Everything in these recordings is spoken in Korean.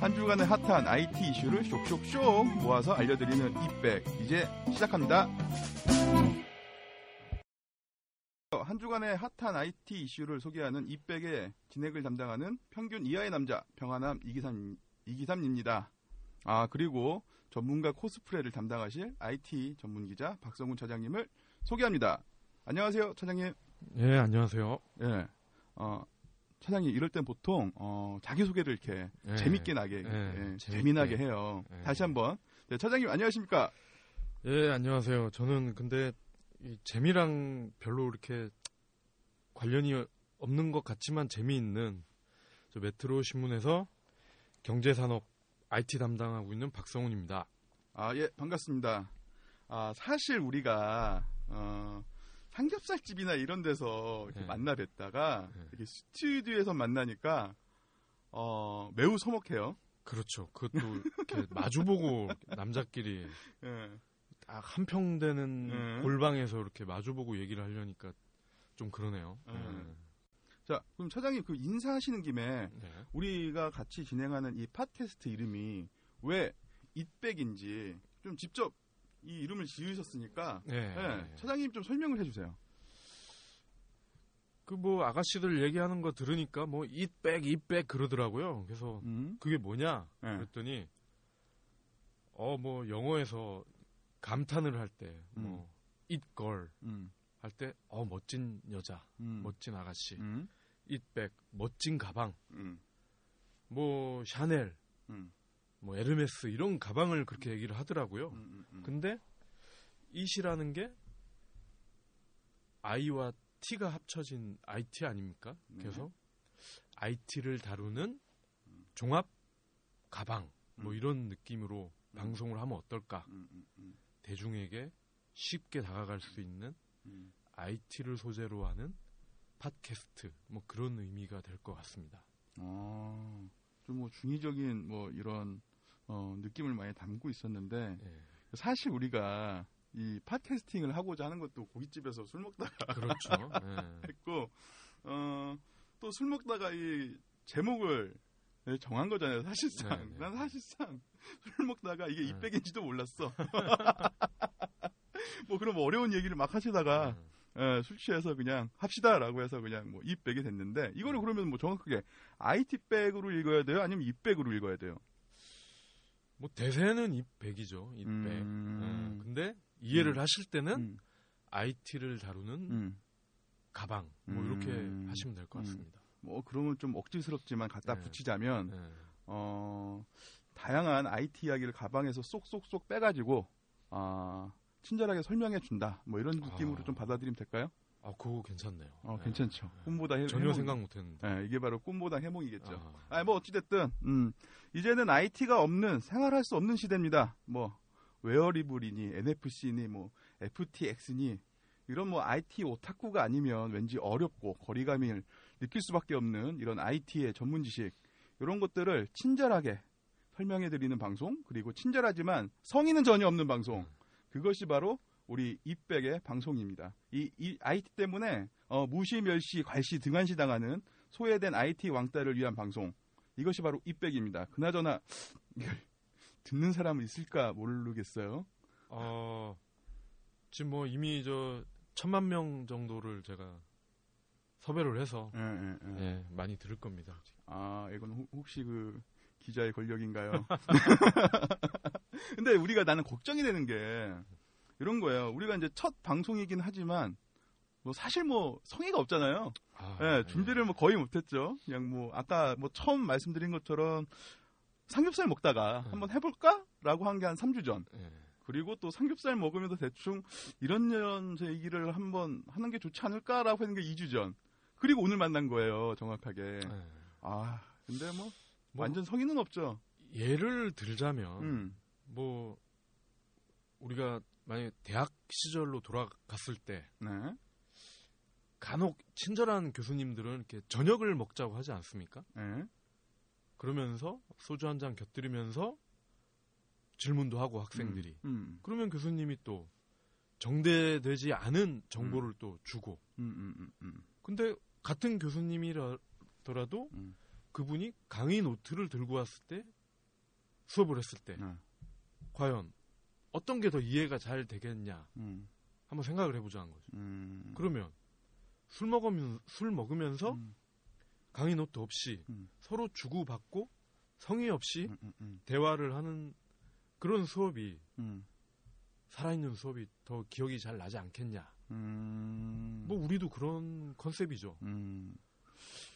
한 주간의 핫한 IT 이슈를 쇽쇽쇽 모아서 알려드리는 이백 이제 시작합니다. 한 주간의 핫한 IT 이슈를 소개하는 이백의 진행을 담당하는 평균 이하의 남자 평화남 이기삼 이기삼입니다. 아 그리고 전문가 코스프레를 담당하실 IT 전문 기자 박성훈 차장님을 소개합니다. 안녕하세요, 차장님. 예, 안녕하세요. 예. 어, 차장님 이럴 땐 보통 어, 자기 소개를 이렇게 예, 재밌게 나게 예, 예. 재미나게 해요. 예. 다시 한번 네, 차장님 안녕하십니까? 예, 안녕하세요. 저는 근데 이 재미랑 별로 이렇게 관련이 없는 것 같지만 재미있는 저 메트로 신문에서 경제산업 IT 담당하고 있는 박성훈입니다. 아 예 반갑습니다. 아 사실 우리가 어, 삼겹살 집이나 이런 데서 이렇게 예. 만나 뵙다가 예. 이렇게 스튜디오에서 만나니까 어, 매우 서먹해요. 그렇죠. 그것도 이렇게 마주보고 남자끼리 예. 딱 한평 되는 예. 골방에서 이렇게 마주보고 얘기를 하려니까 좀 그러네요. 예. 예. 자 그럼 차장님 그 인사하시는 김에 네. 우리가 같이 진행하는 이 팟캐스트 이름이 왜 it백인지 좀 직접 이 이름을 지으셨으니까 네. 예, 차장님 좀 설명을 해주세요. 그 뭐 아가씨들 얘기하는 거 들으니까 뭐 이백 이백 그러더라고요. 그래서 음. 그게 뭐냐? 예. 그랬더니 어 뭐 영어에서 감탄을 할때뭐 itgirl 음. 할때 어 멋진 여자, 음. 멋진 아가씨, 음. it백 멋진 가방, 음. 뭐 샤넬, 음. 뭐 에르메스 이런 가방을 그렇게 얘기를 하더라고요. 음. 음. 음. 근데 it이라는 게 I와 T가 합쳐진 IT 아닙니까? 네. 그래서 IT를 다루는 종합 가방 뭐 음. 이런 느낌으로 음. 방송을 하면 어떨까? 대중에게 쉽게 다가갈 수 있는 음. IT를 소재로 하는 팟캐스트 뭐 그런 의미가 될 것 같습니다. 아, 좀뭐 중의적인 뭐 이런 어, 느낌을 많이 담고 있었는데 예. 사실 우리가 이 팟캐스팅을 하고자 하는 것도 고깃집에서 술 먹다가 그렇죠. 예. 했고 어, 또 술 먹다가 이 제목을 네, 정한 거잖아요. 사실상 네, 네. 난 사실상 술 먹다가 이게 네. 이백인지도 몰랐어. 뭐 그런 어려운 얘기를 막 하시다가 예, 술 취해서 그냥 합시다라고 해서 그냥 뭐 이백이 됐는데 이거를 그러면 뭐 정확하게 IT 백으로 읽어야 돼요? 아니면 이백으로 읽어야 돼요? 뭐 대세는 이백이죠. 이백. 음. 예. 근데 이해를 음. 하실 때는 음, IT를 다루는 음. 가방 뭐 음. 이렇게 하시면 될것 음. 같습니다. 뭐 그러면 좀 억지스럽지만 갖다 네. 붙이자면 예. 어, 다양한 IT 이야기를 가방에서 쏙쏙쏙 빼가지고 아, 친절하게 설명해 준다. 뭐 이런 느낌으로 아. 좀 받아들이면 될까요? 아, 그거 괜찮네요. 어, 예. 괜찮죠. 꿈보다 해, 전혀 해몽. 생각 못했는데. 예, 이게 바로 꿈보다 해몽이겠죠. 아. 아, 뭐 어찌됐든 음, 이제는 IT가 없는 생활할 수 없는 시대입니다. 뭐 웨어리블이니 NFC니 뭐 FTX니 이런 뭐 IT 오타쿠가 아니면 왠지 어렵고 거리감을 느낄 수밖에 없는 이런 IT의 전문 지식 이런 것들을 친절하게 설명해 드리는 방송 그리고 친절하지만 성의는 전혀 없는 방송 그것이 바로 우리 이백의 방송입니다. 이, 이 IT 때문에 어, 무시, 멸시, 괄시, 등한시 당하는 소외된 IT 왕따를 위한 방송. 이것이 바로 이백입니다. 그나저나 듣는 사람은 있을까 모르겠어요. 어, 지금 뭐 이미 저 천만 명 정도를 제가 섭외를 해서 예, 예, 예. 예, 많이 들을 겁니다. 아, 이건 혹- 혹시 그 기자의 권력인가요? 근데 우리가 나는 걱정이 되는 게 이런 거예요. 우리가 이제 첫 방송이긴 하지만 뭐 사실 뭐 성의가 없잖아요. 아, 예, 준비를 뭐 거의 못했죠. 그냥 뭐 아까 뭐 처음 말씀드린 것처럼 삼겹살 먹다가 네. 한번 해볼까라고 한 게 한 3주 전. 예. 그리고 또 삼겹살 먹으면서 대충 이런 이런 제 얘기를 한번 하는 게 좋지 않을까라고 하는 게 2주 전. 그리고 오늘 만난 거예요, 정확하게. 예. 아, 근데 뭐, 뭐 완전 성의는 없죠. 예를 들자면 음, 뭐 우리가 만약 대학 시절로 돌아갔을 때 네. 간혹 친절한 교수님들은 이렇게 저녁을 먹자고 하지 않습니까? 네. 그러면서 소주 한 잔 곁들이면서 질문도 하고 학생들이 음, 그러면 교수님이 또 정제되지 않은 정보를 또 주고 음, 음, 음, 음, 근데 같은 교수님이라더라도 음. 그분이 강의 노트를 들고 왔을 때 수업을 했을 때 네. 과연 어떤 게 더 이해가 잘 되겠냐 음. 한번 생각을 해보자는 거죠. 음. 그러면 술 먹으면 술 먹으면서 음. 강의 노트 없이 음. 서로 주고 받고 성의 없이 음, 음, 음. 대화를 하는 그런 수업이 음. 살아있는 수업이 더 기억이 잘 나지 않겠냐. 음. 뭐 우리도 그런 컨셉이죠. 음.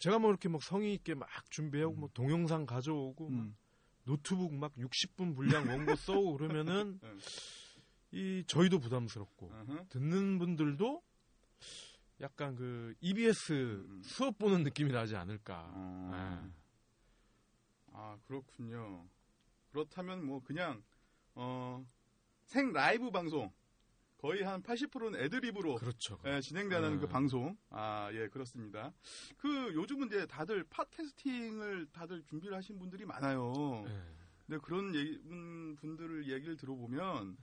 제가 뭐 이렇게 막 성의 있게 막 준비하고 뭐 동영상 가져오고 막 음. 노트북 막 60분 분량 원고 써오고 그러면은 응. 이 저희도 부담스럽고. 듣는 분들도 약간 그 EBS 음. 수업 보는 느낌이 나지 않을까. 어. 네. 아 그렇군요. 그렇다면 뭐 그냥 어, 생 라이브 방송 거의 한 80%는 애드립으로 그렇죠. 예, 진행되는 음. 그 방송. 아, 예, 그렇습니다. 그 요즘은 이제 다들 팟캐스팅을 다들 준비를 하신 분들이 많아요. 네. 근데 그런 얘기, 분- 분들을 얘기를 들어보면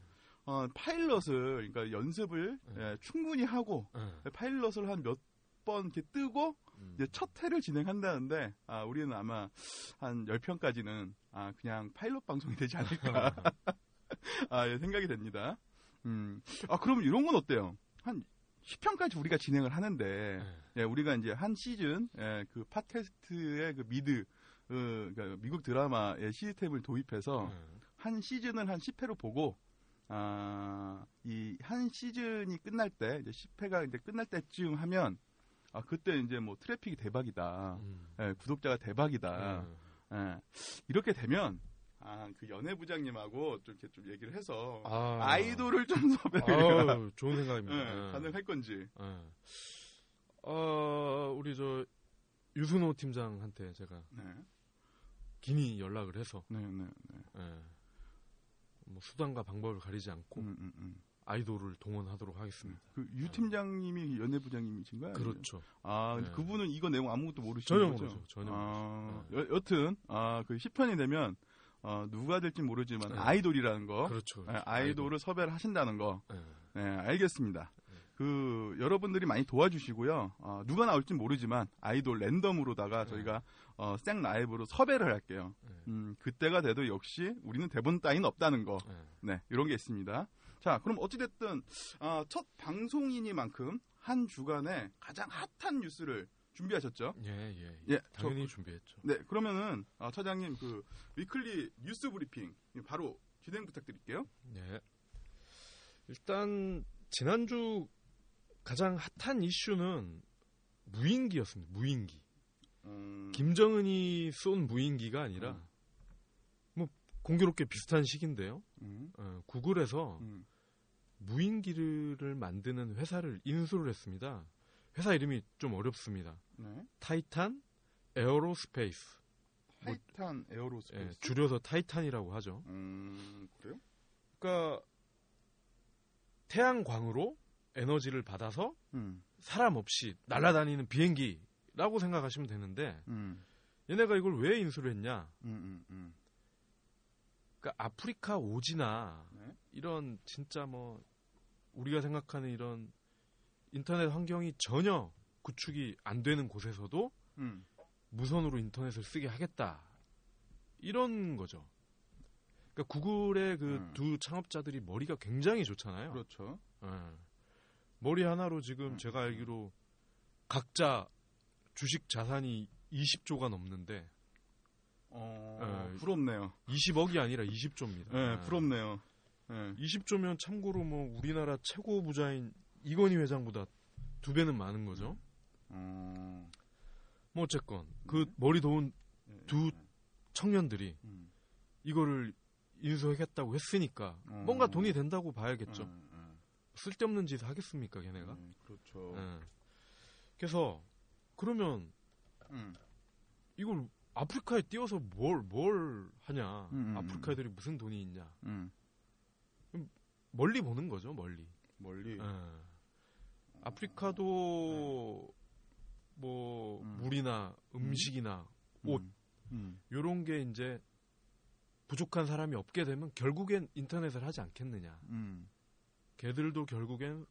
어, 파일럿을 그러니까 연습을 음. 예, 충분히 하고 네. 파일럿을 한 몇 번 이렇게 뜨고 음. 이제 첫 회를 진행한다는데 아, 우리는 아마 한 10편까지는 아, 그냥 파일럿 방송이 되지 않을까 아, 예, 생각이 됩니다. 음. 아, 그럼 이런 건 어때요? 한 10편까지 우리가 진행을 하는데 네. 예, 우리가 이제 한 시즌 예, 그 팟캐스트의 그 미드 어, 그러니까 미국 드라마의 시스템을 도입해서 네. 한 시즌을 한 10회로 보고 아, 이 한 시즌이 끝날 때 이제 10회가 이제 끝날 때쯤 하면 아, 그때 이제 뭐 트래픽이 대박이다. 음. 예, 구독자가 대박이다. 네. 예, 이렇게 되면 아, 그 연예 부장님하고 좀 이렇게 좀 얘기를 해서 아. 아이돌을 좀 섭외를 아유, 좋은 생각입니다. 예, 네. 가능할 건지. 예. 어, 우리 저 유순호 팀장한테 제가 네. 긴히 연락을 해서 네, 네, 네. 예. 뭐 수단과 방법을 가리지 않고 음, 음, 음. 아이돌을 동원하도록 하겠습니다. 그 유 팀장님이 연예 부장님이신가요? 그렇죠. 아, 네. 그분은 이거 내용 아무것도 모르시는 전혀 거죠? 모르죠. 전혀 아, 모르죠. 여, 여튼 아, 그 10편이 되면 어, 누가 될지 모르지만 네. 아이돌이라는 거, 그렇죠. 예, 그렇죠. 아이돌을 섭외를 하신다는 거, 예. 네, 알겠습니다. 네. 그 여러분들이 많이 도와주시고요. 어, 누가 나올지 모르지만 아이돌 랜덤으로다가 네. 저희가 어, 생 라이브로 섭외를 할게요. 네. 음, 그때가 돼도 역시 우리는 대본 따위는 없다는 거. 예. 네, 이런 게 있습니다. 자, 그럼 어찌됐든, 아, 첫 방송이니만큼 한 주간에 가장 핫한 뉴스를 준비하셨죠? 예, 예, 예, 당연히 준비했죠. 네, 그러면은, 아, 차장님, 그, weekly 뉴스 브리핑, 바로 진행 부탁드릴게요. 예. 일단 지난주 가장 핫한 이슈는 무인기였습니다. 무인기. 음, 김정은이 쏜 무인기가 아니라 음. 뭐 공교롭게 비슷한 시기인데요. 음, 어, 구글에서 음, 무인기를 만드는 회사를 인수를 했습니다. 회사 이름이 좀 어렵습니다. 네. 타이탄 에어로스페이스. 타이탄 예, 에어로스페이스. 줄여서 타이탄이라고 하죠. 음, 그래요? 그러니까 태양광으로 에너지를 받아서 음, 사람 없이 날아다니는 비행기라고 생각하시면 되는데 음, 얘네가 이걸 왜 인수를 했냐? 음, 음, 음. 그러니까 아프리카 오지나 네. 이런 진짜 뭐 우리가 생각하는 이런 인터넷 환경이 전혀 구축이 안 되는 곳에서도 음, 무선으로 인터넷을 쓰게 하겠다 이런 거죠. 그러니까 구글의 그 음. 두 창업자들이 머리가 굉장히 좋잖아요. 그렇죠. 예. 머리 하나로 지금 음. 제가 알기로 각자 주식 자산이 20조가 넘는데 어, 예. 부럽네요. 20억이 아니라 20조입니다. 네, 부럽네요. 네. 20조면 참고로 뭐 우리나라 최고 부자인 이건희 회장보다 두 배는 많은 거죠. 어, 뭐 어쨌건 그 네. 머리 네, 두 네. 청년들이 음. 이거를 인수하겠다고 했으니까 어. 뭔가 돈이 된다고 봐야겠죠. 음, 음, 쓸데없는 짓 하겠습니까, 걔네가? 음, 그렇죠. 예. 그래서 그러면 음, 이걸 아프리카에 띄워서 뭘 뭘 하냐? 음, 음, 아프리카 애들이 무슨 돈이 있냐? 음. 멀리 보는 거죠, 멀리. 멀리. 예. 아프리카도 뭐 음. 물이나 음식이나 옷. 음, 음, 요런 게 이제 부족한 사람이 없게 되면 결국엔 인터넷을 하지 않겠느냐. 음. 걔들도 결국엔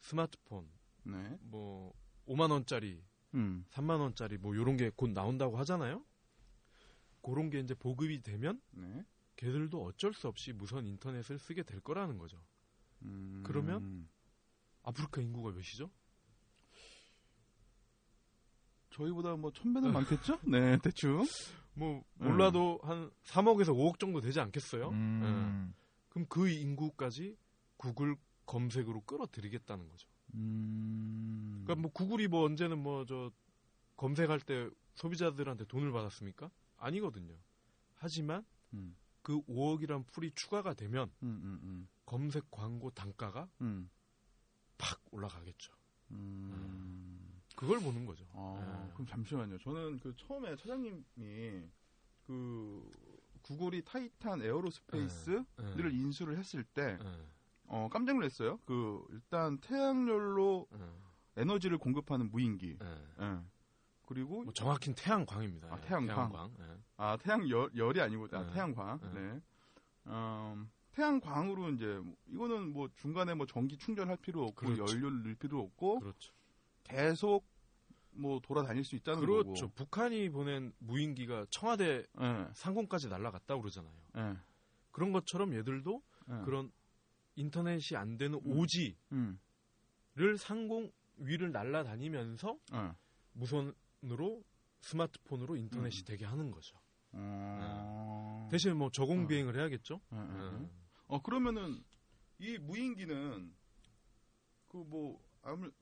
스마트폰 네. 뭐 5만 원짜리 음. 3만 원짜리 뭐 요런 게 곧 나온다고 하잖아요. 그런 게 이제 보급이 되면 네. 걔들도 어쩔 수 없이 무선 인터넷을 쓰게 될 거라는 거죠. 음. 그러면? 아프리카 인구가 몇이죠? 저희보다 뭐 천배는 많겠죠? 네, 대충. 뭐 음. 몰라도 한 3억에서 5억 정도 되지 않겠어요? 음. 그럼 그 인구까지 구글 검색으로 끌어들이겠다는 거죠. 음. 그러니까 뭐 구글이 뭐 언제는 뭐 저 검색할 때 소비자들한테 돈을 받았습니까? 아니거든요. 하지만 음. 그 5억이란 풀이 추가가 되면 음, 음, 음. 검색 광고 단가가 음. 팍 올라가겠죠. 음. 그걸 보는 거죠. 아, 예. 그럼 잠시만요. 저는 그 처음에 차장님이 그 구글이 타이탄 에어로스페이스를 예. 인수를 했을 때 예. 어, 깜짝 놀랐어요. 그 일단 태양열로 예. 에너지를 공급하는 무인기. 그리고 뭐 정확히는 태양광입니다. 아, 예. 태양광. 태양광. 예. 아 태양열 열이 아니고 아, 네. 태양광. 네. 네. 음, 태양광으로 이제 이거는 뭐 중간에 뭐 전기 충전할 필요 없고 그렇죠. 연료를 넣을 필요 없고 그렇죠. 계속 뭐 돌아다닐 수 있다는 그렇죠. 거고. 북한이 보낸 무인기가 청와대 예. 상공까지 날아갔다 그러잖아요. 예. 그런 것처럼 얘들도 예. 그런 인터넷이 안 되는 오지를 음. 상공 위를 날아다니면서 예. 무선으로 스마트폰으로 인터넷이 음. 되게 하는 거죠. 어... 대신 뭐 저공 어. 비행을 해야겠죠. 음. 어 그러면은 이 무인기는 그뭐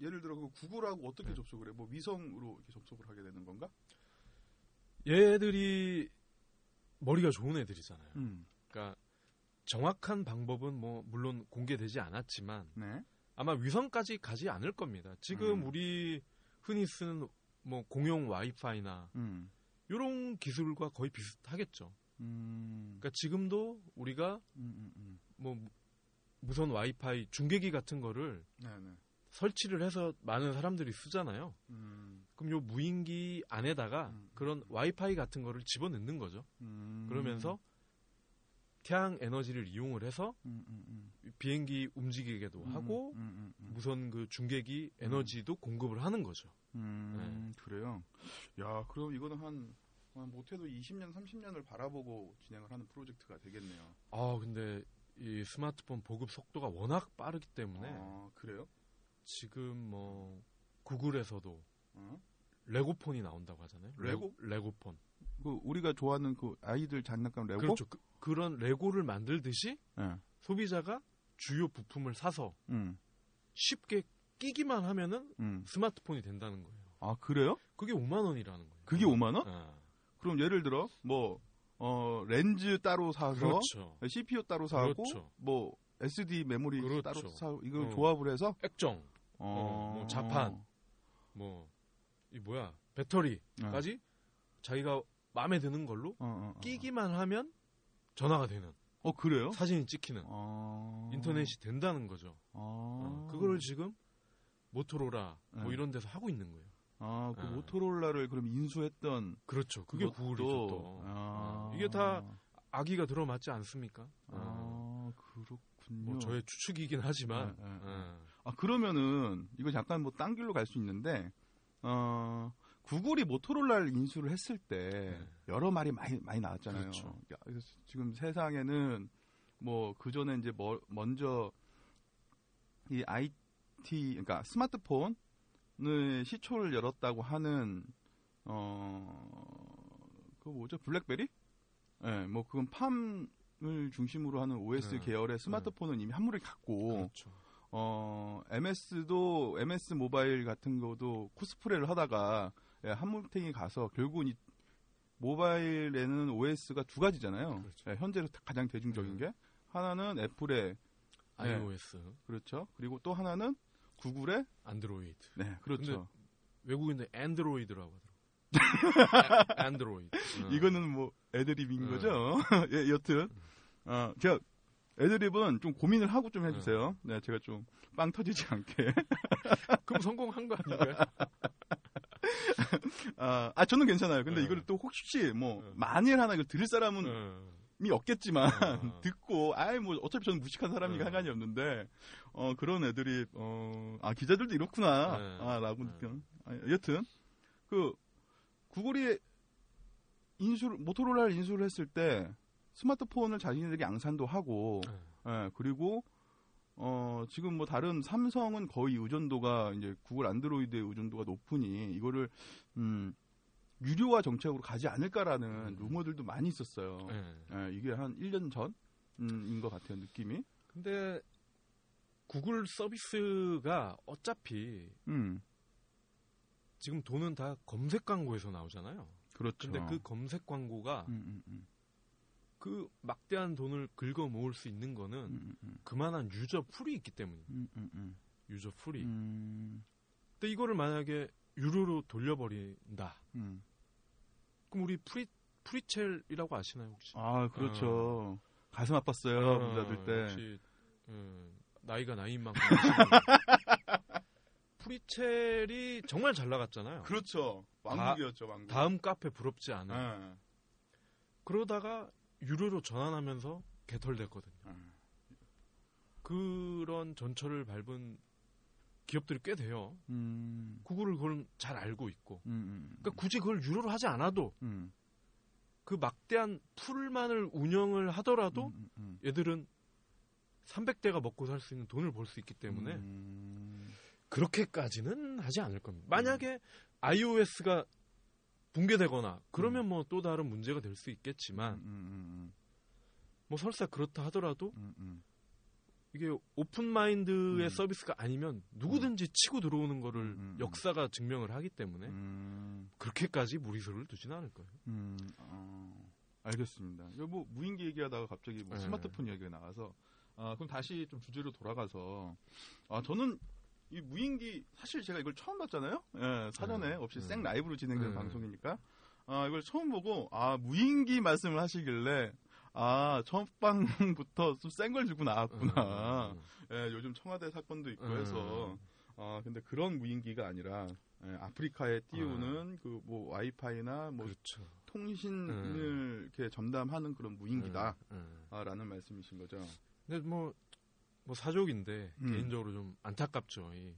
예를 들어 그 구글하고 어떻게 네. 접속을 해? 뭐 위성으로 이렇게 접속을 하게 되는 건가? 얘들이 머리가 좋은 애들이잖아요. 음. 그러니까 정확한 방법은 뭐 물론 공개되지 않았지만 네. 아마 위성까지 가지 않을 겁니다. 지금 음. 우리 흔히 쓰는 뭐 공용 와이파이나 음. 이런 기술과 거의 비슷하겠죠. 음. 그러니까 지금도 우리가 음, 음, 음. 뭐 무선 와이파이 중계기 같은 거를 네, 네. 설치를 해서 많은 사람들이 쓰잖아요. 음. 그럼 요 무인기 안에다가 음. 그런 와이파이 같은 거를 집어넣는 거죠. 음. 그러면서 태양 에너지를 이용을 해서. 비행기 움직이게도 음, 하고. 무선 그 중계기 에너지도 공급을 하는 거죠. 음, 그래요. 야, 그럼 이거는 한, 한 못해도 20년, 30년을 바라보고 진행을 하는 프로젝트가 되겠네요. 아 근데 이 스마트폰 보급 속도가 워낙 빠르기 때문에 아, 그래요? 지금 뭐 구글에서도 어? 레고폰이 나온다고 하잖아요. 레고? 레고 폰. 그 우리가 좋아하는 그 아이들 장난감 레고? 그렇죠. 그, 런 레고를 만들듯이 예. 소비자가 주요 부품을 사서 음. 쉽게 끼기만 하면은 음. 스마트폰이 된다는 거예요. 아, 그래요? 그게 5만 원이라는 거예요. 그게 5만 원? 아, 그럼 예를 들어 뭐 어, 렌즈 따로 사서 그렇죠. CPU 따로 사고 그렇죠. 뭐 SD 메모리 그렇죠. 따로 사고 이걸 어. 조합을 해서 액정, 어, 뭐 자판. 뭐 이 뭐야 배터리까지 자기가 마음에 드는 걸로 어, 어, 어. 끼기만 하면 전화가 되는 어, 그래요? 사진이 찍히는 어. 인터넷이 된다는 거죠. 아. 어, 그거를 지금 모토로라 뭐 네. 이런 데서 하고 있는 거예요. 아, 그 아. 모토로라를 그럼 인수했던 그렇죠. 그게 구글이죠. 또. 아. 어, 이게 다 아기가 들어맞지 않습니까? 어, 아, 그렇군요. 뭐 저의 추측이긴 하지만 네, 네, 네. 어, 아, 그러면은 이거 잠깐 뭐딴 길로 갈 수 있는데 어, 구글이 모토로라를 인수를 했을 때 여러 말이 많이 많이 나왔잖아요. 네. 그렇죠. 야, 그래서 지금 세상에는 뭐 그 전에 이제 뭐 먼저 이 IT 그러니까 스마트폰 을 시초를 열었다고 하는 어그 뭐죠 블랙베리? 예, 네, 뭐 그건 팜을 중심으로 하는 OS 네. 계열의 스마트폰은 이미 한물을 갖고 그렇죠. 어, MS도, MS 모바일 같은 거도 코스프레를 하다가, 예, 한물탱이 가서, 결국은 이, 모바일에는 OS가 두 가지잖아요. 그렇죠. 예, 현재 가장 대중적인 음. 게. 하나는 애플의, 네. iOS, 그렇죠. 그리고 또 하나는 구글의, 안드로이드. 네, 그렇죠. 외국인들 안드로이드라고 하더라고요. 아, 안드로이드. 어. 이거는 뭐, 애드립인 음. 거죠. 예, 여튼, 어, 제가, 애드립은 좀 고민을 하고 좀 해주세요. 네, 제가 좀 빵 터지지 않게. 그럼 성공한 거 아닌가요? 아, 아, 저는 괜찮아요. 근데 네. 이거를 또 혹시 뭐, 네. 만일 하나 이걸 들을 사람은 어. 이 없겠지만 어. 듣고 아이 뭐 어차피 저는 무식한 사람이니까 어. 상관이 없는데 어 그런 애들이 어아 기자들도 이렇구나 네. 아라고 네. 느껴 아, 여튼 그 구글이 인수를 모토로라를 인수를 했을 때 스마트폰을 자기네들이 양산도 하고 네. 예, 그리고 어 지금 뭐 다른 삼성은 거의 의존도가 이제 구글 안드로이드의 의존도가 높으니 이거를 음 유료화 정책으로 가지 않을까라는 음. 루머들도 많이 있었어요. 네. 예, 이게 한 1년 전인 것 같아요, 느낌이. 근데 구글 서비스가 어차피 음, 지금 돈은 다 검색 광고에서 나오잖아요. 그렇죠. 근데 그 검색 광고가 음, 음, 음, 그 막대한 돈을 긁어 모을 수 있는 거는 음, 음, 그만한 user pool이 있기. 음, 음, 음. user pool이. 음, 근데 이거를 만약에 유료로 돌려버린다. 음. 그럼 우리 프리 프리첼이라고 아시나요 혹시? 아, 그렇죠. 가슴 아팠어요, 어, 문 닫을 때. 혹시 음, 나이가 나이인 만큼 프리첼이 정말 잘 나갔잖아요. 그렇죠. 왕국이었죠, 왕국. 다음 카페 부럽지 않은. 예. 그러다가 유료로 전환하면서 개털됐거든요. 예. 그런 전철을 밟은 기업들이 꽤 돼요. 음, 구글을 그걸 잘 알고 있고. 음, 음, 그러니까 굳이 그걸 유료로 하지 않아도 음, 그 막대한 풀만을 운영을 하더라도 음, 음, 얘들은 300대가 먹고 살 수 있는 돈을 벌 수 있기 때문에 음, 그렇게까지는 하지 않을 겁니다. 만약에 iOS가 붕괴되거나 그러면 뭐 또 다른 문제가 될 수 있겠지만 음, 음, 뭐 설사 그렇다 하더라도 음, 음, 이게 오픈 마인드의 음. 서비스가 아니면 누구든지 치고 들어오는 거를 음, 음, 음. 역사가 증명을 하기 때문에 음, 그렇게까지 무리수를 두진 않을 거예요. 음, 어, 알겠습니다. 뭐 무인기 얘기하다가 갑자기 뭐 네. 스마트폰 이야기가 나와서 아, 그럼 다시 좀 주제로 돌아가서 아, 저는 이 무인기 사실 제가 이걸 처음 봤잖아요. 예, 사전에 네. 없이 네. 생 라이브로 진행되는 네. 방송이니까 아, 이걸 처음 보고 아, 무인기 말씀을 하시길래 아, 첫 방부터 좀 센걸 주고 나왔구나. 음, 예, 요즘 청와대 사건도 있고 음. 해서 아 근데 그런 무인기가 아니라 예, 아프리카에 띄우는 그 뭐 와이파이나 뭐 그렇죠. 통신을 이렇게 전담하는 그런 무인기다라는 음, 음. 말씀이신 거죠. 근데 뭐, 뭐 사족인데 음. 개인적으로 좀 안타깝죠. 이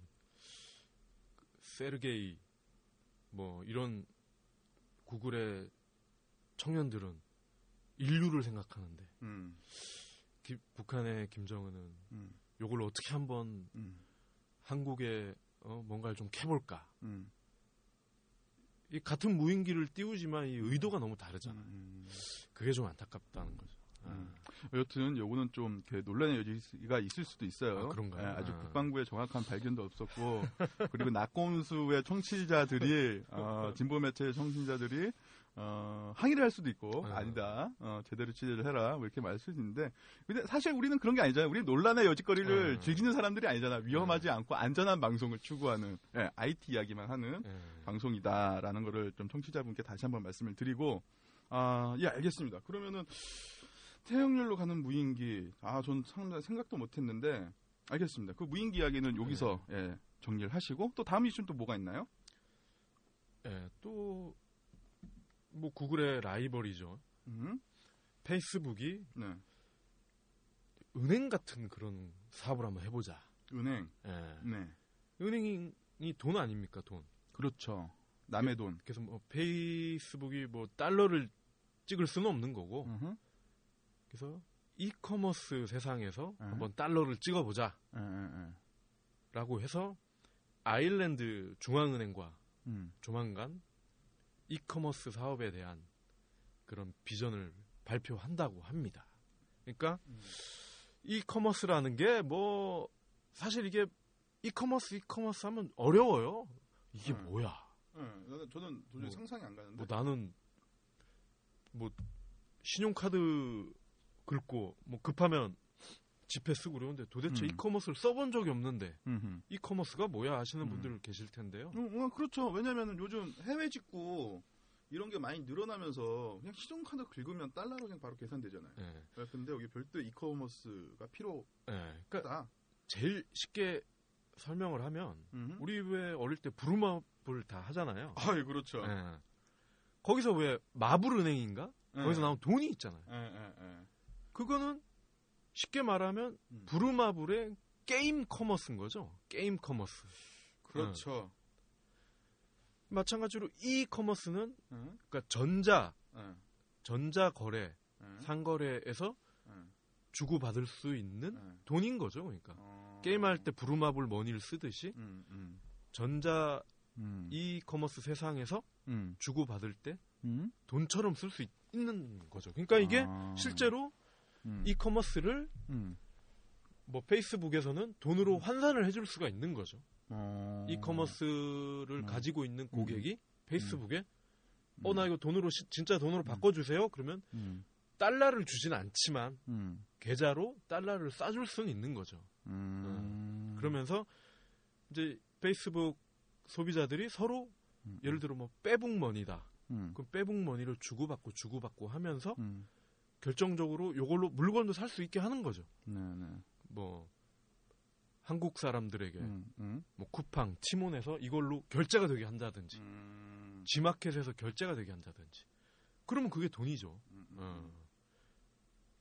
세르게이 뭐 이런 구글의 청년들은 인류를 생각하는데 음, 기- 북한의 김정은은 음, 요걸 어떻게 한번 음, 한국에 어, 뭔가를 좀 캐볼까. 음, 이 같은 무인기를 띄우지만 이 의도가 너무 다르잖아. 요 음. 그게 좀 안타깝다는 거죠. 아, 음. 여튼 요거는 좀 논란의 여지가 있을 수도 있어요. 아, 그런가요? 예, 아직 아. 국방부의 정확한 발견도 없었고 그리고 낙곰수의 청취자들이 어, 진보 매체의 청취자들이 어, 항의를 할 수도 있고 아. 아니다 어, 제대로 취재를 해라 뭐 이렇게 말할 수도 있는데 근데 사실 우리는 그런 게 아니잖아요. 우리 논란의 여지거리를 아. 즐기는 사람들이 아니잖아. 위험하지 않고 안전한 방송을 추구하는 예, IT 이야기만 하는 예. 방송이다라는 거를 좀 청취자분께 다시 한번 말씀을 드리고 아, 예, 알겠습니다. 그러면은 태형렬로 가는 무인기 아, 전 상당히 생각도 못 했는데 알겠습니다. 그 무인기 이야기는 여기서 예, 정리를 하시고 또 다음 이슈는 또 뭐가 있나요? 예, 또, 뭐, 구글의 라이벌이죠. 음? 페이스북이 네. 은행 같은 그런 사업을 한번 해보자. 은행. 예. 네. 은행이 돈 아닙니까, 돈. 그렇죠. 남의 돈. 그래서 뭐, 페이스북이 뭐, 달러를 찍을 수는 없는 거고, 음흠. 그래서 이커머스 세상에서 예. 한번 달러를 찍어보자. 예, 예, 예. 라고 해서 아일랜드 중앙은행과 음. 조만간 이커머스 사업에 대한 그런 비전을 발표한다고 합니다. 그러니까 음. 이커머스라는 게 뭐 사실 이게 이커머스 이커머스 하면 어려워요. 이게 음. 뭐야? 예, 나는- 저는 도저히 뭐, 상상이 안 가는데. 뭐 나는 뭐 신용카드 긁고 뭐 급하면 지폐 쓰고 그러는데 도대체 음. 이커머스를 써본 적이 없는데 음흠. 이커머스가 뭐야 하시는 음. 분들 계실 텐데요. 어, 어, 그렇죠. 왜냐면은 요즘 해외 직구 이런 게 많이 늘어나면서 그냥 신용카드 긁으면 달러로 그냥 바로 계산되잖아요. 예. 예, 근데 여기 별도 e-commerce가 필요하다. 예. 그러니까 제일 쉽게 설명을 하면 음흠. 우리 왜 어릴 때 부루마블 다 하잖아요. 아, 예, 그렇죠. 예. 거기서 왜 마블은행인가? 예. 거기서 나온 돈이 있잖아요. 그거는 쉽게 말하면 음. 부루마블의 게임 commerce인 거죠. 게임 commerce. 그렇죠. 마찬가지로 e-commerce는 응? 그러니까 전자 응. 전자 거래 응. 상거래에서 응. 주고 받을 수 있는 응. 돈인 거죠. 그러니까 어. 게임할 때 부루마블 머니를 쓰듯이 음, 음, 전자 음, 이커머스 세상에서 음, 주고 받을 때 음? 돈처럼 쓸 수 있는 거죠. 그러니까 이게 아. 실제로 음, 이커머스를 음. 뭐 페이스북에서는 돈으로 환산을 해줄 수가 있는 거죠. 어. 이커머스를 음. 가지고 있는 고객이 페이스북에 음. 어나 이거 돈으로 시- 진짜 돈으로 바꿔주세요. 그러면 음, 달러를 주진 않지만 음, 계좌로 달러를 싸줄 수는 있는 거죠. 음. 그러면서 이제 페이스북 소비자들이 서로 음, 예를 들어 뭐 빼북머니다. 음, 그럼 빼북머니를 주고받고 주고받고 하면서 음. 결정적으로 요걸로 물건도 살 수 있게 하는 거죠. 네, 네. 뭐 한국 사람들에게 음, 음. 뭐 쿠팡, 티몬에서 이걸로 결제가 되게 한다든지 음, 지마켓에서 결제가 되게 한다든지 그러면 그게 돈이죠. 음, 음. 어.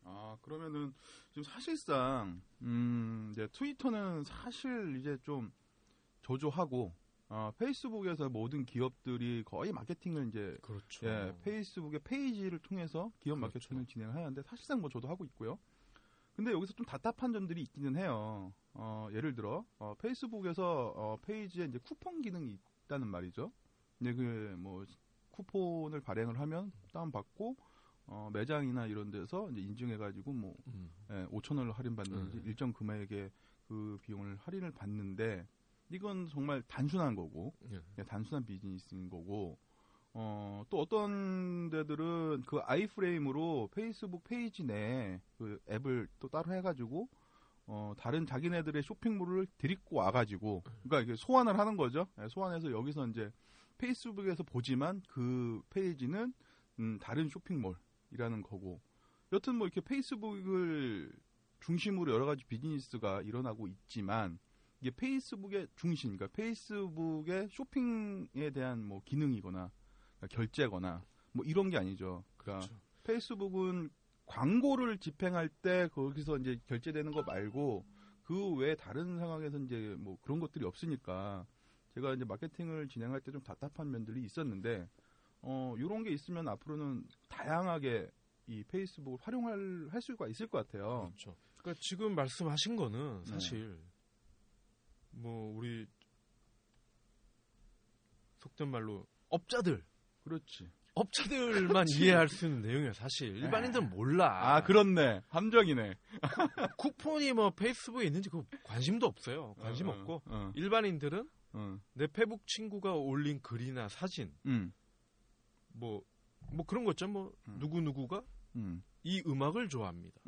아 그러면은 지금 사실상 음 이제 트위터는 사실 이제 좀 조조하고 어, 페이스북에서 모든 기업들이 거의 마케팅을 이제 그렇죠. 예 페이스북의 페이지를 통해서 기업 그렇죠. 마케팅을 진행을 하는데 사실상 뭐 저도 하고 있고요. 근데 여기서 좀 답답한 점들이 있기는 해요. 어, 예를 들어 어, 페이스북에서 어, 페이지에 이제 쿠폰 기능이 있다는 말이죠. 근데 그 뭐 쿠폰을 발행을 하면 다운 받고 어, 매장이나 이런 데서 이제 인증해가지고 뭐 음. 예, 5천 원을 할인받는지 음. 일정 금액의 그 비용을 할인을 받는데 이건 정말 단순한 거고 예. 단순한 비즈니스인 거고 어, 또 어떤 데들은 그 iframe으로 페이스북 페이지 내에 그 앱을 또 따로 해가지고 어, 다른 자기네들의 쇼핑몰을 데리고 와가지고 그러니까 이게 소환을 하는 거죠. 예, 소환해서 여기서 이제 페이스북에서 보지만 그 페이지는 음, 다른 쇼핑몰이라는 거고 여튼 뭐 이렇게 페이스북을 중심으로 여러 가지 비즈니스가 일어나고 있지만 이게 페이스북의 중심, 그러니까 페이스북의 쇼핑에 대한 뭐 기능이거나 그러니까 결제거나 뭐 이런 게 아니죠. 그러니까 그렇죠. 페이스북은 광고를 집행할 때 거기서 이제 결제되는 거 말고 그 외에 다른 상황에서 이제 뭐 그런 것들이 없으니까 제가 이제 마케팅을 진행할 때 좀 답답한 면들이 있었는데 어 요런 게 있으면 앞으로는 다양하게 이 페이스북을 활용할 할 수가 있을 것 같아요. 그렇죠. 그러니까 지금 말씀하신 거는 네. 사실 뭐 우리 속된 말로 업자들 그렇지. 업자들만 이해할 수 있는 내용이에요. 사실 일반인들은 몰라. 아 그렇네. 함정이네. 쿠폰이 뭐 페이스북에 있는지 그 관심도 없어요. 관심 어, 없고 어, 일반인들은 어, 내 페북 친구가 올린 글이나 사진 음, 뭐뭐 그런 거 있죠. 뭐 음. 누구 누구가 음, 이 음악을 좋아합니다.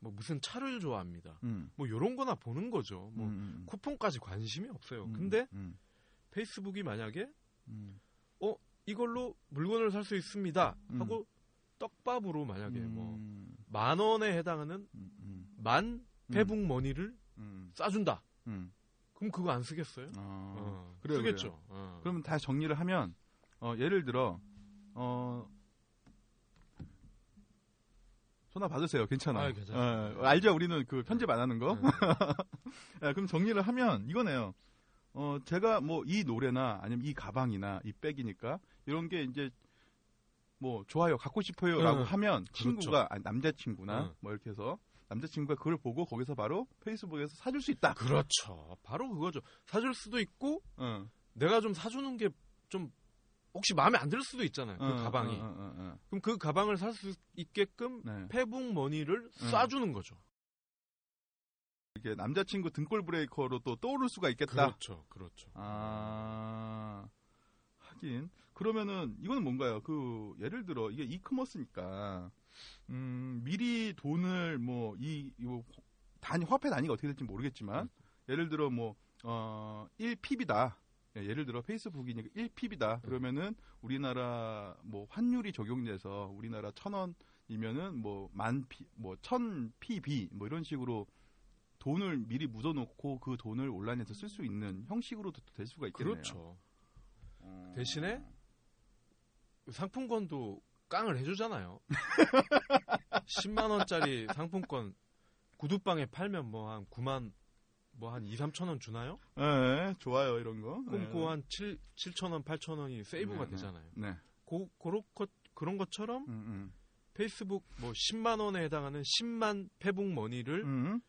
음, 뭐 무슨 차를 좋아합니다. 음, 뭐 요런 거나 보는 거죠. 뭐 음, 쿠폰까지 관심이 없어요. 음, 근데 음, 페이스북이 만약에 음, 이걸로 물건을 살 수 있습니다 음. 하고 떡밥으로 만약에 뭐 음, 만 원에 해당하는 음, 음, 만 페북 머니를 음, 싸준다. 음. 그럼 그거 안 쓰겠어요? 어, 어, 그래요, 쓰겠죠. 어. 그러면 다 정리를 하면 어, 예를 들어 어, 전화 받으세요. 괜찮아요. 아, 괜찮아요. 어, 알죠? 우리는 그 편집 안 하는 거. 네. 야, 그럼 정리를 하면 이거네요. 어, 제가 뭐 이 노래나 아니면 이 가방이나 이 백이니까 이런 게 이제 뭐 좋아요, 갖고 싶어요라고 응, 하면 그렇죠. 친구가 아니, 남자 친구나 응. 뭐 이렇게 해서 남자 친구가 그걸 보고 거기서 바로 페이스북에서 사줄 수 있다. 그렇죠. 바로 그거죠. 사줄 수도 있고 응, 내가 좀 사주는 게 좀 혹시 마음에 안 들 수도 있잖아요. 그 응, 가방이. 응, 응, 응, 그럼 그 가방을 살 수 있게끔 응. 네. 페북 머니를 응. 쏴주는 거죠. 이게 남자친구 등골 브레이커로 또 떠오를 수가 있겠다. 그렇죠. 그렇죠. 아 하긴 그러면은 이거는 뭔가요? 그 예를 들어 이게 이커머스니까 음 미리 돈을 뭐이 이거 단위 화폐 단위가 어떻게 될지 모르겠지만 예를 들어 뭐 어 1핍이다. 예, 예를 들어 페이스북이니까 1핍이다. 그러면은 우리나라 뭐 환율이 적용돼서 우리나라 천 원이면은 뭐만 피, 뭐천 PB 뭐 이런 식으로 돈을 미리 묻어놓고 그 돈을 온라인에서 쓸 수 있는 형식으로도 될 수가 있겠네요. 그렇죠. 어. 대신에 상품권도 깡을 해주잖아요. 10만 원짜리 상품권 구두방에 팔면 뭐 한 9만 뭐 한 2, 3천 원 주나요? 네, 좋아요 이런 거. 끊고 한 7, 7천 원, 8천 원이 세이브가 네, 되잖아요. 네. 고, 그런, 것, 그런 것처럼 음, 음. 페이스북 뭐 10만 원에 해당하는 10만 페북 money를 음,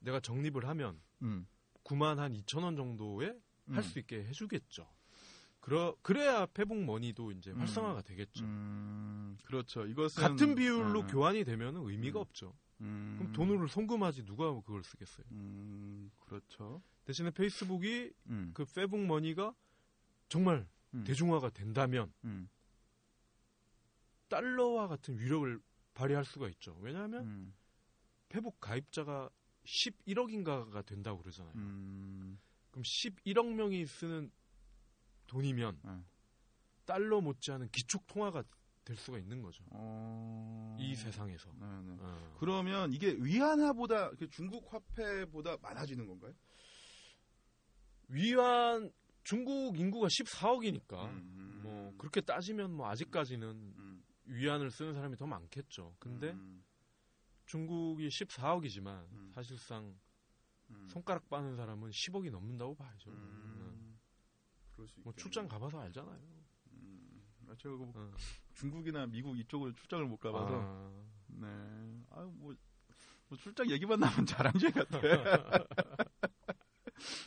내가 적립을 하면 음. 9만 한 2천 원 정도에 음. 할수 있게 해주겠죠. 그러, 그래야 페북 money도 이제 음. 활성화가 되겠죠. 음, 그렇죠. 이것은 같은 비율로 음, 교환이 되면 의미가 음. 없죠. 음, 그럼 돈으로 송금하지 누가 그걸 쓰겠어요. 음, 그렇죠. 대신에 페이스북이 음, 그 페북 money가 정말 음, 대중화가 된다면 음, 달러와 같은 위력을 발휘할 수가 있죠. 왜냐하면 음, 페북 가입자가 11억인가가 된다고 그러잖아요. 음, 그럼 11억 명이 쓰는 돈이면 음. 달러 못지않은 기축 통화가 될 수가 있는 거죠. 어... 이 세상에서. 네, 네. 어. 그러면 이게 위안화보다 그 중국 화폐보다 많아지는 건가요? 위안 중국 인구가 14억이니까 음, 뭐 그렇게 따지면 뭐 아직까지는 음, 위안을 쓰는 사람이 더 많겠죠. 근데 음, 중국이 14억이지만 음. 사실상 음, 손가락 빠는 사람은 10억이 넘는다고 봐야죠. 어. 음, 뭐. 출장 가봐서 알잖아요. 음, 아, 제가 뭐 어. 중국이나 미국 이쪽으로 출장을 못 가봐서 아, 네. 아유, 뭐, 뭐 출장 얘기만 나면 자랑질 같아.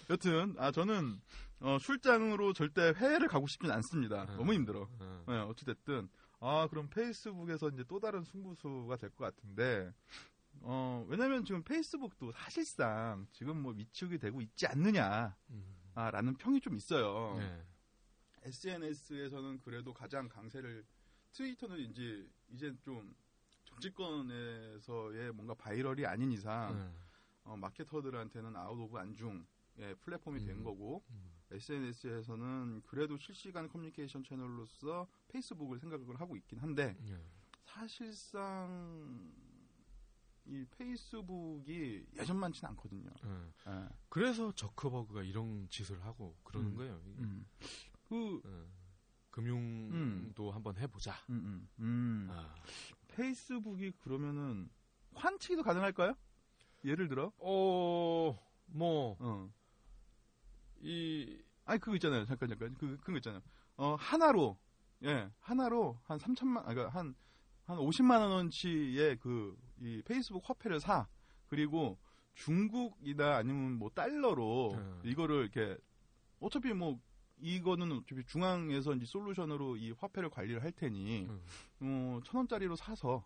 여튼, 아, 저는, 어, 출장으로 절대 해외를 가고 싶진 않습니다. 음. 너무 힘들어. 어. 네, 어찌 됐든. 아, 그럼 페이스북에서 이제 또 다른 승부수가 될 것 같은데, 어, 왜냐면 지금 페이스북도 사실상 지금 뭐 위축이 되고 있지 않느냐, 음. 아, 라는 평이 좀 있어요. 네. SNS에서는 그래도 가장 강세를 트위터는 이제 이제 좀 정치권에서의 뭔가 viral이 아닌 이상 네. 어, marketer들한테는 out of 안중의 플랫폼이 된 음. 거고 음. SNS에서는 그래도 실시간 커뮤니케이션 채널로서 페이스북을 생각을 하고 있긴 한데 네. 사실상 이 페이스북이 예전만치는 않거든요. 네. 예. 그래서 저커버그가 이런 짓을 하고 그러는 음. 거예요. 음. 그 네. 금융도 한번 해보자. 음, 음, 음. 아. 페이스북이 그러면은 환치기도 가능할까요? 예를 들어, 어, 뭐, 어, 이, 아니 그거 있잖아요. 잠깐 잠깐 그 그거 있잖아요. 어 하나로 예 하나로 한 3천만 아 그러니까 한한 50만 원어치의 그 이 페이스북 화폐를 사 그리고 중국이나 아니면 뭐 달러로 음. 이거를 이렇게 어차피 뭐 이거는 어차피 중앙에서 이제 솔루션으로 이 화폐를 관리를 할 테니 음. 어, 천 원짜리로 사서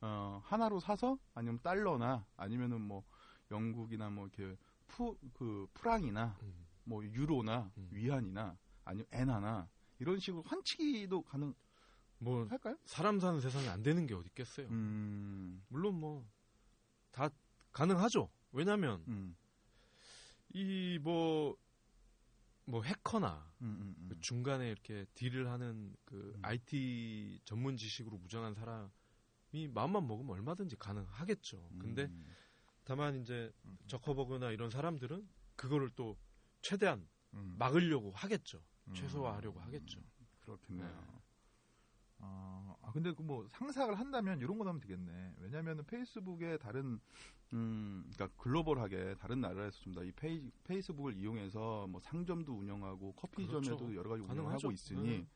어, 하나로 사서 아니면 달러나 아니면은 뭐 영국이나 뭐 이렇게 푸 그 프랑이나 음. 뭐 유로나 음. 위안이나 아니면 엔화나 이런 식으로 환치기도 가능할까요? 뭐, 사람 사는 세상에 안 되는 게 어디 있겠어요. 음, 물론 뭐, 다 가능하죠. 왜냐면, 음, 이 뭐, 뭐 해커나, 음, 음, 음. 그 중간에 이렇게 딜을 하는 그 음. IT 전문 지식으로 무장한 사람이 마음만 먹으면 얼마든지 가능하겠죠. 근데 음, 다만 이제 음. 저커버그나 이런 사람들은 그거를 또 최대한 음, 막으려고 하겠죠. 음, 최소화하려고 하겠죠. 그렇겠네요. 네. 아, 아, 근데 그 뭐 상상을 한다면 이런 거 하면 되겠네. 왜냐면은 페이스북에 다른 음, 그러니까 글로벌하게 다른 나라에서 좀 더 이 페이, 페이스북을 이용해서 뭐 상점도 운영하고 커피점에도 그렇죠. 여러 가지 가능하죠. 운영하고 있으니 네.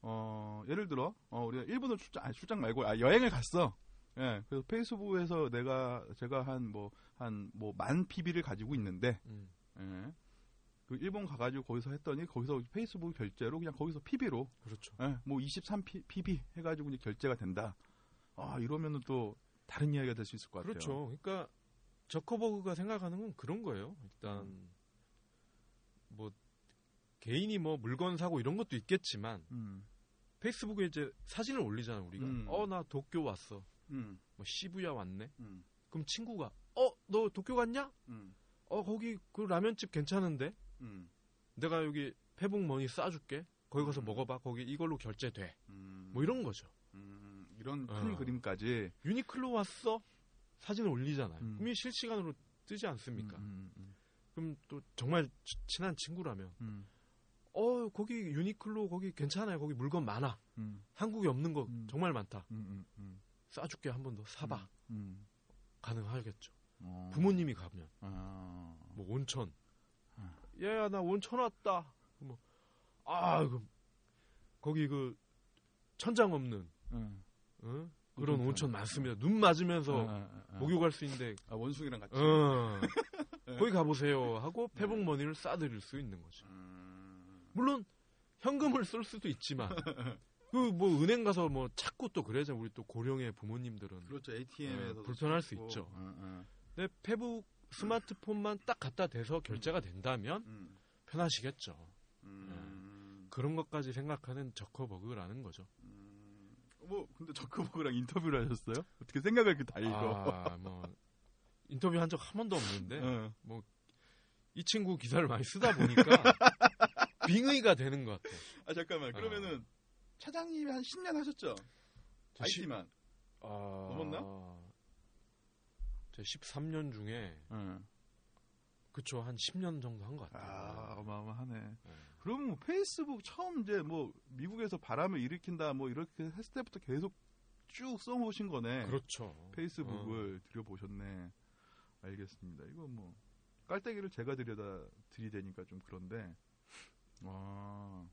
어, 예를 들어 어, 우리가 일본을 출장 아니 출장 말고 아, 여행을 갔어. 예. 그래서 페이스북에서 내가 제가 한 뭐 한 뭐 만 PB를 가지고 있는데 음. 예. 그 일본 가가지고 거기서 했더니 거기서 페이스북 결제로 그냥 거기서 PB로 그렇죠. 예, 뭐 23 PB 해가지고 이제 결제가 된다. 아 이러면은 또 다른 이야기가 될 수 있을 것 같아요. 그렇죠. 그러니까 저커버그가 생각하는 건 그런 거예요. 일단 음. 뭐 개인이 뭐 물건 사고 이런 것도 있겠지만 음, 페이스북에 이제 사진을 올리잖아 우리가. 음. 어나 도쿄 왔어. 음, 뭐 시부야 왔네. 음, 그럼 친구가 어 너 도쿄 갔냐? 음, 어 거기 그 라면집 괜찮은데 음, 내가 여기 페북 머니 쏴줄게. 거기 가서 음. 먹어봐. 거기 이걸로 결제돼. 음, 뭐 이런 거죠. 음, 이런 큰 어. 그림까지. 유니클로 왔어. 사진을 올리잖아요. 음. 그럼 이 실시간으로 뜨지 않습니까? 음, 음, 그럼 또 정말 치- 친한 친구라면 음, 어 거기 유니클로 거기 괜찮아요. 거기 물건 많아. 음, 한국에 없는 거 음. 정말 많다. 싸줄게 한 번 더 사봐. 음, 가능하겠죠. 어. 부모님이 가면 아. 뭐 온천. 아. 얘야 나 온천 왔다. 뭐 아 그 거기 그 천장 없는 응. 어? 그런 온천. 많습니다. 눈 맞으면서 아, 아, 아. 목욕할 수 있는데 아, 원숭이랑 같이. 어, 거기 가보세요 하고 페북머니를 싸드릴 수 있는 거죠. 음. 물론 현금을 쓸 수도 있지만 그 뭐 은행 가서 뭐 찾고 또 그래죠. 우리 또 고령의 부모님들은 그렇죠. ATM에서 어, 불편할 수 있죠. 응, 근데 페북 스마트폰만 딱 갖다 대서 결제가 된다면 응. 편하시겠죠. 음. 그런 것까지 생각하는 저커버그라는 거죠. 음. 뭐 근데 저크버그랑 인터뷰를 하셨어요? 어떻게 생각을 이렇게 다 읽어? 아, 뭐 인터뷰 한 적 한 번도 없는데 응. 이 친구 기사를 많이 쓰다 보니까 빙의가 되는 것 같아. 아 잠깐만. 그러면은 차장님이 한 10년 하셨죠? IT만. 아, 넘었나? 제 13년 중에 응. 그쵸 한 10년 정도 한 것 같아요. 아 어마어마하네. 네. 그럼 뭐 페이스북 처음 이제 뭐 미국에서 바람을 일으킨다 뭐 이렇게 했을 때부터 계속 쭉 써오신 거네. 그렇죠. 페이스북을 들여보셨네. 알겠습니다. 이거 뭐 깔때기를 제가 들여다 들이대니까 좀 그런데 아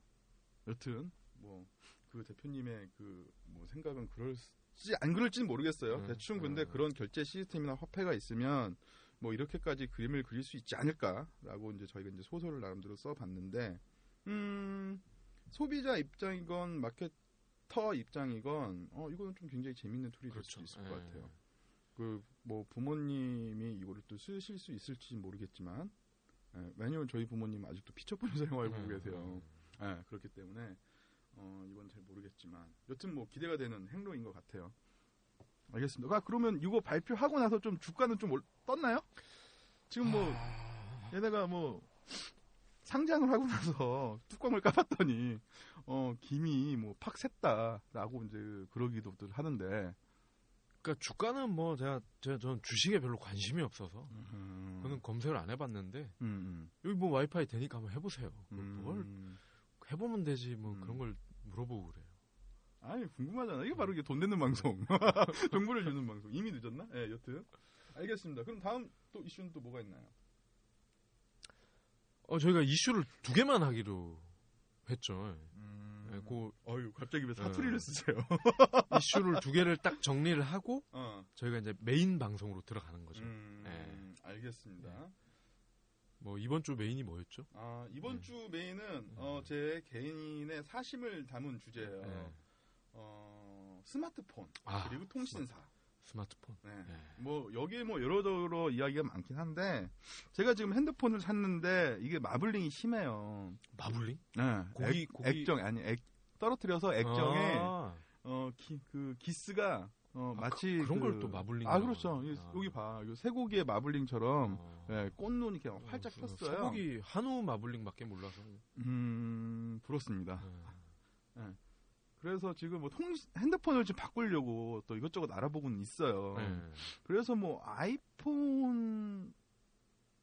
여튼 뭐 그 대표님의 그 뭐 생각은 그럴지 안 그럴지는 모르겠어요. 음, 대충 근데 음. 그런 결제 시스템이나 화폐가 있으면 뭐 이렇게까지 그림을 그릴 수 있지 않을까라고 이제 저희가 이제 소설을 나름대로 써봤는데 음 소비자 입장이건 marketer 입장이건 어 이거는 좀 굉장히 재밌는 tool이 될 수도 있을 것 예. 같아요. 그 뭐 부모님이 이거를 또 쓰실 수 있을지 모르겠지만 예, 왜냐면 저희 부모님 아직도 피처폰을 사용하고 음, 계세요. 예, 그렇기 때문에 어, 이건 잘 모르겠지만 여튼 뭐 기대가 되는 행로인 것 같아요. 알겠습니다. 아, 그러면 이거 발표하고 나서 좀 주가는 좀 올- 떴나요? 지금 뭐 아, 얘네가 뭐 상장을 하고 나서 뚜껑을 까봤더니 어 김이 뭐 팍 샜다라고 이제 그러기도 하는데 그러니까 주가는 뭐 제가 제가 저는 주식에 별로 관심이 없어서 음, 저는 검색을 안 해봤는데 음, 여기 뭐 와이파이 되니까 한번 해보세요. 음, 뭘 음. 해보면 되지 뭐 음. 그런 걸 물어보고 그래요. 아니 궁금하잖아. 이게 바로 이게 돈 내는 방송, 정보를 주는 방송. 이미 늦었나? 예, 여튼 알겠습니다. 그럼 다음 또 이슈는 또 뭐가 있나요? 어 저희가 이슈를 두 개만 하기로 했죠. 음, 예, 그 어유 갑자기 왜 어. 사투리를 쓰세요? 이슈를 두 개를 딱 정리를 하고 어, 저희가 이제 메인 방송으로 들어가는 거죠. 음, 예. 알겠습니다. 뭐 이번 주 메인이 뭐였죠? 아 이번 음. 주 메인은 어, 제 개인의 사심을 담은 주제예요. 예. 어, 스마트폰 아 그리고 통신사. 스마트 폰. 네. 예. 뭐 여기에 뭐 여러저러 이야기가 많긴 한데 제가 지금 핸드폰을 샀는데 이게 마블링이 심해요. 마블링? 네. 고기- 액, 고기- 액정 아니 액 떨어뜨려서 액정에 아, 어그 기스가 어 아, 마치 그, 런 그- 걸또 마블링. 아 그렇죠. 이- 여기 봐. 쇠고기의 마블링처럼 어. 예, 꽃눈이 이렇게 활짝 폈어요. 소고기 한우 마블링밖에 몰라서. 음 부럽습니다. 예. 그래서 지금 뭐 통, 핸드폰을 좀 바꾸려고 또 이것저것 알아보고는 있어요. 예. 그래서 뭐 아이폰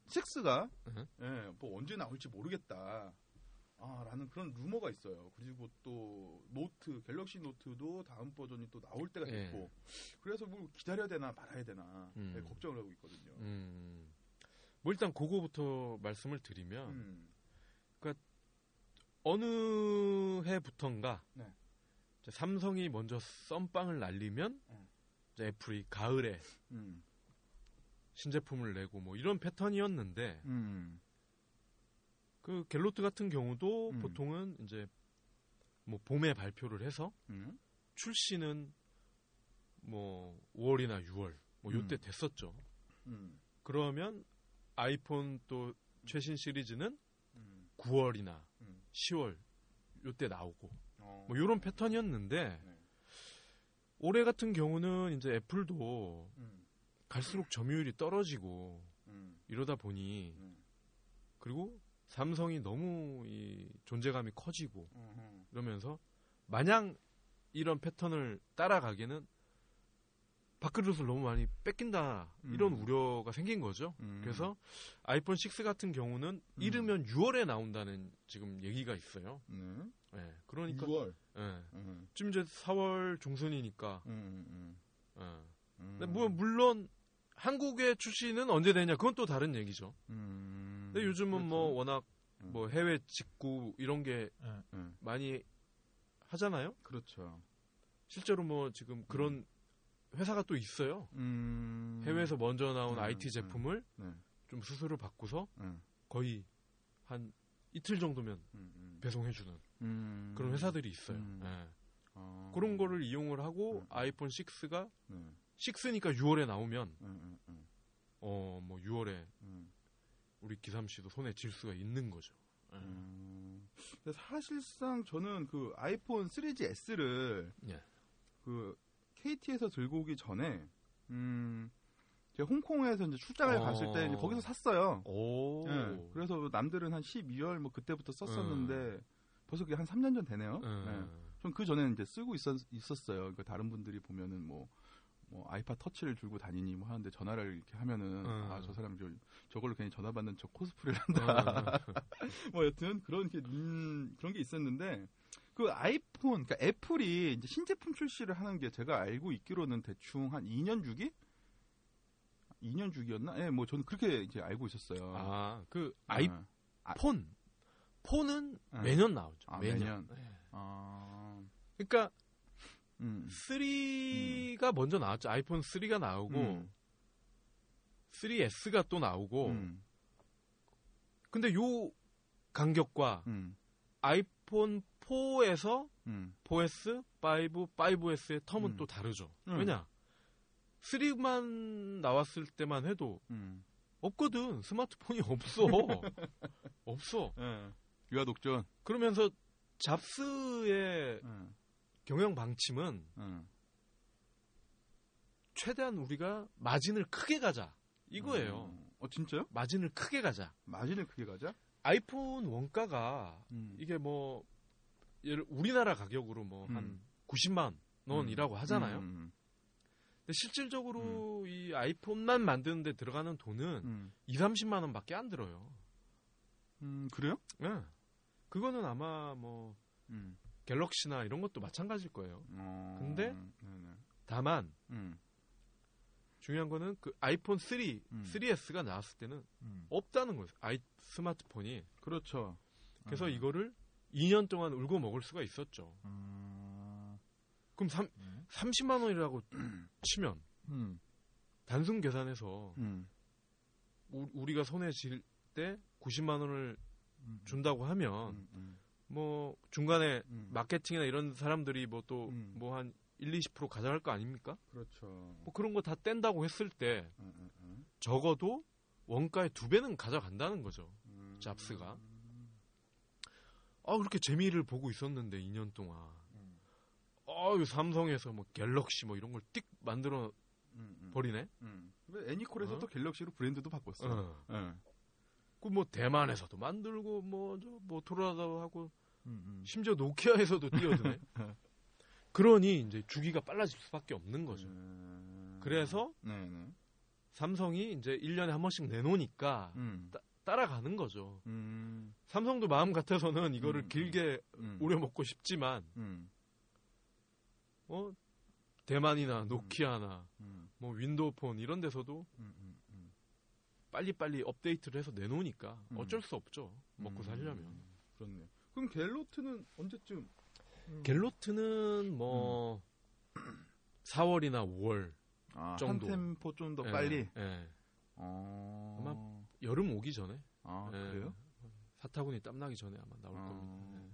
6가 네. 예, 뭐 언제 나올지 모르겠다. 아, 라는 그런 루머가 있어요. 그리고 또 노트, 갤럭시 노트도 다음 버전이 또 나올 때가 예. 됐고. 그래서 뭐 기다려야 되나 말아야 되나 음. 예, 걱정을 하고 있거든요. 음. 뭐 일단 그거부터 말씀을 드리면 음. 어느 해부턴가 네. 삼성이 먼저 썸빵을 날리면 음. 이제 애플이 가을에 음. 신제품을 내고 뭐 이런 패턴이었는데 음. 그 갤로트 같은 경우도 음. 보통은 이제 뭐 봄에 발표를 해서 음. 출시는 뭐 5월이나 6월 뭐 요때 음. 됐었죠. 음. 그러면 아이폰 또 최신 시리즈는 음. 9월이나 음. 10월 요때 나오고 어. 뭐 요런 패턴이었는데 네. 올해 같은 경우는 이제 애플도 음. 갈수록 점유율이 떨어지고 음. 이러다 보니 음. 그리고 삼성이 너무 이 존재감이 커지고 음. 이러면서 마냥 이런 패턴을 따라가기는 밥그릇을 너무 많이 뺏긴다 이런 음. 우려가 생긴 거죠. 음. 그래서 아이폰 6 같은 경우는 음. 이르면 6월에 나온다는 지금 얘기가 있어요. 네. 예, 그러니까 6월. 예, 음. 지금 이제 4월 중순이니까. 음. 뭐 물론 한국의 출시는 언제 되냐? 그건 또 다른 얘기죠. 음, 근데 요즘은 뭐 그렇죠. 워낙 음. 뭐 해외 직구 이런 게 음, 많이 하잖아요. 그렇죠. 실제로 뭐 지금 그런 회사가 또 있어요. 음, 해외에서 먼저 나온 음, IT 음. 제품을 네. 좀 수수료 받고서 음, 거의 한 이틀 정도면 음, 음. 배송해주는 음, 그런 회사들이 있어요. 음. 예. 어, 그런 거를 이용을 하고 음. 아이폰 6가 네. 6니까 6월에 나오면 음, 음, 음, 어뭐 6월에 음. 우리 기삼 씨도 손에 쥘 수가 있는 거죠. 예. 음, 사실상 저는 그 아이폰 3GS를 예. 그 KT에서 들고 오기 전에 음 제가 홍콩에서 이제 출장을 어. 갔을 때 이제 거기서 샀어요. 오. 예, 그래서 남들은 한 12월 뭐 그때부터 썼었는데 벌써 그게 한 3년 전 되네요. 예. 예. 전그 전에는 이제 쓰고 있었, 있었어요. 그러니까 다른 분들이 보면은 뭐, 뭐 아이팟 터치를 들고 다니니 뭐 하는데 전화를 이렇게 하면은 음. 아저 사람 저 저걸로 괜히 전화 받는 저 코스프레를 한다. 뭐 여튼 그런 게 음, 그런 게 있었는데 그 아이폰 그러니까 애플이 이제 신제품 출시를 하는 게 제가 알고 있기로는 대충 한 2년 주기? 2년 주기였나? 예, 뭐 저는 그렇게 이제 알고 있었어요. 아, 그 예. 아이폰 폰은 예. 매년 나오죠. 아, 매년. 매년. 예. 아, 그러니까 음. 3가 먼저 나왔죠. 아이폰 3가 나오고 음. 3S가 또 나오고 음. 근데 요 간격과 음. 아이폰 4에서 음. 4S, 5, 5S의 텀은 음. 또 다르죠. 음. 왜냐? 3만 나왔을 때만 해도 음. 없거든. 스마트폰이 없어. 없어. 예. 유아 독전. 그러면서 잡스의 예. 경영 방침은 예. 최대한 우리가 마진을 크게 가자. 이거예요. 어, 어, 진짜요? 마진을 크게 가자. 마진을 크게 가자? 아이폰 원가가 음. 이게 뭐 예를 우리나라 가격으로 뭐한 음. 90만 원이라고 하잖아요. 음. 근데 실질적으로 이 아이폰만 만드는데 들어가는 돈은 음. 2, 30만 원밖에 안 들어요. 음, 그래요? 예. 그거는 아마 뭐 음. 갤럭시나 이런 것도 마찬가지일 거예요. 어, 근데? 네네. 다만 음. 중요한 거는 그 아이폰 3, 음. 3S가 나왔을 때는 음. 없다는 거예요. 아이 스마트폰이. 그렇죠. 그래서 음. 이거를 2년 동안 울고 먹을 수가 있었죠. 음. 그럼 삼, 음. 30만 원이라고 치면 음. 단순 계산해서 음. 우, 우리가 손에 쥘때 90만 원을 음. 준다고 하면. 뭐 중간에 음. 마케팅이나 이런 사람들이 뭐 또 뭐한 음. 1, 20% 가져갈 거 아닙니까? 그렇죠. 뭐 그런 거 다 뗀다고 했을 때 음, 음, 음. 적어도 원가의 두 배는 가져간다는 거죠. 음. 잡스가. 아 그렇게 재미를 보고 있었는데 2년 동안. 음. 아유 삼성에서 뭐 갤럭시 뭐 이런 걸 띡 만들어. 버리네. 음. 근데 애니콜에서 어? 또 갤럭시로 브랜드도 바꿨어. 어. 예. 그뭐 대만에서도 만들고 뭐저 모토로라도 하고 음, 음. 심지어 노키아에서도 뛰어드네. 그러니 이제 주기가 빨라질 수밖에 없는 거죠. 음. 그래서 네네. 삼성이 이제 1년에 한 번씩 내놓으니까 음. 따라가는 거죠. 음. 삼성도 마음 같아서는 이거를 음, 길게 음. 우려먹고 싶지만 음. 어 대만이나 노키아나 음. 뭐 윈도우폰 이런 데서도 음. 음. 음. 빨리빨리 업데이트를 해서 내놓으니까 음. 어쩔 수 없죠. 먹고 살려면. 음. 그렇네. 그럼 갤로트는 언제쯤? 음. 갤로트는 뭐 4월이나 5월 아, 정도. 한 템포 좀더 예, 빨리. 예. 어. 아마 여름 오기 전에 아 예. 그래요? 사타구니 땀나기 전에 아마 나올 아. 겁니다. 예.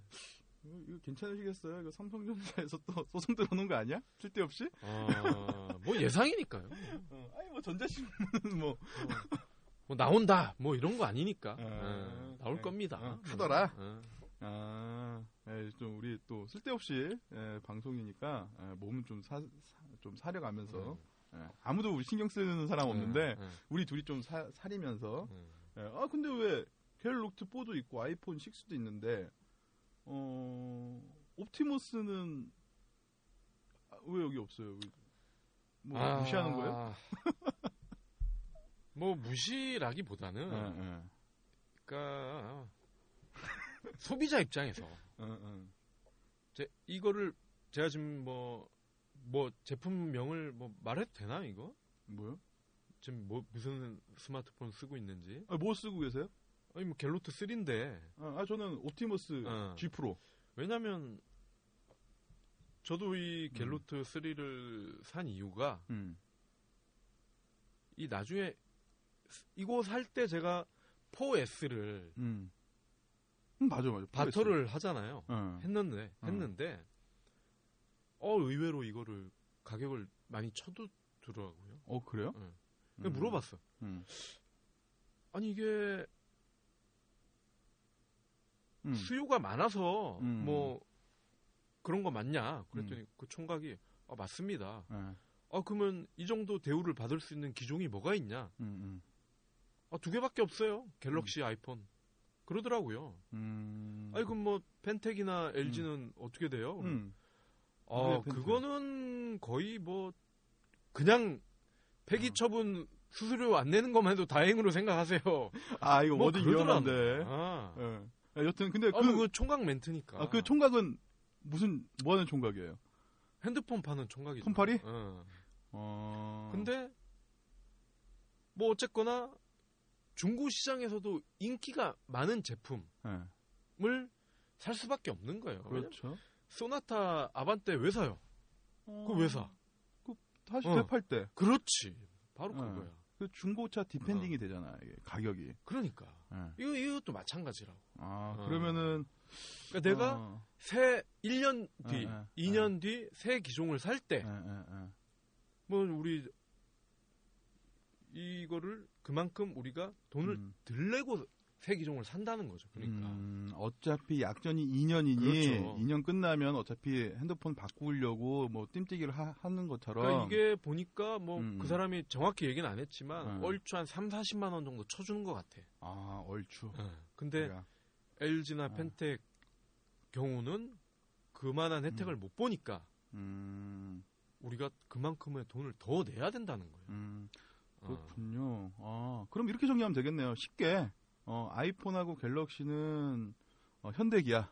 이거, 이거 괜찮으시겠어요? 이거 삼성전자에서 또 소송 들어오는 거 아니야? 쓸데없이? 아, 뭐 예상이니까요. 어, 아니 뭐 전자신문은 뭐뭐 나온다 뭐 이런 거 아니니까 아, 예, 나올 예. 겁니다. 어, 하더라? 예. 아, 예, 좀 우리 또 쓸데없이 예, 방송이니까 예, 몸은 좀 사, 사- 좀 사려가면서 예, 아무도 우리 신경 쓰는 사람 없는데 예, 우리 둘이 좀 사, 사리면서 예. 예, 아 근데 왜 갤럭시 4도 있고 아이폰 6도 있는데 어 옵티머스는 아, 왜 여기 없어요? 왜- 뭐 아, 무시하는 거예요? 뭐 무시라기보다는 예, 예. 그러니까 소비자 입장에서. 제, 이거를 제가 지금 뭐뭐 제품명을 뭐 말해도 되나 이거? 뭐요? 지금 뭐 무슨 스마트폰 쓰고 있는지. 아, 뭐 쓰고 계세요? 아니 뭐 갤로트 3인데 아, 아, 저는 옵티머스 어. G 프로. 왜냐면 저도 이 갤로트 3를 산 이유가 음. 이 나중에 이거 살 때 제가 4S를 음. 음, 맞아 맞아. 바터를 하잖아요. 어. 했는데 어. 했는데 어 의외로 이거를 가격을 많이 쳐두더라고요. 어 그래요? 응. 그래서 물어봤어. 음. 아니 이게 음. 수요가 많아서 음. 뭐 그런 거 맞냐? 그랬더니 그 총각이 아, 맞습니다. 예. 아 그러면 이 정도 대우를 받을 수 있는 기종이 뭐가 있냐? 음, 음. 아, 두 개밖에 없어요. 갤럭시 아이폰. 그러더라고요. 음. 아니 그럼 뭐 펜텍이나 LG는 어떻게 돼요? 음. 아? 그거는 거의 뭐 그냥 폐기 어. 처분 수수료 안 내는 것만 해도 다행으로 생각하세요. 아 이거 뭐 어디 위험한데. 아, 예. 아, 여튼 근데 아, 그, 그, 그 총각 멘트니까. 아, 그 총각은 무슨 뭐 하는 총각이에요? 핸드폰 파는 총각이죠. 폰팔이? 어. 어. 근데 뭐 어쨌거나 중고 시장에서도 인기가 많은 제품을 예. 살 수밖에 없는 거예요. 그렇죠. 소나타 아반떼 왜 사요? 그거 왜 사? 다시 어. 되팔 때. 그렇지. 바로 어. 그거야. 그 중고차 디펜딩이 되잖아, 이게 가격이. 그러니까 예. 이거 이것도 마찬가지라고. 아, 어. 그러면은 그러니까 내가 어. 새 1년 뒤, 예, 예, 2년 뒤 새 기종을 살 때. 뭐 우리 이거를 그만큼 우리가 돈을 음. 들 내고 새 기종을 산다는 거죠. 그러니까. 음, 어차피 약전이 2년이니 그렇죠. 2년 끝나면 어차피 핸드폰 바꾸려고 뭐 띨띠기를 하, 는 것처럼 그러니까 이게 보니까 뭐그 음. 사람이 정확히 얘기는 안 했지만 음. 얼추 한 3, 40만 원 정도 쳐주는 것 같아. 아 얼추. 근데 그러니까, LG나 어. 펜텍 경우는 그만한 혜택을 못 보니까 음, 우리가 그만큼의 돈을 더 내야 된다는 거예요. 음, 어. 그렇군요. 아, 그럼 이렇게 정리하면 되겠네요. 쉽게 어, 아이폰하고 갤럭시는 어, 현대기아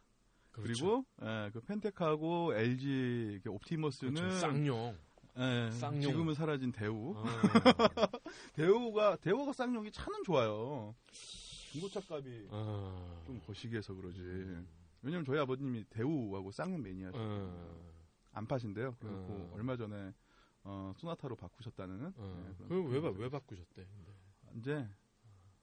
그렇죠. 그리고 예, 그 펜텍하고 LG 그 옵티머스는 그렇죠. 쌍용. 예, 쌍용. 지금은 사라진 대우. 어. 대우가 대우가 쌍용이 차는 좋아요. 중고차 값이 어. 좀 거시기해서 그러지. 왜냐면 저희 아버님이 대우하고 쌍용 매니아시고 어. 안 파신대요. 그래갖고 어. 얼마 전에 어, 소나타로 바꾸셨다는. 어. 예, 그런 그럼 왜, 왜 바꾸셨대? 근데. 이제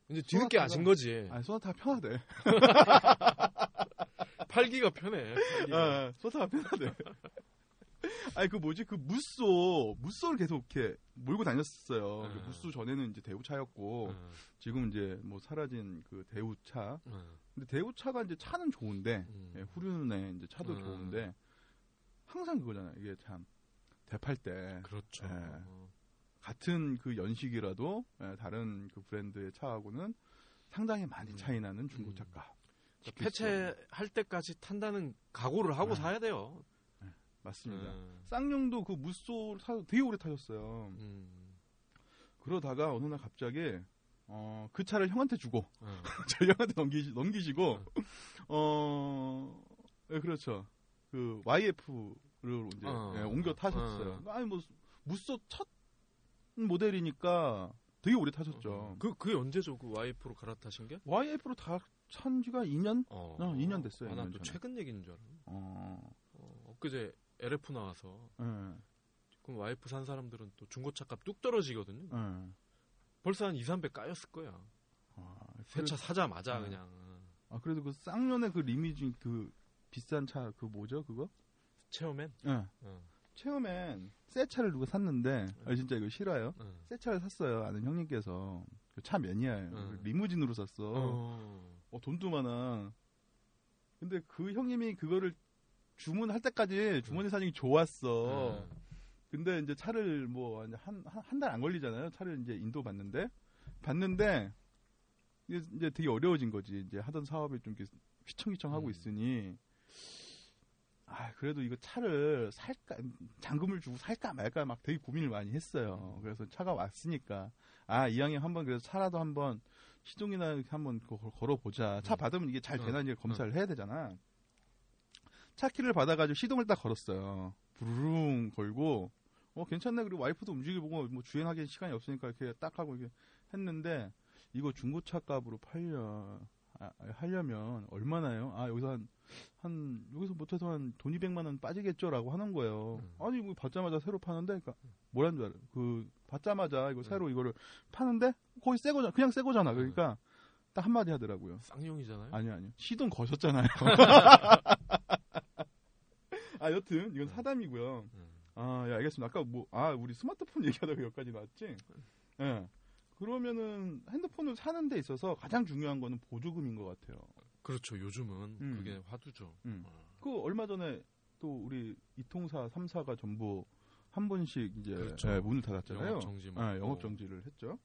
이제 뒤늦게 아신 거지. 아니 소나타가 편하대. 팔기가 편해. 팔기가. 아, 소나타가 편하대. 아니 그 뭐지 그 무쏘 무쏘를 계속 이렇게 몰고 다녔어요. 어. 그 무쏘 전에는 이제 대우차였고 어. 지금 이제 뭐 사라진 그 대우차. 어. 근데 대우차가 이제 차는 좋은데 음. 예, 후륜에 이제 차도 음. 좋은데 항상 그거잖아요. 이게 참 대팔 때 그렇죠. 예. 어. 같은 그 연식이라도 예, 다른 그 브랜드의 차하고는 상당히 많이 음. 차이 나는 중고차 음. 값. 그러니까 폐차할 때까지 탄다는 각오를 하고 네. 사야 돼요. 맞습니다. 음. 쌍용도 그 무쏘를 사 되게 오래 타셨어요. 음. 그러다가 어느 날 갑자기 어, 그 차를 형한테 주고 어. 저희 형한테 넘기시, 넘기시고 어, 예, 그렇죠. 그 YF 를 이제 어. 예, 옮겨 타셨어요. 어. 아니 뭐 무쏘 첫 모델이니까 되게 오래 타셨죠. 그 그게 언제죠? 그 와이프로 갈아타신 게? YF로 다 찬 지가 2년? 어, 어, 2년 됐어요, 아, 2년 난또. 최근 얘기인 줄 알았네. 어, 어, 엊그제 LF 나와서 예, 그럼 와이프 산 사람들은 또 중고차 값 뚝 떨어지거든요. 예. 벌써 한 2, 300 까였을 거야. 아, 새차 사자마자 네. 그냥 아, 그래도 그 쌍년의 그 리미진 그 비싼 차 그 뭐죠 그거? 체험엔. 예. 어, 처음엔 새 차를 누가 샀는데 아 진짜 이거 싫어요. 어. 새 차를 샀어요. 아는 형님께서 그차 매니아예요. 응. 리무진으로 샀어. 어. 어, 돈도 많아. 근데 그 형님이 그거를 주문할 때까지 주머니 사정이 좋았어. 어. 근데 이제 차를 뭐 한 한 달 안 걸리잖아요. 차를 이제 인도 받는데 받는데 이제 되게 어려워진 거지. 이제 하던 사업이 좀 이렇게 휘청휘청 하고 음. 있으니 아 그래도 이거 차를 살까 잔금을 주고 살까 말까 막 되게 고민을 많이 했어요. 그래서 차가 왔으니까 아 이왕이면 한번 그래서 차라도 한번 시동이나 이렇게 한번 거- 걸어보자. 차 음. 받으면 이게 잘 음. 되나 이제 검사를 해야 되잖아. 차 키를 받아가지고 시동을 딱 걸었어요. 부르릉 걸고 어 괜찮네 그리고 와이프도 움직이 보고 뭐 주행하기 시간이 없으니까 이렇게 딱 하고 이렇게 했는데 이거 중고차 값으로 팔려 아, 하려면 얼마나요? 아 여기서 한, 한 여기서 못해서 한 돈 200만 원 빠지겠죠라고 하는 거예요. 음. 아니 뭐 받자마자 새로 파는데 그러니까 뭐란 줄 알아? 그 받자마자 이거 음. 새로 이거를 파는데 거의 새 거잖아. 그냥 새 거잖아. 그러니까 딱 한마디 하더라고요. 쌍용이잖아요. 아니요, 아니요. 시동 거셨잖아요. 아, 여튼, 이건 사담이고요. 음. 아, 예, 알겠습니다. 아까 뭐, 아, 우리 스마트폰 얘기하다가 여기까지 나왔지? 예. 그러면은 핸드폰을 사는 데 있어서 가장 중요한 거는 보조금인 것 같아요. 그렇죠. 요즘은 음. 그게 화두죠. 음. 어. 그 얼마 전에 또 우리 이통사 3사가 전부 한 번씩 이제 그렇죠. 예, 문을 닫았잖아요. 영업 정지 뭐. 예, 영업 정지를 했죠.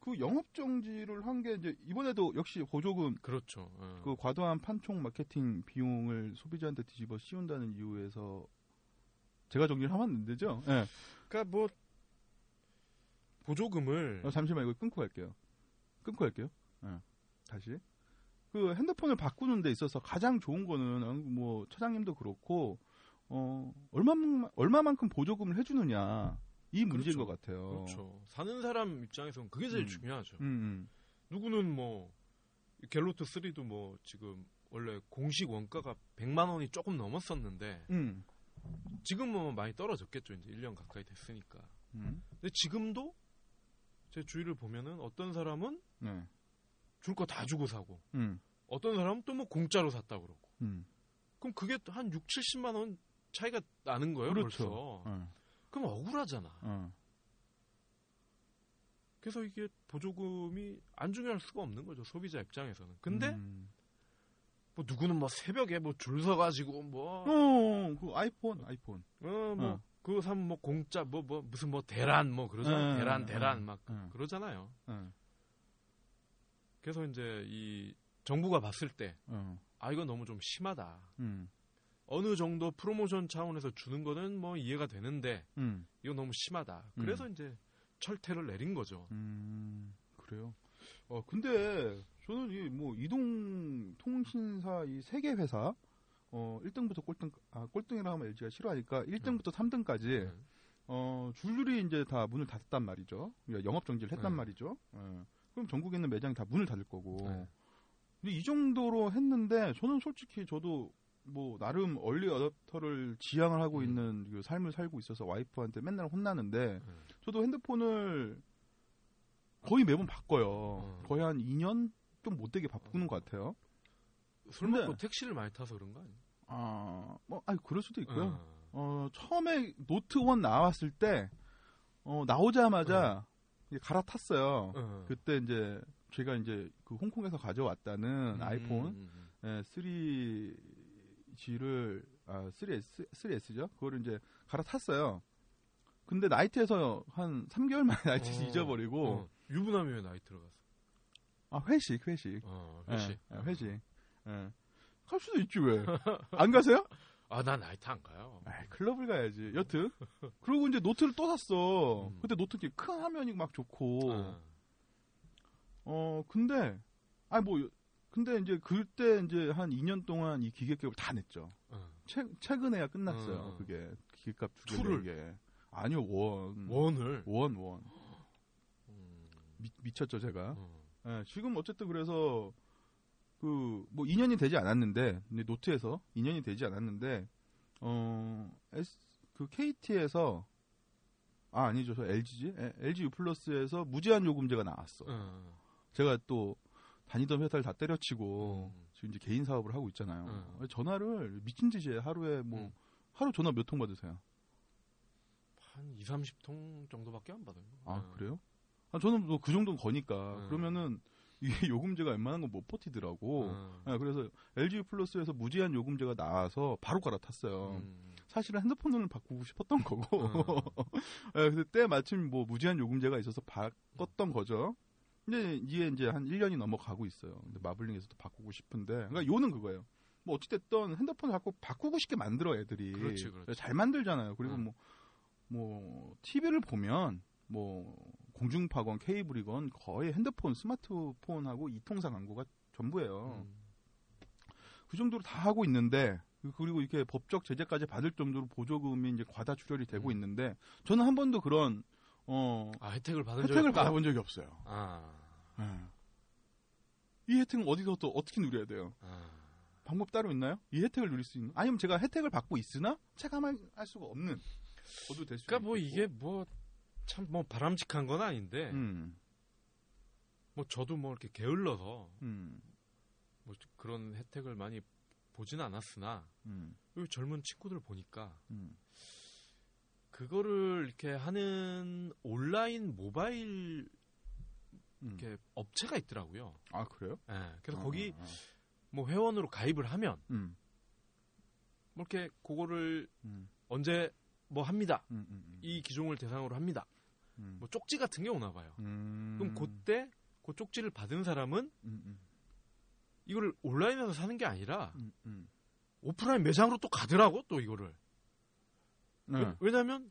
그 영업 정지를 한 게 이제 이번에도 역시 보조금 그렇죠. 어. 그 과도한 판촉 마케팅 비용을 소비자한테 뒤집어 씌운다는 이유에서 제가 정리를 하면 안 되죠? 예. 그러니까 뭐 보조금을 어, 잠시만 이거 끊고 갈게요. 끊고 갈게요. 예. 다시. 그 핸드폰을 바꾸는 데 있어서 가장 좋은 거는 어, 뭐 차장님도 그렇고 어 얼마만 얼마만큼 보조금을 해주느냐 이 문제인 그렇죠. 것 같아요. 그렇죠. 사는 사람 입장에서는 그게 제일 음. 중요하죠. 음, 음. 누구는 뭐 갤로트 3도 뭐 지금 원래 공식 원가가 100만 원이 조금 넘었었는데 음. 지금은 뭐 많이 떨어졌겠죠. 이제 1년 가까이 됐으니까. 음. 근데 지금도 제 주위를 보면은 어떤 사람은 네. 줄거 다 주고 사고 음. 어떤 사람은 또 뭐 공짜로 샀다 그러고 음. 그럼 그게 또한 6, 70만 원 차이가 나는 거예요 그렇죠. 벌써 어. 그럼 억울하잖아 어. 그래서 이게 보조금이 안 중요할 수가 없는 거죠 소비자 입장에서는 근데 음. 뭐 누구는 뭐 새벽에 뭐 줄 서가지고 뭐 어, 그 아이폰, 아이폰. 어, 뭐, 어. 그거 사면 뭐 공짜, 뭐, 뭐, 무슨 뭐 대란, 뭐 그러잖아요. 어, 대란, 어, 대란, 막 어. 그러잖아요. 어. 그래서 이제 이 정부가 봤을 때, 어. 아, 이건 너무 좀 심하다. 음. 어느 정도 프로모션 차원에서 주는 거는 뭐 이해가 되는데, 음. 이건 너무 심하다. 그래서 이제 철퇴를 내린 거죠. 음, 그래요. 어, 근데 저는 이 뭐 이동 통신사 이 세계 회사 어 1등부터 꼴등 아 꼴등이라 하면 LG가 싫어하니까 1등부터 3등까지 네. 어 줄줄이 이제 다 문을 닫았단 말이죠. 그러니까 영업 정지를 했단 네. 말이죠. 예. 그럼 전국에 있는 매장이 다 문을 닫을 거고. 네. 근데 이 정도로 했는데 저는 솔직히 저도 뭐 나름 얼리 어답터를 지향을 하고 음. 있는 그 삶을 살고 있어서 와이프한테 맨날 혼나는데 네. 저도 핸드폰을 거의 매번 바꿔요. 어. 거의 한 2년 좀 못되게 바꾸는 것 같아요. 술 근데- 먹고 택시를 많이 타서 그런 거 아니에요? 아, 뭐, 아니 그럴 수도 있고요. 어. 어, 처음에 노트 1 나왔을 때 어, 나오자마자 이제 갈아탔어요. 어. 그때 이제 제가 이제 그 홍콩에서 가져왔다는 음, 아이폰 음, 음. 예, 3G를 아 3S 3S죠. 그거를 이제 갈아탔어요. 근데 나이트에서 한 3개월 만에 나이트 어. 잊어버리고 어. 유부남이 왜 나이트 들어갔어? 아 회식 회식 어, 회식. 예, 예, 회식 예. 갈 수도 있지 왜 안 가세요? 아, 난 나이트 안 가요. 아이, 클럽을 가야지 여튼 그리고 이제 노트를 또 샀어 음. 근데 노트 큰 화면이 막 좋고 어. 어 근데 아니 뭐 근데 이제 그때 이제 한 2년 동안 이 기계값을 다 냈죠 어. 최, 최근에야 끝났어요. 어. 그게 기계값 두 two를? 개. 아니요 원. 원을. 원 원. 음. 미, 미쳤죠 제가. 어. 예, 지금 어쨌든 그래서 그 뭐 2년이 되지 않았는데 노트에서 2년이 되지 않았는데 어 S 그 KT에서 아 아니죠 저 LG지 LG U 플러스에서 무제한 요금제가 나왔어. 어. 제가 또 다니던 회사를 다 때려치고 음. 지금 이제 개인 사업을 하고 있잖아요. 음. 전화를 미친 듯이 해. 하루에 뭐 음. 하루 전화 몇 통 받으세요? 한 2, 30통 정도밖에 안 받아요. 아 어. 그래요? 아, 저는 뭐 그 정도는 거니까 음. 그러면은 이게 요금제가 웬만한 건 못 버티더라고. 어. 아, 그래서 LG 플러스에서 무제한 요금제가 나와서 바로 갈아탔어요. 음. 사실은 핸드폰을 바꾸고 싶었던 거고. 어. 예, 근데 때 마침 뭐 무제한 요금제가 있어서 바꿨던 거죠. 근데 이게 이제 한 1년이 넘어가고 있어요. 근데 마블링에서도 바꾸고 싶은데. 그러니까 요는 그거예요. 뭐 어찌됐든 핸드폰을 자꾸 바꾸고 싶게 만들어 애들이. 그렇지, 그렇지. 잘 만들잖아요. 그리고 음. 뭐, 뭐, TV를 보면 뭐, 공중파건 케이블이건 거의 핸드폰, 스마트폰하고 이통사 광고가 전부예요. 음. 그 정도로 다 하고 있는데 그리고 이렇게 법적 제재까지 받을 정도로 보조금이 이제 과다 출혈이 되고 음. 있는데 저는 한 번도 그런 어 아 혜택을 받은 혜택을? 받아본 적이 없어요. 아, 이 혜택은 어디서 또 어떻게 누려야 돼요? 아. 방법 따로 있나요? 이 혜택을 누릴 수 있는? 아니면 제가 혜택을 받고 있으나 체감할 수가 없는 저도 될수 그러니까 뭐 이게 뭐 참 뭐 바람직한 건 아닌데 음, 뭐 저도 뭐 이렇게 게을러서 음, 뭐 그런 혜택을 많이 보진 않았으나 음, 이 젊은 친구들 보니까 음. 그거를 이렇게 하는 온라인 모바일 음. 이렇게 업체가 있더라고요. 아 그래요? 예, 그래서 어, 거기 어, 어. 뭐 회원으로 가입을 하면 음, 뭐 이렇게 그거를 음, 언제 뭐 합니다. 음, 음, 음. 이 기종을 대상으로 합니다. 음. 뭐 쪽지 같은 게 오나 봐요. 음. 그럼 그때 그 쪽지를 받은 사람은 음, 음, 이거를 온라인에서 사는 게 아니라 음, 음. 오프라인 매장으로 또 가더라고 또 이거를. 네. 왜- 왜냐면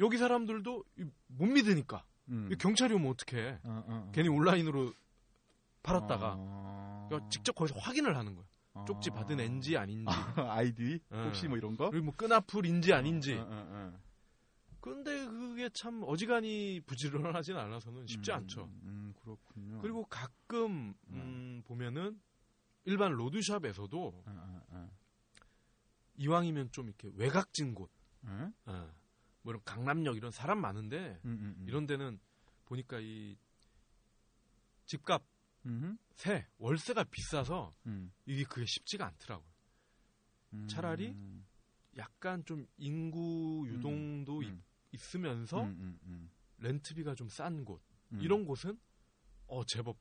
여기 사람들도 이- 못 믿으니까 경찰이 오면 어떡해. 어, 어, 어. 괜히 온라인으로 팔았다가 어. 그러니까 직접 거기서 확인을 하는 거야. 쪽지 받은 앤지 아닌지. 아이디 어. 혹시 뭐 이런 거? 그리고 뭐 끈아풀인지 아닌지. 어, 어, 어. 근데 그게 참 어지간히 부지런하진 않아서는 쉽지 음, 않죠. 음, 그렇군요. 그리고 가끔 음, 보면은 일반 로드샵에서도 어, 어, 어. 이왕이면 좀 이렇게 외곽진 곳, 어? 어, 뭐 이런 강남역 이런 사람 많은데 음, 음, 음. 이런 데는 보니까 이 집값. 세 월세가 비싸서 음. 이게 그게 쉽지가 않더라고요. 음. 차라리 약간 좀 인구 유동도 음. 있, 으면서 음, 음, 음. 렌트비가 좀 싼곳 음. 이런 곳은 어 제법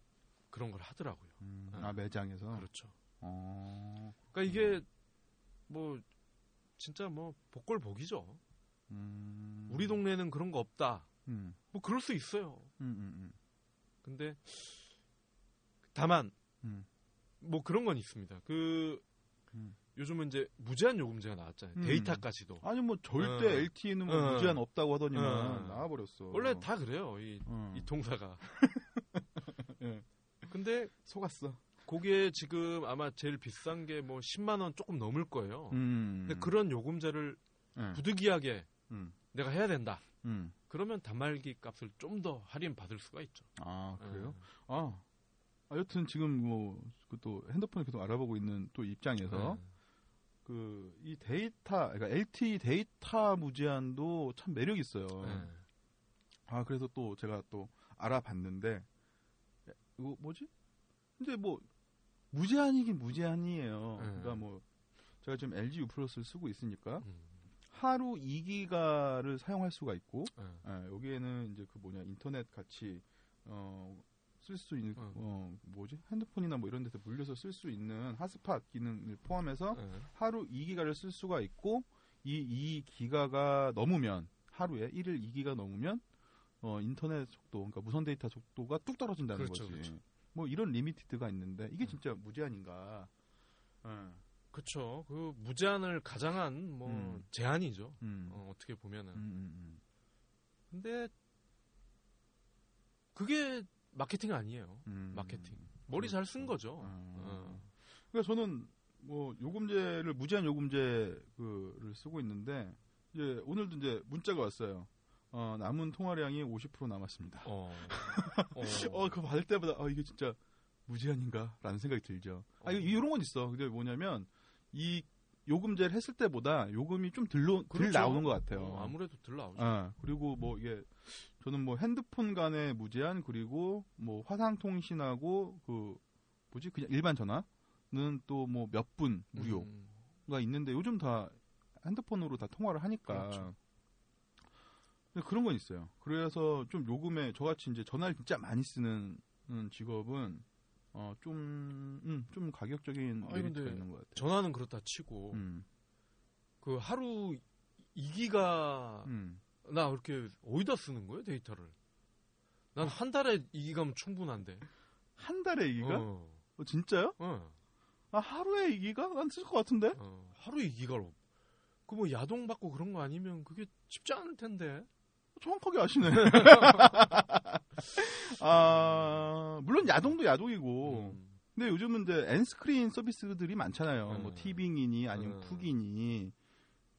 그런 걸 하더라고요. 음. 어. 아 매장에서. 그렇죠. 어. 그러니까 이게 뭐 진짜 뭐 복골 복이죠. 음. 우리 동네는 그런 거 없다. 음. 뭐 그럴 수 있어요. 근데 다만 음. 뭐 그런 건 있습니다. 그 음. 요즘은 이제 무제한 요금제가 나왔잖아요. 음. 데이터까지도. 아니 뭐 절대 어. LTE는 뭐 어. 무제한 없다고 하더니만 어. 나와버렸어. 원래 다 그래요. 이, 어. 이 통사가. 예. 근데 속았어. 그게 지금 아마 제일 비싼 게 뭐 10만 원 조금 넘을 거예요. 음. 근데 그런 요금제를 예. 부득이하게 음. 내가 해야 된다. 음. 그러면 단말기 값을 좀 더 할인 받을 수가 있죠. 아 그래요? 예. 아. 아, 여튼 지금 뭐 또 핸드폰을 계속 알아보고 있는 또 입장에서 예. 그 이 데이터 그러니까 LTE 데이터 무제한도 참 매력 있어요. 예. 아 그래서 또 제가 또 알아봤는데 이거 뭐지? 근데 뭐 무제한이긴 무제한이에요. 네. 그러니까 뭐 제가 지금 LG U 플러스를 쓰고 있으니까 음. 하루 2기가를 사용할 수가 있고 예. 예, 여기에는 이제 그 뭐냐 인터넷 같이 어, 쓸 수 있는 어. 어, 뭐지 핸드폰이나 뭐 이런 데서 물려서 쓸 수 있는 핫스팟 기능을 포함해서 예. 하루 2기가를 쓸 수가 있고 이 2기가가 넘으면 하루에 1일 2기가 넘으면 어, 인터넷 속도 그러니까 무선 데이터 속도가 뚝 떨어진다는 그렇죠, 거지. 그렇죠. 뭐 이런 limited가 있는데 이게 음. 진짜 무제한인가? 예. 그렇죠. 그 무제한을 가장한 뭐 음. 제한이죠. 음. 어, 어떻게 보면은. 음, 음, 근데 그게 마케팅 아니에요. 음. 마케팅. 머리 잘 쓴 거죠. 아. 어. 그러니까 저는 뭐 요금제를 무제한 요금제 그를 쓰고 있는데 이제 오늘도 이제 문자가 왔어요. 어, 남은 통화량이 50% 남았습니다. 어. 어. 어, 그거 받을 때마다 아 이게 진짜 무제한인가라는 생각이 들죠. 아, 이거 이런 건 있어. 근데 뭐냐면 이 요금제를 했을 때보다 요금이 좀 들로 들 그렇죠. 나오는 것 같아요. 어, 아무래도 들 나오죠. 아, 그리고 뭐 이게 저는 뭐 핸드폰 간의 무제한 그리고 뭐 화상 통신하고 그 뭐지 그냥 일반 전화는 또 뭐 몇 분 무료가 음. 있는데 요즘 다 핸드폰으로 다 통화를 하니까 그렇죠. 근데 그런 건 있어요. 그래서 좀 요금에 저같이 이제 전화를 진짜 많이 쓰는 음, 직업은 어, 좀, 음, 좀 가격적인 메리트가 있는 것 같아요. 전화는 그렇다 치고 음, 그 하루 2기가 음. 나 그렇게 어디다 쓰는 거예요 데이터를? 난 한 달에 2기가면 충분한데. 한 달에 이기가? 어. 어, 진짜요? 어. 아, 하루에 이기가? 난 쓸 것 같은데? 어. 하루 2기가로. 그 뭐 야동 받고 그런 거 아니면 그게 쉽지 않을 텐데. 정확하게 아시네. 아, 물론 야동도 야동이고, 음. 근데 요즘은 이제 엔스크린 서비스들이 많잖아요. 음. 뭐 티빙이니 아니면 음. 푸기니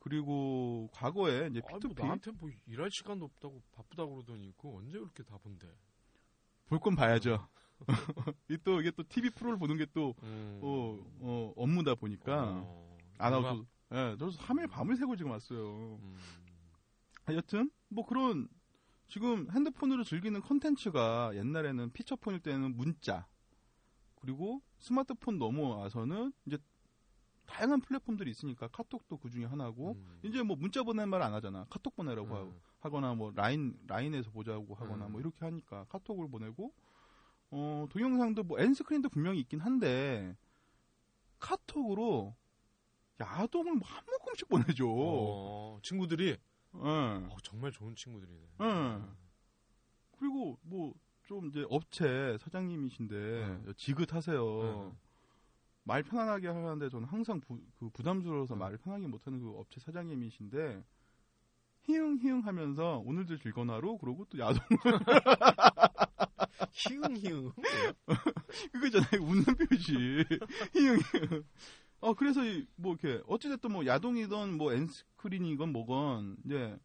그리고 과거에 이제 아, P2P 뭐 나한테 뭐 일할 시간도 없다고 바쁘다 그러더니 그거 언제 그렇게 다 본대? 볼 건 봐야죠. 이게 또 이게 또 TV 프로를 보는 게또 음. 어, 어, 업무다 보니까 어, 아나운서 예, 저도 3일 밤을 새고 지금 왔어요. 음. 하여튼 뭐 그런 지금 핸드폰으로 즐기는 컨텐츠가 옛날에는 피처폰일 때는 문자 그리고 스마트폰 넘어와서는 이제 다양한 플랫폼들이 있으니까 카톡도 그 중에 하나고 음. 이제 뭐 문자 보낼 말안 하잖아 카톡 보내라고 음. 하거나 뭐 라인 라인에서 보자고 하거나 음. 뭐 이렇게 하니까 카톡을 보내고 어 동영상도 뭐 엔스크린도 분명히 있긴 한데 카톡으로 야동을 뭐한 모금씩 보내줘. 어, 친구들이 예. 어, 정말 좋은 친구들이네. 응. 그리고 뭐 좀 이제 업체 사장님이신데 응. 지긋하세요. 응. 말 편안하게 하는데 저는 항상 부, 그 부담스러워서 응. 말을 편하게 못하는 그 업체 사장님이신데 히응 히응 하면서 오늘도 하루 그러고 또 야동 희응 희응. 그거잖아요 웃는 표시 히응 히응 어 그래서 이- 뭐 이렇게 어찌됐든 뭐 야동이든 뭐 엔스크린이건 뭐건 이제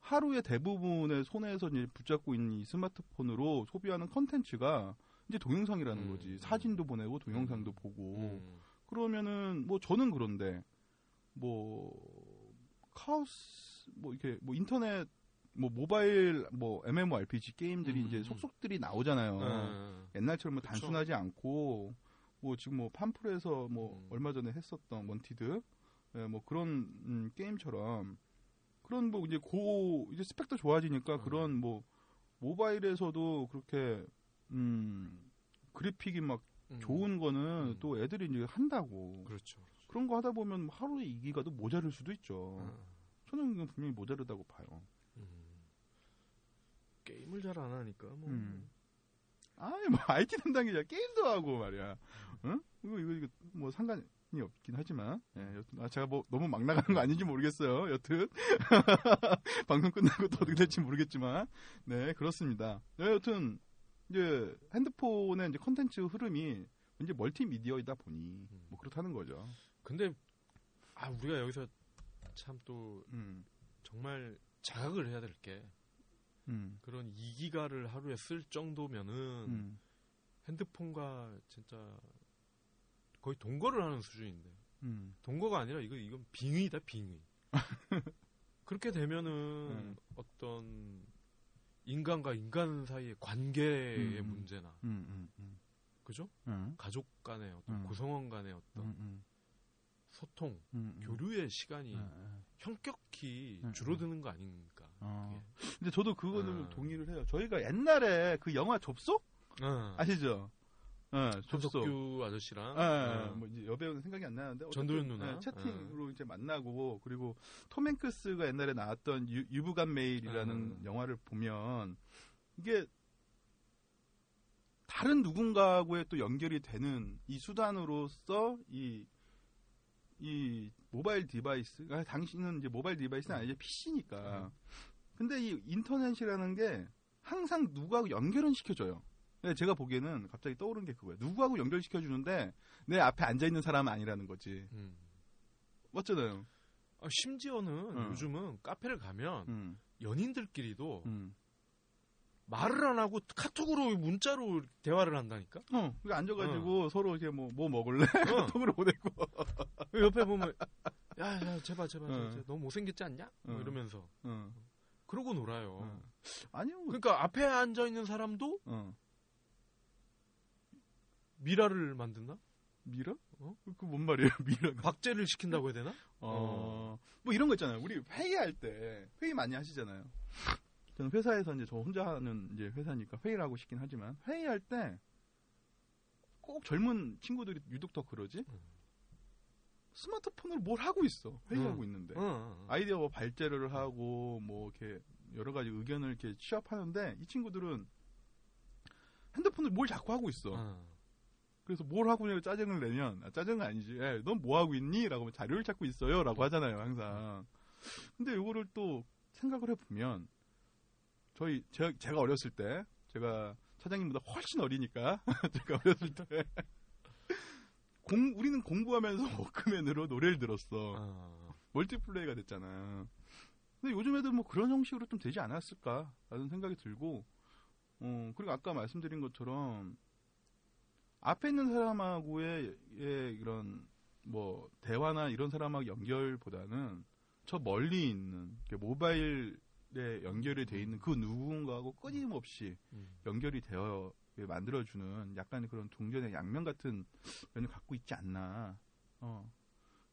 하루의 대부분의 손에서 이제 붙잡고 있는 이 스마트폰으로 소비하는 컨텐츠가 이제 동영상이라는 음. 거지 사진도 보내고 동영상도 보고 음. 그러면은 뭐 저는 그런데 뭐 카오스 뭐 이렇게 뭐 인터넷 뭐 모바일 뭐 MMORPG 게임들이 음. 이제 속속들이 나오잖아요. 음. 옛날처럼 뭐 그쵸. 단순하지 않고 뭐 지금 뭐 팜플에서 뭐 음. 얼마 전에 했었던 원티드 예, 뭐 그런 음, 게임처럼 그런 뭐 이제 고 이제 스펙도 좋아지니까 음. 그런 뭐 모바일에서도 그렇게 음 그래픽이 막 음. 좋은 거는 음. 또 애들이 이제 한다고 그렇죠. 그런 거 하다 보면 하루에 2기가도 모자랄 수도 있죠. 음. 저는 이건 분명히 모자르다고 봐요. 음. 게임을 잘 안 하니까 뭐. 음. 아니 뭐 IT 담당이자 게임도 하고 말이야. 응? 이거 이거 이거 뭐 상관이 없긴 하지만 예, 여튼 아 제가 뭐 너무 막 나가는 거 아닌지 모르겠어요. 여튼 방송 끝나고 또 어떻게 될지 모르겠지만 네 그렇습니다. 네, 여튼 이제 핸드폰의 이제 컨텐츠 흐름이 이제 멀티미디어이다 보니 뭐 그렇다는 거죠. 근데 아 우리가 여기서 참또 음, 정말 자각을 해야 될게 음, 그런 2기가를 하루에 쓸 정도면은 음, 핸드폰과 진짜 거의 동거를 하는 수준인데 음, 동거가 아니라 이거 이건 빙의다 빙의. 그렇게 되면은 음. 어떤 인간과 인간 사이의 관계의 음. 문제나 음, 음, 음, 그죠? 음, 가족 간의 어떤 음. 구성원 간의 어떤 음, 음, 소통, 음, 음. 교류의 시간이 음, 음. 현격히 음, 줄어드는 거 아닌가? 어. 근데 저도 그거는 아. 동의를 해요. 저희가 옛날에 그 영화 접속 어. 아시죠? 어, 접속. 한석규 아저씨랑 예, 예, 어. 뭐 이제 여배우는 생각이 안 나는데 전도연 누나? 예, 채팅으로 이제 만나고 그리고 톰 행크스가 옛날에 나왔던 유, You've Got Mail이라는 음. 영화를 보면 이게 다른 누군가하고의 또 연결이 되는 이 수단으로서 이, 이 모바일 device, 아, 당시는 이제 모바일 device는 아니죠. PC니까. 근데 이 인터넷이라는 게 항상 누구하고 연결은 시켜줘요. 제가 보기에는 갑자기 떠오른 게 그거예요. 누구하고 연결시켜 주는데 내 앞에 앉아 있는 사람은 아니라는 거지. 음. 맞잖아요. 아, 심지어는 음. 요즘은 카페를 가면 음, 연인들끼리도 음. 말을 안 하고 카톡으로 문자로 대화를 한다니까. 어, 그 앉아가지고 서로 이렇게 뭐, 뭐 먹을래? 어. 통으로 보내고. 옆에 보면 야, 야 제발 제발, 어. 제발 너무 못생겼지 않냐? 뭐 어. 이러면서 어, 그러고 놀아요. 어. 아니요. 그러니까 앞에 앉아 있는 사람도 어. 미라를 만든다? 미라? 어? 그 뭔 말이에요, 미라가? 박제를 시킨다고 해야 되나? 어, 뭐 이런 거 있잖아요. 우리 회의할 때, 회의 많이 하시잖아요. 저는 회사에서 이제 저 혼자 하는 이제 회사니까 회의를 하고 싶긴 하지만, 회의할 때, 꼭 젊은 친구들이 유독 더 그러지? 음. 스마트폰으로 뭘 하고 있어. 회의하고 음. 있는데. 어, 어. 아이디어 뭐 발제를 하고, 뭐, 이렇게, 여러 가지 의견을 이렇게 취합하는데, 이 친구들은 핸드폰을 뭘 자꾸 하고 있어. 어. 그래서 뭘 하고 있냐고 짜증을 내면 아, 짜증은 아니지. 예, 넌뭐 하고 있니? 라고 하면 자료를 찾고 있어요라고 하잖아요, 항상. 근데 요거를 또 생각을 해 보면 저희 제가, 제가 어렸을 때 제가 차장님보다 훨씬 어리니까 제가 어렸을 때 공 우리는 공부하면서 워크맨으로 노래를 들었어. 아, 멀티플레이가 됐잖아. 근데 요즘 애들 뭐 그런 형식으로 좀 되지 않았을까라는 생각이 들고, 어, 그리고 아까 말씀드린 것처럼, 앞에 있는 사람하고의 의 이런, 뭐, 대화나 이런 사람하고 연결보다는 저 멀리 있는, 그 모바일에 연결이 돼 있는 그 누군가하고 끊임없이 음. 연결이 되어 만들어주는 약간 그런 동전의 양면 같은 면을 갖고 있지 않나. 어.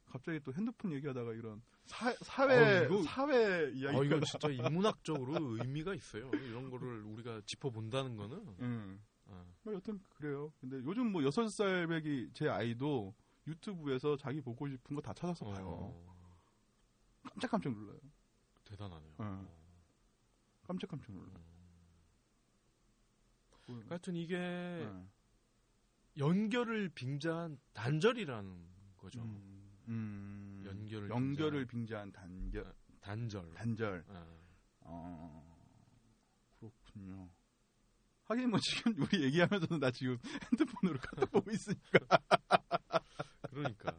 갑자기 또 핸드폰 얘기하다가 이런 사, 사회 어, 이거- 사회 이야기가 어, 이거 진짜 인문학적으로 의미가 있어요. 이런 거를 우리가 짚어본다는 거는. 응. 아, 뭐 여튼 그래요. 근데 요즘 뭐 여섯 살 배기 제 아이도 유튜브에서 자기 보고 싶은 거 다 찾아서 봐요. 어, 깜짝깜짝 놀라요. 대단하네요. 응. 어, 깜짝깜짝 놀라. 음. 요 하여튼 이게 응. 연결을 빙자한 단절이라는 거죠. 음, 음. 연결을 연결을 빙자한 단결 단절. 단절. 아, 어, 그렇군요. 하긴 뭐 지금 우리 얘기하면서는 나 지금 핸드폰으로 카톡 보고 있으니까. 그러니까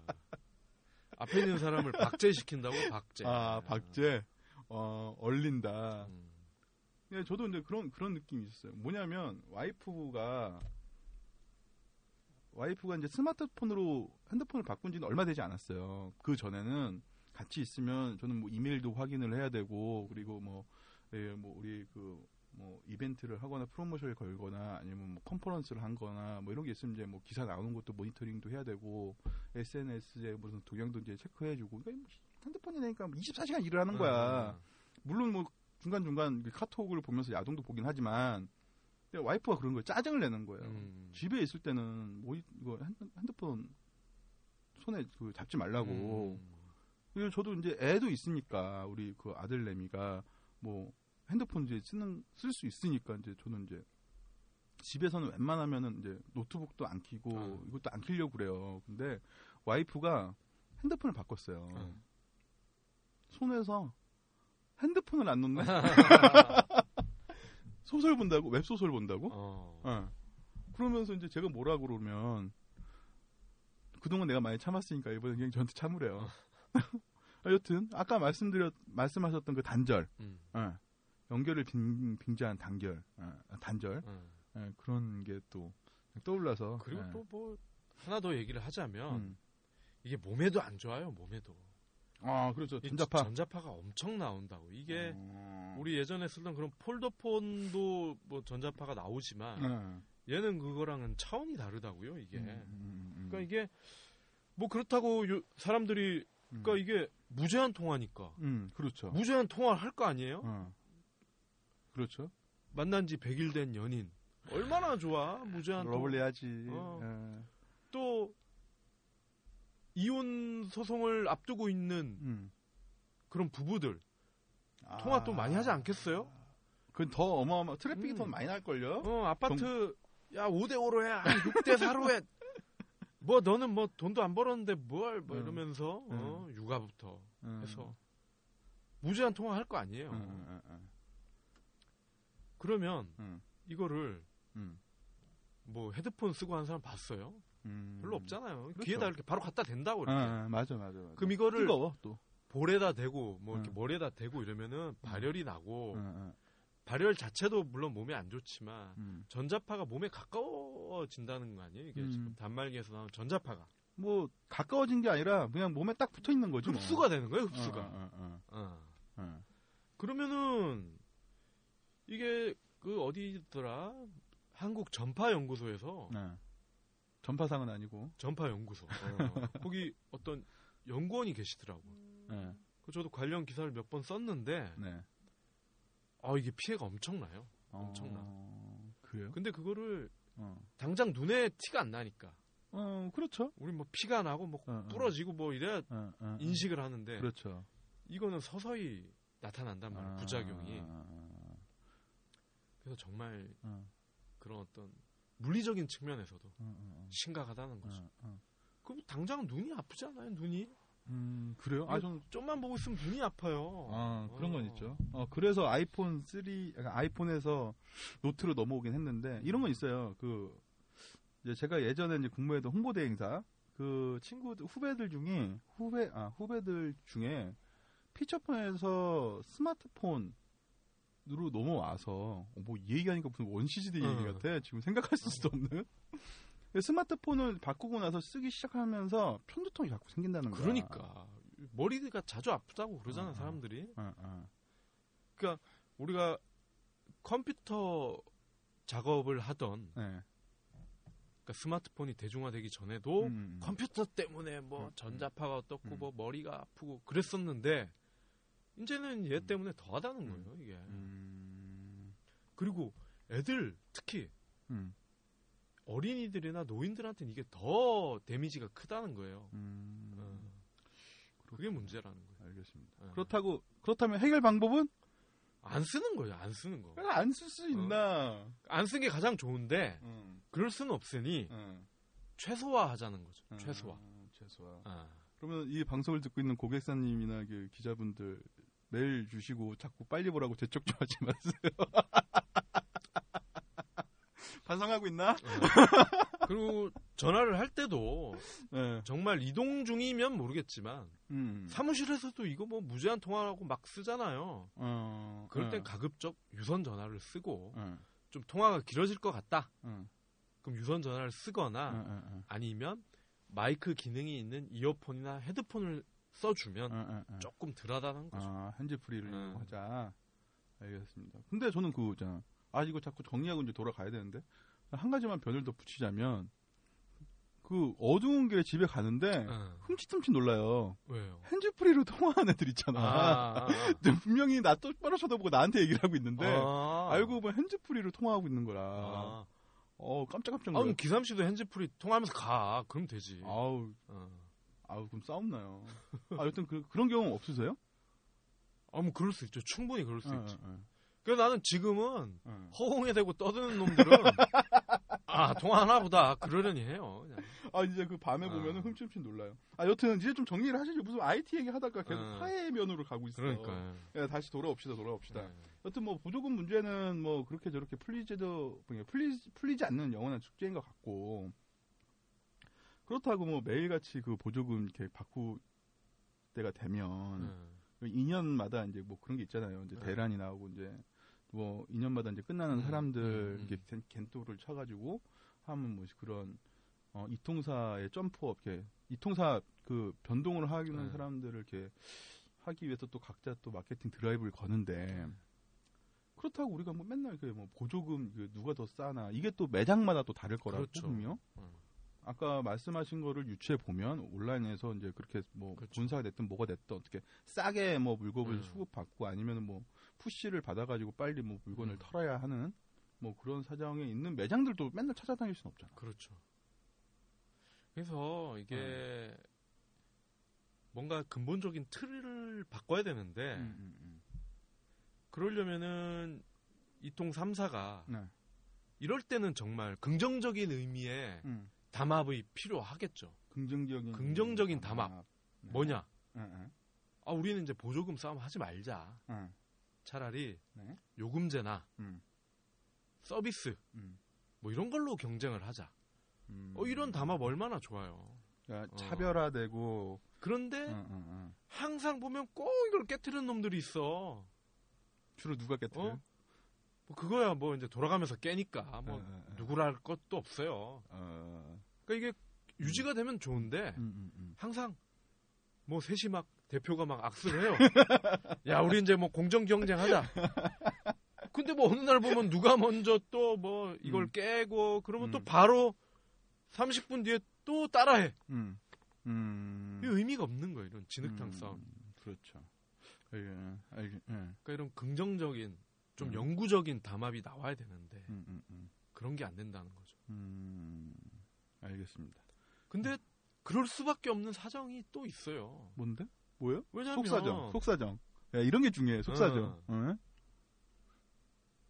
앞에 있는 사람을 박제시킨다고 박제. 아, 박제. 어, 얼린다. 음, 예, 저도 근데 그런 그런 느낌이 있어요. 뭐냐면 와이프가 와이프가 이제 스마트폰으로 핸드폰을 바꾼 지는 얼마 되지 않았어요. 그 전에는 같이 있으면 저는 뭐 이메일도 확인을 해야 되고 그리고 뭐, 예, 뭐 우리 그 뭐 이벤트를 하거나 프로모션을 걸거나 아니면 뭐 컨퍼런스를 한거나 뭐 이런 게 있으면 이제 뭐 기사 나오는 것도 모니터링도 해야 되고 SNS에 무슨 동향도 이제 체크해주고 그러니까 뭐 핸드폰이 되니까 24시간 일을 하는 거야. 음, 물론 뭐 중간 중간 카톡을 보면서 야동도 보긴 하지만 와이프가 그런 거에 짜증을 내는 거예요. 음. 집에 있을 때는 뭐 이- 이거 핸드- 핸드폰 손에 그 잡지 말라고. 음. 그리고 저도 이제 애도 있으니까 우리 그 아들 내미가 뭐 핸드폰 이제 쓰는 쓸 수 있으니까 이제 저는 이제 집에서는 웬만하면은 이제 노트북도 안 키고 아. 이것도 안 키려고 그래요. 근데 와이프가 핸드폰을 바꿨어요. 음. 손에서 핸드폰을 안 놓네. 소설 본다고? 웹 소설 본다고? 어. 어. 그러면서 이제 제가 뭐라 그러면 그동안 내가 많이 참았으니까 이번에 그냥 저한테 참으래요. 여튼 아까 말씀드렸 말씀하셨던 그 단절, 음. 어. 연결을 빙, 빙자한 단결, 어, 단절 음. 예, 그런 게 또 떠올라서 그리고 예. 또뭐 하나 더 얘기를 하자면 음. 이게 몸에도 안 좋아요. 몸에도. 아 그렇죠 이 전자파 전자파가 엄청 나온다고. 이게 어. 우리 예전에 쓰던 그런 폴더폰도 뭐 전자파가 나오지만 예. 얘는 그거랑은 차원이 다르다고요. 이게. 음, 음, 음, 그러니까 이게 뭐 그렇다고 요- 사람들이 음. 그러니까 이게 무제한 통화니까 음, 그렇죠. 무제한 통화를 할 거 아니에요? 어. 그렇죠. 만난 지 100일 된 연인. 얼마나 좋아. 무제한. 러블리하지. 어. 예. 또 이혼 소송을 앞두고 있는 음. 그런 부부들 아. 통화 또 많이 하지 않겠어요? 그건 더 어마어마 트래픽이 음. 더 많이 날 걸요. 어, 아파트 야 5대 5로 해. 아, 6대 4로 해. 뭐 너는 뭐 돈도 안 벌었는데 뭘뭐 음. 이러면서 어, 육아부터 음. 해서 무제한 통화 할 거 아니에요. 음, 음, 음, 그러면 음, 이거를 음, 뭐 헤드폰 쓰고 하는 사람 봤어요? 음. 별로 없잖아요. 그렇죠. 귀에다 이렇게 바로 갖다 댄다고 이렇게. 아, 맞아, 맞아, 맞아. 그럼 이거를 뜨거워 또. 볼에다 대고 뭐 이렇게 음. 머리에다 대고 이러면은 발열이 나고 음, 음, 발열 자체도 물론 몸에 안 좋지만 음. 전자파가 몸에 가까워진다는 거 아니에요? 이게 음. 지금 단말기에서 나온 전자파가 뭐 가까워진 게 아니라 그냥 몸에 딱 붙어 있는 거지. 뭐. 흡수가 되는 거예요. 흡수가. 어, 어, 어, 어. 어. 그러면은 이게 그 어디더라? 한국 전파 연구소에서 네. 전파상은 아니고. 전파 연구소 어. 거기 어떤 연구원이 계시더라고. 네. 그 저도 관련 기사를 몇 번 썼는데 네. 아 이게 피해가 엄청나요. 엄청나. 어, 그래요? 근데 그거를 어. 당장 눈에 티가 안 나니까 어, 그렇죠. 우리 뭐 피가 나고 뭐 어, 어. 부러지고 뭐 이래야 어, 어, 인식을 하는데 그렇죠. 이거는 서서히 나타난단 말이에요. 아, 부작용이. 아, 그래서 정말 어, 그런 어떤 물리적인 측면에서도 어, 어, 심각하다는 어, 거죠. 그럼 당장 눈이 아프지 않아요? 눈이? 음, 그래요? 아, 좀 좀만 보고 있으면 눈이 아파요. 아, 그런 건 어. 있죠. 어, 그래서 아이폰 3, 그러니까 아이폰에서 노트로 넘어오긴 했는데, 이런 건 있어요. 그, 이제 제가 예전에 이제 국무회도 홍보대 행사, 그 친구 후배들 중에 후배 아 후배들 중에 피처폰에서 스마트폰 으로 넘어와서 어, 뭐이 얘기하니까 무슨 원시시대 얘기 어. 같아. 지금 생각할 수도 없는. 스마트폰을 바꾸고 나서 쓰기 시작하면서 편두통이 자꾸 생긴다는 거야. 그러니까 머리가 자주 아프다고 그러잖아 어. 사람들이. 어, 어. 우리가 컴퓨터 작업을 하던 네. 그러니까 스마트폰이 대중화되기 전에도 음, 컴퓨터 때문에 뭐 음, 전자파가 어떻고 음. 뭐 머리가 아프고 그랬었는데 이제는 얘 음. 때문에 더 하다는 음. 거예요 이게. 음, 그리고 애들 특히 음, 어린이들이나 노인들한테는 이게 더 데미지가 크다는 거예요. 음. 어. 그게 문제라는 거예요. 알겠습니다. 어. 그렇다고 그렇다면 해결 방법은 안 쓰는 거예요. 안 쓰는 거. 안 쓸 수 있나? 안쓴 게 가장 좋은데 음, 그럴 수는 없으니 음, 최소화하자는 거죠. 음, 최소화. 최소화. 아. 그러면 이 방송을 듣고 있는 고객사님이나 그 기자분들 메일 주시고 자꾸 빨리 보라고 재촉 좀 하지 마세요. 반성하고 있나? 어. 그리고 전화를 할 때도 네. 정말 이동 중이면 모르겠지만 음. 사무실에서도 이거 뭐 무제한 통화라고 막 쓰잖아요. 어. 그럴 땐 어. 가급적 유선 전화를 쓰고 어. 좀 통화가 길어질 것 같다. 어. 그럼 유선 전화를 쓰거나. 아니면 마이크 기능이 있는 이어폰이나 헤드폰을 써주면. 조금 덜하다는 거죠. 아, 핸즈 프리를 음. 이용하자. 알겠습니다. 근데 저는 그 있잖아. 아 이거 자꾸 정리하고 이제 돌아가야 되는데 한 가지만 변을 더 붙이자면 그 어두운 길에 집에 가는데 어. 흠칫흠칫 놀라요. 왜요? 핸즈 프리로 통화하는 애들 있잖아. 아, 아, 아. 분명히 나 똑바로 쳐다보고 나한테 얘기를 하고 있는데 아. 알고 보면 핸즈 프리로 통화하고 있는 거라. 아. 어 깜짝깜짝 아, 놀라. 그럼 기삼 씨도 핸즈프리 통화하면서 가. 그럼 되지. 아우 어. 아우 그럼 싸움 나요. 아 여튼 그 그런 경험 없으세요? 아, 뭐 그럴 수 있죠. 충분히 그럴 수 어, 있지. 어, 그래서 나는 지금은 어. 허공에 대고 떠드는 놈들은 아 통화하나 보다 그러려니 해요. 그냥. 아 이제 그 밤에 어. 보면은 흠칫흠칫 놀라요. 아 여튼 이제 좀 정리를 하시죠. 무슨 IT 얘기 하다가 계속 어. 화해 면으로 가고 있어요. 그러니까. 예, 다시 돌아옵시다, 돌아옵시다. 네. 여튼 뭐 보조금 문제는 뭐 그렇게 저렇게 풀리지도 뭐냐, 풀리 풀리지 않는 영원한 숙제인 것 같고 그렇다고 뭐 매일같이 그 보조금 이렇게 바꾸 때가 되면 네. 2년마다 이제 뭐 그런 게 있잖아요. 이제 네. 대란이 나오고 이제 뭐 2년마다 이제 끝나는 음, 사람들 음, 이렇게 겐- 겐토를 쳐가지고 하면 뭐 그런 어, 이통사의 점프업, 이렇게 이통사 그 변동을 하는 네. 사람들을 이렇게 하기 위해서 또 각자 또 마케팅 드라이브를 거는데 그렇다고 우리가 뭐 맨날 그 뭐 보조금 그 누가 더 싸나 이게 또 매장마다 또 다를 거라고 그렇죠. 분명. 어. 아까 말씀하신 거를 유추해 보면 온라인에서 이제 그렇게 뭐 그렇죠. 군사가 됐든 뭐가 됐든 어떻게 싸게 뭐 물건을 음. 수급받고 아니면 뭐 푸시를 받아가지고 빨리 뭐 물건을 음. 털어야 하는 뭐 그런 사정에 있는 매장들도 맨날 찾아다닐 수는 없잖아. 그렇죠. 그래서 이게 어. 뭔가 근본적인 틀을 바꿔야 되는데 음, 음, 음. 그러려면은 이통 3사가 네. 이럴 때는 정말 긍정적인 의미의 음. 담합이 필요하겠죠. 긍정적인 긍정적인 담합. 네. 뭐냐? 네, 네. 아, 우리는 이제 보조금 싸움 하지 말자. 네. 차라리 네. 요금제나 음. 서비스 음. 뭐 이런 걸로 경쟁을 하자. 음. 어, 이런 담합 얼마나 좋아요. 그러니까 어. 차별화되고 그런데 응, 응, 응. 항상 보면 꼭 이걸 깨트리는 놈들이 있어. 주로 누가 깨뜨려? 어? 뭐 그거야 뭐 이제 돌아가면서 깨니까 뭐 어, 어, 어. 누구랄 것도 없어요. 어. 그러니까 이게 유지가 되면 좋은데 음, 음, 음. 항상 뭐 셋이 막 대표가 막 악수를 해요. 야 우리 이제 뭐 공정 경쟁하자. 근데 뭐 어느 날 보면 누가 먼저 또 뭐 이걸 음. 깨고 그러면 또 음. 바로 30분 뒤에 또 따라해. 음. 음. 이 의미가 없는 거예요. 이런 진흙탕 음, 싸움. 그렇죠. 예, 알겠, 예. 그러니까 이런 긍정적인 좀 음. 영구적인 담합이 나와야 되는데 음. 그런 게 안 된다는 거죠. 음, 알겠습니다. 근데 그럴 수밖에 없는 사정이 또 있어요. 뭔데? 뭐요? 왜냐면 속사정, 속사정. 야, 이런 게 중요해, 속사정. 어. 어.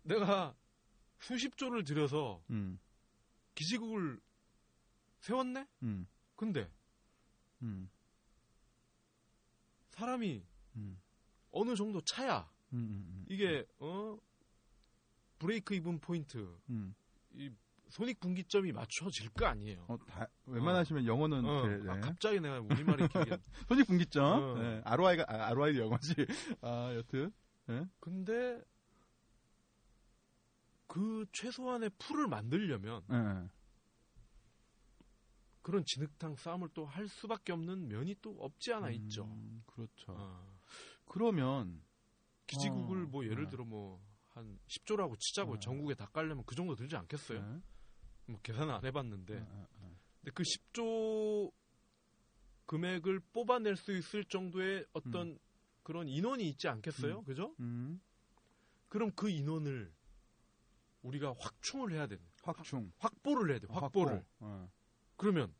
내가 수십 조를 들여서 음, 기지국을 세웠네? 음, 근데 음, 사람이 음, 어느 정도 차야 음, 음, 이게 어 브레이크 이븐 포인트 음, 이 손익 분기점이 맞춰질 거 아니에요. 어, 다, 웬만하시면 영어는 어, 제- 네. 아, 갑자기 내가 우리말이 기억이 손익 분기점. 어. 네. ROI가 아, ROI도 영어지. 아, 여튼. 근데 그 최소한의 풀을 만들려면 네. 그런 진흙탕 싸움을 또 할 수밖에 없는 면이 또 없지 않아 있죠. 음, 그렇죠. 어. 그러면 기지국을 어, 뭐 예를 네. 들어 뭐 한 10조라고 치자고 네. 전국에 다 깔려면 그 정도 들지 않겠어요? 네. 뭐 계산을 안 해봤는데 네, 네, 네. 근데 그 10조 금액을 뽑아낼 수 있을 정도의 어떤 그런 인원이 있지 않겠어요? 음. 그죠? 음, 그럼 그 인원을 우리가 확충을 해야 되는 확충. 확 보를 해야 돼. 아, 확보를. 확보. 어. 그러면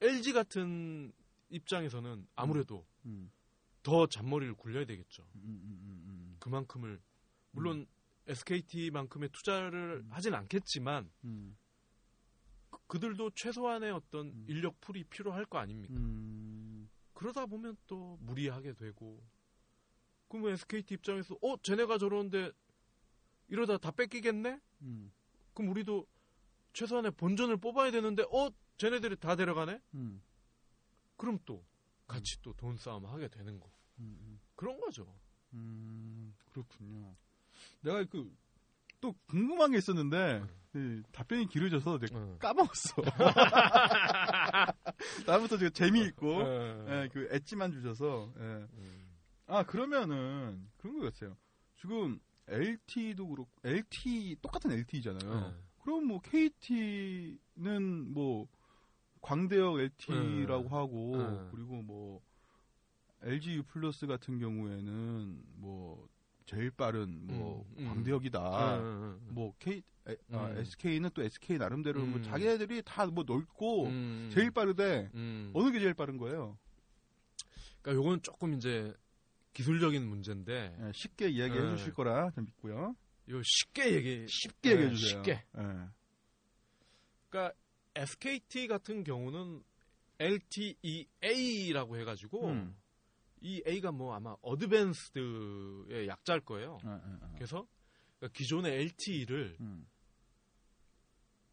LG 같은 입장에서는 아무래도 음, 더 잔머리를 굴려야 되겠죠. 음, 음, 음, 음, 그만큼을 물론 SKT만큼의 투자를 하진 않겠지만 음, 그- 그들도 최소한의 어떤 음. 인력 풀이 필요할 거 아닙니까? 음, 그러다 보면 또 무리하게 되고 그러면 SKT 입장에서 어 쟤네가 저러는데 이러다 다 뺏기겠네? 음, 그럼 우리도 최소한의 본전을 뽑아야 되는데 어 쟤네들이 다 데려가네? 음, 그럼 또 같이 또 돈 싸움 하게 되는 거 음, 그런 거죠. 음, 그렇군요. 내가 그, 또 궁금한 게 있었는데, 이 답변이 길어져서 내가 어. 까먹었어. 다음부터 제가 재미있고, 어. 예, 그 엣지만 주셔서, 예. 음. 아, 그러면은, 그런 것 같아요. 지금, LT도 그렇고, LT, 똑같은 LT잖아요. 네. 그럼 뭐, KT는 뭐, 광대역 LT라고 하고, 네. 그리고 뭐, LG U 플러스 같은 경우에는, 뭐, 제일 빠른, 뭐, 음, 음. 광대역이다. 음, 음, 음. 뭐, K, 에, 아, 음. SK는 또 SK 나름대로 뭐 음. 자기네들이 다 뭐 넓고, 음. 제일 빠르대. 음. 어느 게 제일 빠른 거예요? 그러니까 요건 조금 이제 기술적인 문제인데 예, 쉽게 이야기해 네. 주실 거라 좀 믿고요. 이거 쉽게 얘기 쉽게 네, 얘기해 주세요. 쉽게. 예. 그러니까 SKT 같은 경우는 LTEA라고 해가지고 음. 이 A가 뭐 아마 어드밴스드의 약자일 거예요. 예, 예, 예. 그래서 그러니까 기존의 LTE를 음,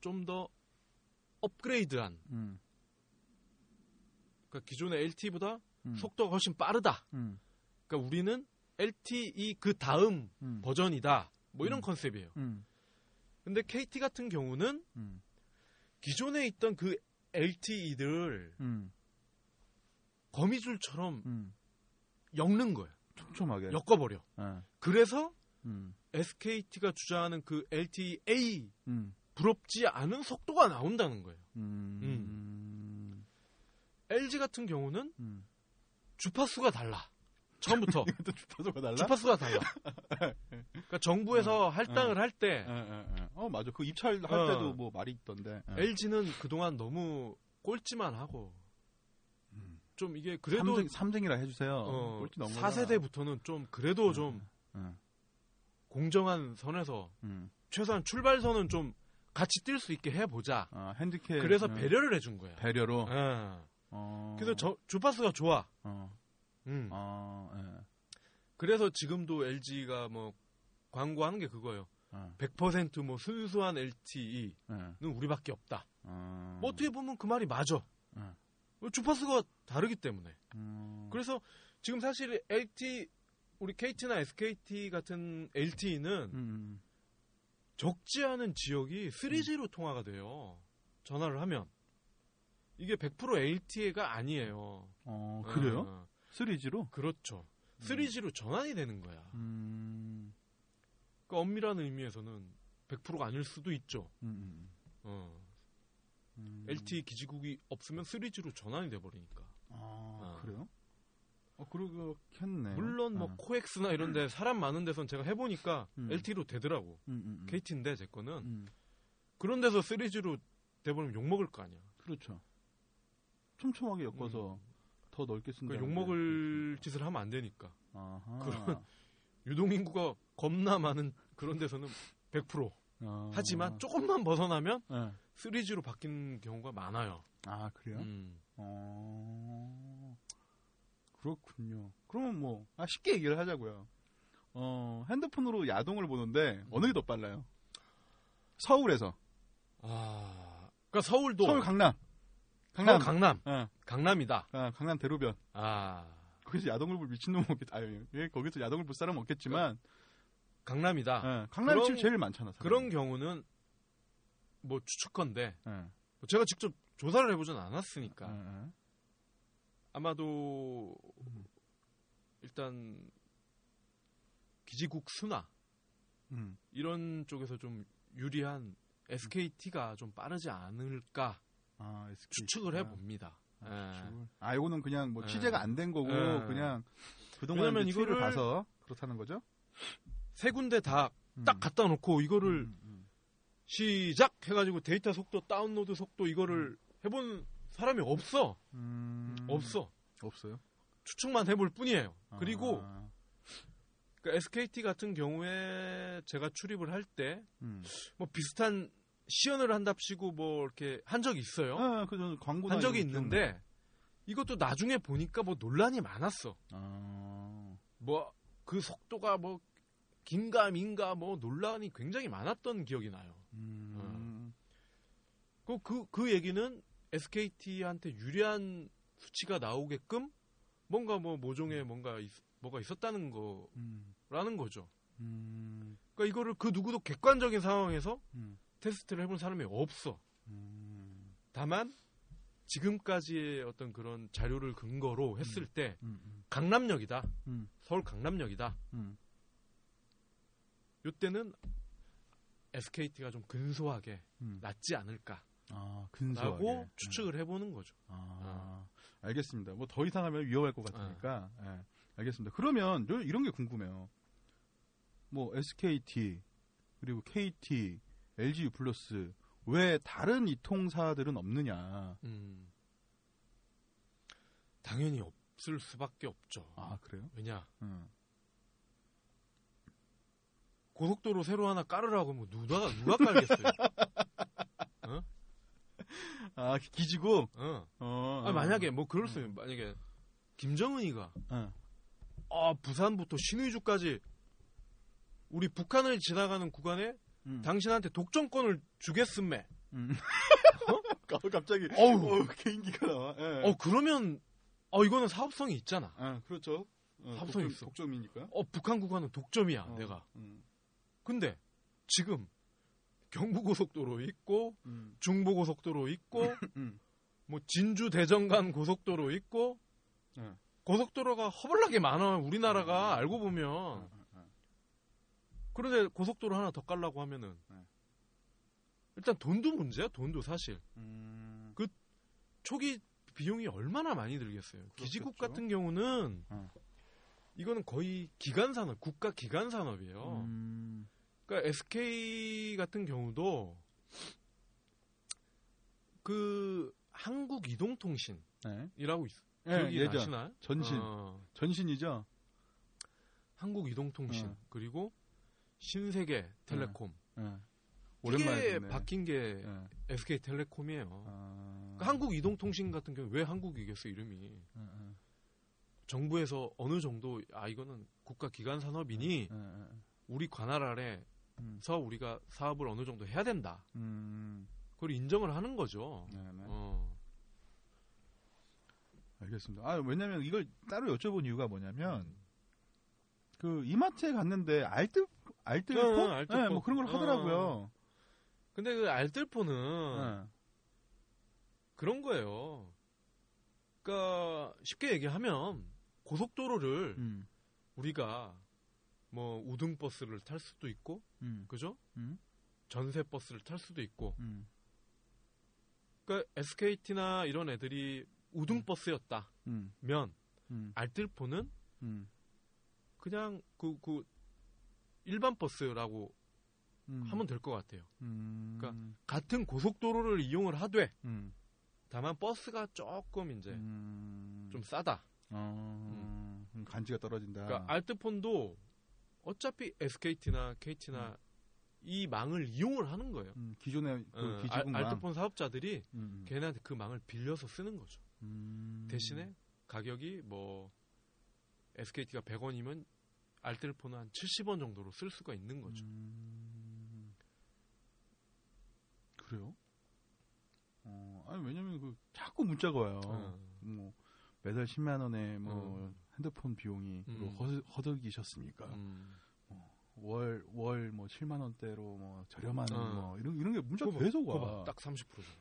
좀더 업그레이드한 음, 그러니까 기존의 LTE보다 음, 속도가 훨씬 빠르다. 음, 그러니까 우리는 LTE 그 다음 음, 버전이다. 뭐 이런 음. 컨셉이에요. 음, 근데 KT 같은 경우는 음, 기존에 있던 그 LTE들을 음, 거미줄처럼 음. 엮는 거예요. 촘촘하게. 엮어버려. 예, 그래서 음, SKT가 주장하는 그 LTEA 음, 부럽지 않은 속도가 나온다는 거예요. 음, 음, LG 같은 경우는 음. 주파수가 달라. 처음부터 또 주파수가 달라? 주파수가 달라. 그러니까 정부에서 할당을 할때 예, 예, 예. 어, 맞아. 그 입찰할 어. 때도 뭐 말이 있던데. 예. LG는 그동안 너무 꼴찌만 하고 음. 좀 이게 그래도 삼등, 삼등이라 해주세요. 어, 꼴찌 넘어가. 4세대부터는 좀 그래도 좀 음, 공정한 선에서 음. 최소한 출발선은 좀 같이 뛸 수 있게 해보자. 아, 핸디캡. 그래서 음. 배려를 해준 거야. 배려로. 예. 어. 그래서 저, 주파수가 좋아. 어. 음. 어, 예. 그래서 지금도 LG가 뭐 광고하는 게 그거예요. 어, 100%뭐 순수한 LTE는 예. 우리밖에 없다. 어. 뭐 어떻게 보면 그 말이 맞아. 어. 주파수가 다르기 때문에. 음. 그래서 지금 사실 LT 우리 KT나 SKT 같은 LTE는 음. 적지 않은 지역이 3G로 통화가 돼요. 전화를 하면 이게 100% LTE가 아니에요. 어, 그래요? 어, 3G로? 그렇죠. 3G로 전환이 되는 거야. 음. 그 엄밀한 의미에서는 100%가 아닐 수도 있죠. 음. 어. 음. LTE 기지국이 없으면 3G로 전환이 돼 버리니까. 아, 어. 그래요? 어, 그러겠네. 물론 뭐 어. 코엑스나 이런 데 사람 많은 데선 제가 해 보니까 음. LTE로 되더라고. 음, 음, 음. KT인데 제 거는 음. 그런 데서 3G로 돼 버리면 욕 먹을 거 아니야. 그렇죠. 촘촘하게 엮어서 더 넓게 쓴다. 그욕 먹을 짓을 하면 안 되니까. 아하. 그런- 유동 인구가 겁나 많은 그런 데서는 100% 아. 하지만 조금만 벗어나면 네. 3G로 바뀌는 경우가 많아요. 아, 그래요? 음. 어, 그렇군요. 그러면 뭐, 아, 쉽게 얘기를 하자고요. 어, 핸드폰으로 야동을 보는데, 어느 게 더 빨라요? 서울에서. 아, 그러니까 서울도 서울 강남. 강남 강남. 어, 강남이다. 어, 강남 대로변. 아, 거기서 야동을 볼 미친놈 없겠, 아유, 예, 거기서 야동을 볼 사람 없겠지만, 강남이다. 예, 강남이 그런- 제일 많잖아. 사람이. 그런 경우는 뭐 추측건데 예, 뭐 제가 직접 조사를 해보진 않았으니까 예, 예. 아마도 일단 기지국 순화 음, 이런 쪽에서 좀 유리한 SKT가 좀 빠르지 않을까 아. 추측을 아, 해봅니다. 예. 추측을. 아, 이거는 그냥 뭐 예. 취재가 안 된 거고, 예. 그냥 그동안 이거를- 봐서 그렇다는 거죠? 세 군데 다딱 음. 갖다 놓고 이거를 음, 음. 시작 해가지고 데이터 속도 다운로드 속도 이거를 해본 사람이 없어 음, 없어 없어요. 추측만 해볼 뿐이에요. 그리고 아, SKT 같은 경우에 제가 출입을 할 때뭐 음. 비슷한 시연을 한답시고 뭐 이렇게 한 적이 있어요. 아, 그 광고나 한 적이 있는데 이것도 나중에 보니까 뭐 논란이 많았어. 아, 뭐 그 속도가 뭐 긴가 민가 뭐 논란이 굉장히 많았던 기억이 나요. 음, 그, 그, 그 얘기는 SKT한테 유리한 수치가 나오게끔 뭔가 뭐 모종에 뭔가 있, 뭐가 있었다는 음, 거라는 거죠. 음, 그러니까 이거를 그 누구도 객관적인 상황에서 음, 테스트를 해본 사람이 없어. 음, 다만 지금까지의 어떤 그런 자료를 근거로 했을 때 음, 음, 강남역이다. 음, 서울 강남역이다. 음. 이때는 SKT가 좀 근소하게 음. 낫지 않을까라고 아, 근소하게. 추측을 해보는 거죠. 아, 알겠습니다. 뭐 더 이상 하면 위험할 것 같으니까. 예, 알겠습니다. 그러면 저 이런 게 궁금해요. 뭐 SKT 그리고 KT, LG 플러스 왜 다른 이통사들은 없느냐? 음. 당연히 없을 수밖에 없죠. 아 그래요? 왜냐 음. 고속도로 새로 하나 깔으라고 뭐 누가 누가 깔겠어요. 아 기지고. 어. 어, 아, 만약에 뭐 그럴 수 있어요. 만약에 김정은이가 어. 아 부산부터 신의주까지 우리 북한을 지나가는 구간에 음. 당신한테 독점권을 주겠음매. 음. 어, 갑자기 어우. 어, 개인기가 나와. 예. 어 그러면 어 이거는 사업성이 있잖아. 아, 그렇죠. 어, 합성이 독점, 있어. 독점이니까. 어 북한 구간은 독점이야 어, 내가. 음, 근데 지금 경부고속도로 있고 음, 중부고속도로 있고 음. 뭐 진주 대전 간 고속도로 있고 네. 고속도로가 허벌나게 많아 우리나라가 음. 알고 보면 어, 어, 어. 그런데 고속도로 하나 더 깔라고 하면은 네. 일단 돈도 문제야 돈도 사실 음, 초기 비용이 얼마나 많이 들겠어요 기지국 그렇겠죠. 같은 경우는 어. 이거는 거의 기간 산업 국가 기간 산업이에요 음, 그러니까 SK 같은 경우도 그 한국 이동통신이라고 네. 있, 네, 기억이 예전 나시나요? 전신 어, 전신이죠. 한국 이동통신 어. 그리고 신세계 텔레콤 네. 이게 오랜만에 듣네. 바뀐 게 네. SK텔레콤이에요. 아, 그러니까 한국 이동통신 같은 경우 왜 한국이겠어 이름이 네, 네. 정부에서 어느 정도 아 이거는 국가 기관 산업이니 네, 네. 우리 관할 아래 서 음, 우리가 사업을 어느 정도 해야 된다. 음, 그걸 인정을 하는 거죠. 네, 네. 어. 알겠습니다. 아 왜냐면 이걸 따로 여쭤본 이유가 뭐냐면 음. 그 이마트에 갔는데 알뜰 알뜰폰, 어, 알뜰폰. 네, 뭐 그런 걸 어. 하더라고요. 근데 그 알뜰폰은 네. 그런 거예요. 그러니까 쉽게 얘기하면 고속도로를 음, 우리가 뭐 우등 버스를 탈 수도 있고, 음, 그죠? 음, 전세 버스를 탈 수도 있고. 음, 그러니까 SKT나 이런 애들이 우등 버스였다면 음, 음, 알뜰폰은 음, 그냥 그, 그 일반 버스라고 음, 하면 될 것 같아요. 음, 그러니까 같은 고속도로를 이용을 하되 음, 다만 버스가 조금 이제 음, 좀 싸다. 어, 음, 간지가 떨어진다. 그러니까 알뜰폰도 어차피 SKT나 KT나 이 망을 이용을 하는 거예요. 음, 기존의 그 어, 기지국만 알, 알뜰폰 사업자들이 음, 걔네한테 그 망을 빌려서 쓰는 거죠. 음, 대신에 가격이 뭐 SKT가 100원이면 알뜰폰은 한 70원 정도로 쓸 수가 있는 거죠. 음, 그래요? 어, 아니 왜냐면 그 자꾸 문자가 와요. 어. 뭐 매달 10만 원에 뭐 어. 핸드폰 비용이 음. 뭐 허, 허덕이셨습니까? 음. 월 월 뭐 7만 원대로 뭐 저렴한 어. 뭐 이런 이런 게 문자 계속 와. 봐, 딱 30%잖아.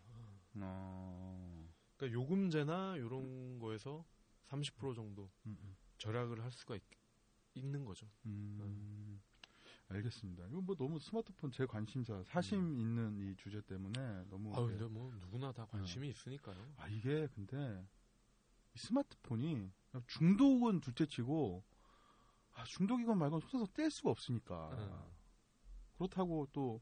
어. 그러니까 요금제나 이런 거에서 30% 정도 음, 음. 절약을 할 수가 있, 있는 거죠. 음, 알겠습니다. 이거 뭐 너무 스마트폰 제 관심사 사심 있는 이 주제 때문에 너무 음. 이게- 근데 뭐 누구나 다 관심이 있으니까요. 아 이게 근데 이 스마트폰이 중독은 둘째치고 아, 중독이건 말건 손에서 뗄 수가 없으니까 음. 그렇다고 또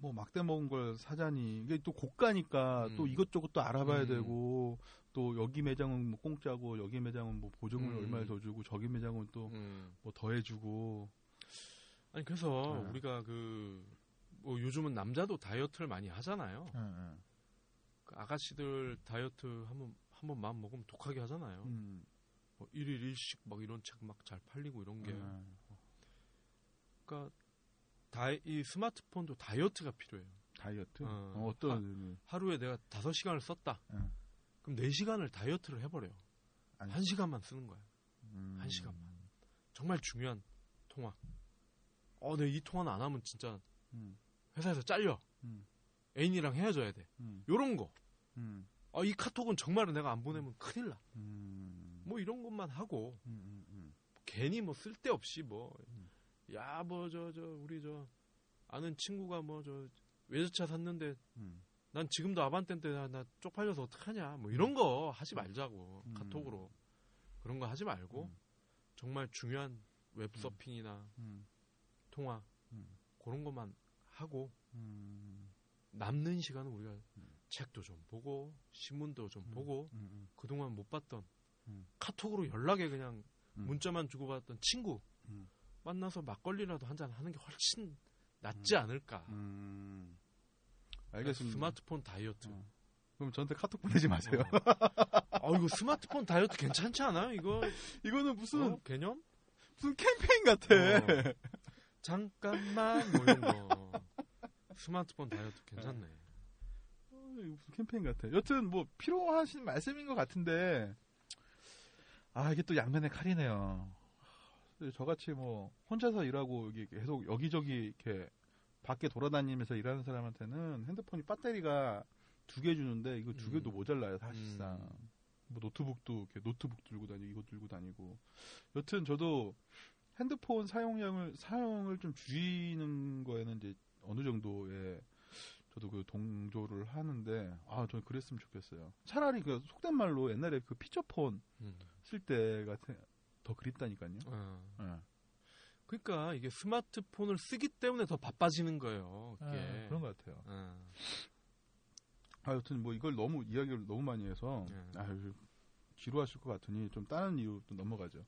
뭐 막대 먹은 걸 사자니 이게 또 고가니까 음. 또 이것저것 또 알아봐야 음. 되고 또 여기 매장은 뭐 공짜고 여기 매장은 뭐 보증을 음. 얼마를 더 주고 저기 매장은 또 음. 뭐 더해주고 아니 그래서 네. 우리가 그 뭐 요즘은 남자도 다이어트를 많이 하잖아요. 그 아가씨들 다이어트 한번 한번 마음 먹으면 독하게 하잖아요. 음. 뭐 일일 일식 막 이런 책 막 잘 팔리고 이런 게. 음. 그러니까 다이, 이 스마트폰도 다이어트가 필요해요. 다이어트 어. 어, 떤 의미? 하루에 내가 5시간을 썼다. 응. 그럼 4시간을 다이어트를 해버려요. 아니, 한 1시간만 쓰는 거야. 음. 한 시간만. 정말 중요한 통화. 어, 내이 통화는 안 하면 진짜 음. 회사에서 잘려. 음. 애인이랑 헤어져야 돼. 음. 요런 거. 음. 아, 이 카톡은 정말 내가 안 보내면 큰일 나. 음. 뭐 이런 것만 하고 음, 음, 음. 괜히 뭐 쓸데없이 뭐 음. 야뭐 저 저 우리 저 아는 친구가 뭐 저 외제차 샀는데 음. 난 지금도 아반떼인데 나, 나 쪽팔려서 어떡하냐 뭐 이런 거 하지 말자고 음. 카톡으로 그런 거 하지 말고 음. 정말 중요한 웹서핑이나 음. 통화 음. 그런 것만 하고 음. 남는 시간은 우리가 음. 책도 좀 보고 신문도 좀 음. 보고 음, 음. 그동안 못 봤던 음. 카톡으로 연락에 그냥 음. 문자만 주고받았던 친구 음. 만나서 막걸리라도 한잔 하는 게 훨씬 낫지 않을까. 음. 알겠습니다. 스마트폰 다이어트. 어. 그럼 저한테 카톡 보내지 마세요. 어, 이거 스마트폰 다이어트 괜찮지 않아요? 이거 이거는 무슨 어, 개념? 무슨 캠페인 같아. 어. 잠깐만 뭐 이런 거. 스마트폰 다이어트 괜찮네. 무슨 캠페인 같아. 여튼 뭐 필요하신 말씀인 것 같은데 아 이게 또 양면의 칼이네요. 저같이 뭐 혼자서 일하고 여기 계속 여기저기 이렇게 밖에 돌아다니면서 일하는 사람한테는 핸드폰이 배터리가 두 개 주는데 이거 두 음. 개도 모자라요 사실상. 음. 뭐 노트북도 이렇게 노트북 들고 다니고 이거 들고 다니고. 여튼 저도 핸드폰 사용량을 사용을 좀 줄이는 거에는 이제 어느 정도의 저도 그 동조를 하는데 아 저는 그랬으면 좋겠어요. 차라리 그 속된 말로 옛날에 그 피처폰 음. 쓸 때가 더 그립다니까요. 어. 예. 그러니까 이게 스마트폰을 쓰기 때문에 더 바빠지는 거예요. 예, 그런 것 같아요. 어. 아, 여튼 뭐 이걸 너무 이야기를 너무 많이 해서 예. 아, 지루하실 것 같으니 좀 다른 이유로 또 넘어가죠.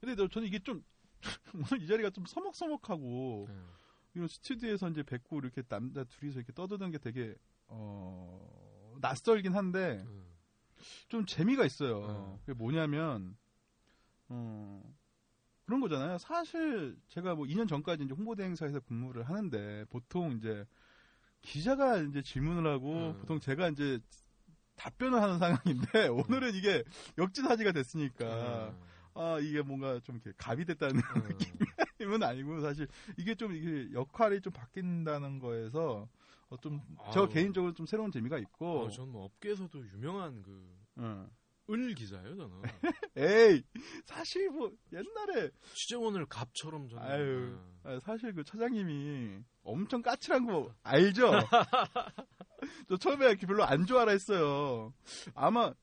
근데 너- 저는 이게 좀 오늘 이 자리가 좀 서먹서먹하고 예. 이런 스튜디오에서 이제 뵙고 이렇게 남자 둘이서 이렇게 떠드는 게 되게 어 낯설긴 한데 음. 좀 재미가 있어요. 음. 그게 뭐냐면 어 그런 거잖아요. 사실 제가 뭐 2년 전까지 이제 홍보대 행사에서 근무를 하는데 보통 이제 기자가 이제 질문을 하고 음. 보통 제가 이제 답변을 하는 상황인데 오늘은 이게 역지사지가 됐으니까 음. 아 이게 뭔가 좀 이렇게 갑이 됐다는 음. 느낌은 아니고 사실 이게 좀 이게 역할이 좀 바뀐다는 거에서 어, 좀저 아우. 개인적으로 좀 새로운 재미가 있고 어, 저는 뭐 업계에서도 유명한 그 응. 을 기자예요, 저는. 에이 사실 뭐 옛날에 취재원을 갑처럼 저는. 아유. 어. 아, 사실 그 차장님이 엄청 까칠한 거 알죠? 저 처음에 별로 안 좋아라 했어요. 아마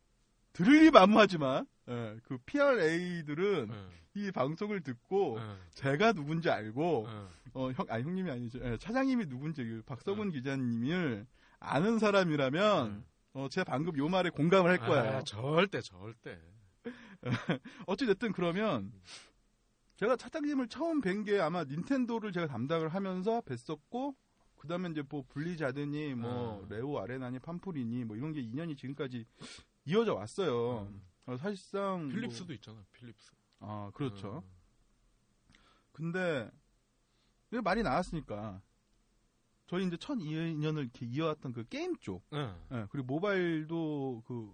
들으리 만무하지만 예, 그 PRA들은 예. 이 방송을 듣고 예. 제가 누군지 알고 예. 어, 형, 아니 형님이 아니죠. 예, 차장님이 누군지 그 박성훈 네. 기자님을 아는 사람이라면 어, 제가 방금 요 말에 공감을 할 거예요. 아, 절대, 절대. 어찌 됐든 그러면 제가 차장님을 처음 뵌 게 아마 닌텐도를 제가 담당을 하면서 뵀었고 그 다음에 이제 뭐 블리자드니 뭐 음. 네오 아레나니 팜플이니 뭐 이런 게 인연이 지금까지 이어져 왔어요. 음. 어, 사실상 필립스도 있잖아, 필립스. 뭐, 아 그렇죠. 음. 근데 말이 나왔으니까 저희 이제 첫 인연을 이렇게 이어왔던 그 게임 쪽, 예. 예, 그리고 모바일도 그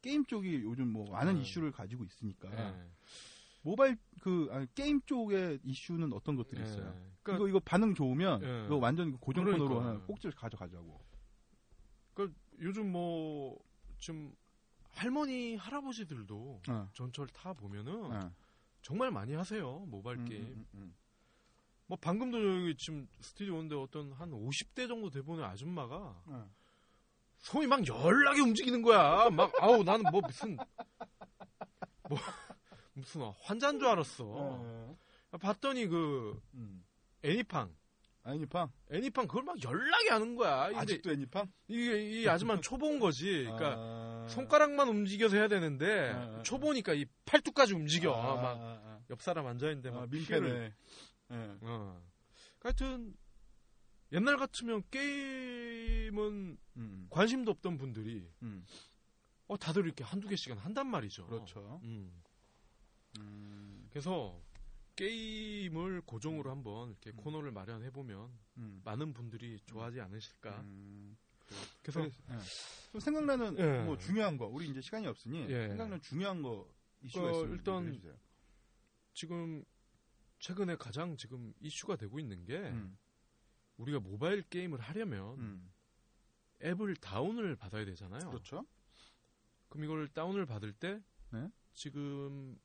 게임 쪽이 요즘 뭐 많은 음. 이슈를 가지고 있으니까 예. 모바일 그 아니, 게임 쪽의 이슈는 어떤 것들이 예. 있어요? 그러니까 이거 이거 반응 좋으면 예. 이거 완전 고정 코너로 그러니까. 하나 꼭지를 가져가자고. 그러니까 요즘 뭐 지금 할머니 할아버지들도 어. 전철 타 보면은 어. 정말 많이 하세요 모바일 음, 게임. 음, 음, 뭐 방금도 여기 지금 스튜디오 오는데 어떤 한 50대 정도 돼 보는 아줌마가 음. 어. 손이 막 연락이 움직이는 거야. 막 아우 나는 뭐 무슨 뭐 무슨 환자인 줄 알았어. 어. 봤더니 그 음. 애니팡 애니팡 애니팡 그걸 막 연락이 하는 거야. 아직도 애니팡? 이게 이 아줌마는 초보인 거지. 그러니까 아. 손가락만 움직여서 해야 되는데 아, 아, 초보니까 이 팔뚝까지 움직여. 아, 막 아, 아. 옆 사람 앉아 있는데 아, 막 민폐네. 피해를. 예. 어. 하여튼 옛날 같으면 게임은 음. 관심도 없던 분들이 음. 어 다들 이렇게 한두 개씩은 한단 말이죠. 그렇죠. 음. 음. 그래서 게임을 고정으로 한번 이렇게 음. 코너를 마련해 보면 음. 많은 분들이 좋아하지 않으실까. 음. 그래서. 또 생각나는 예. 뭐 중요한 거 우리 이제 시간이 없으니 예. 생각나는 중요한 거 이슈가 어, 있으면 일단 얘기해 주세요. 지금 최근에 가장 지금 이슈가 되고 있는 게 음. 우리가 모바일 게임을 하려면 음. 앱을 다운을 받아야 되잖아요. 그렇죠. 그럼 이걸 다운을 받을 때 네? 지금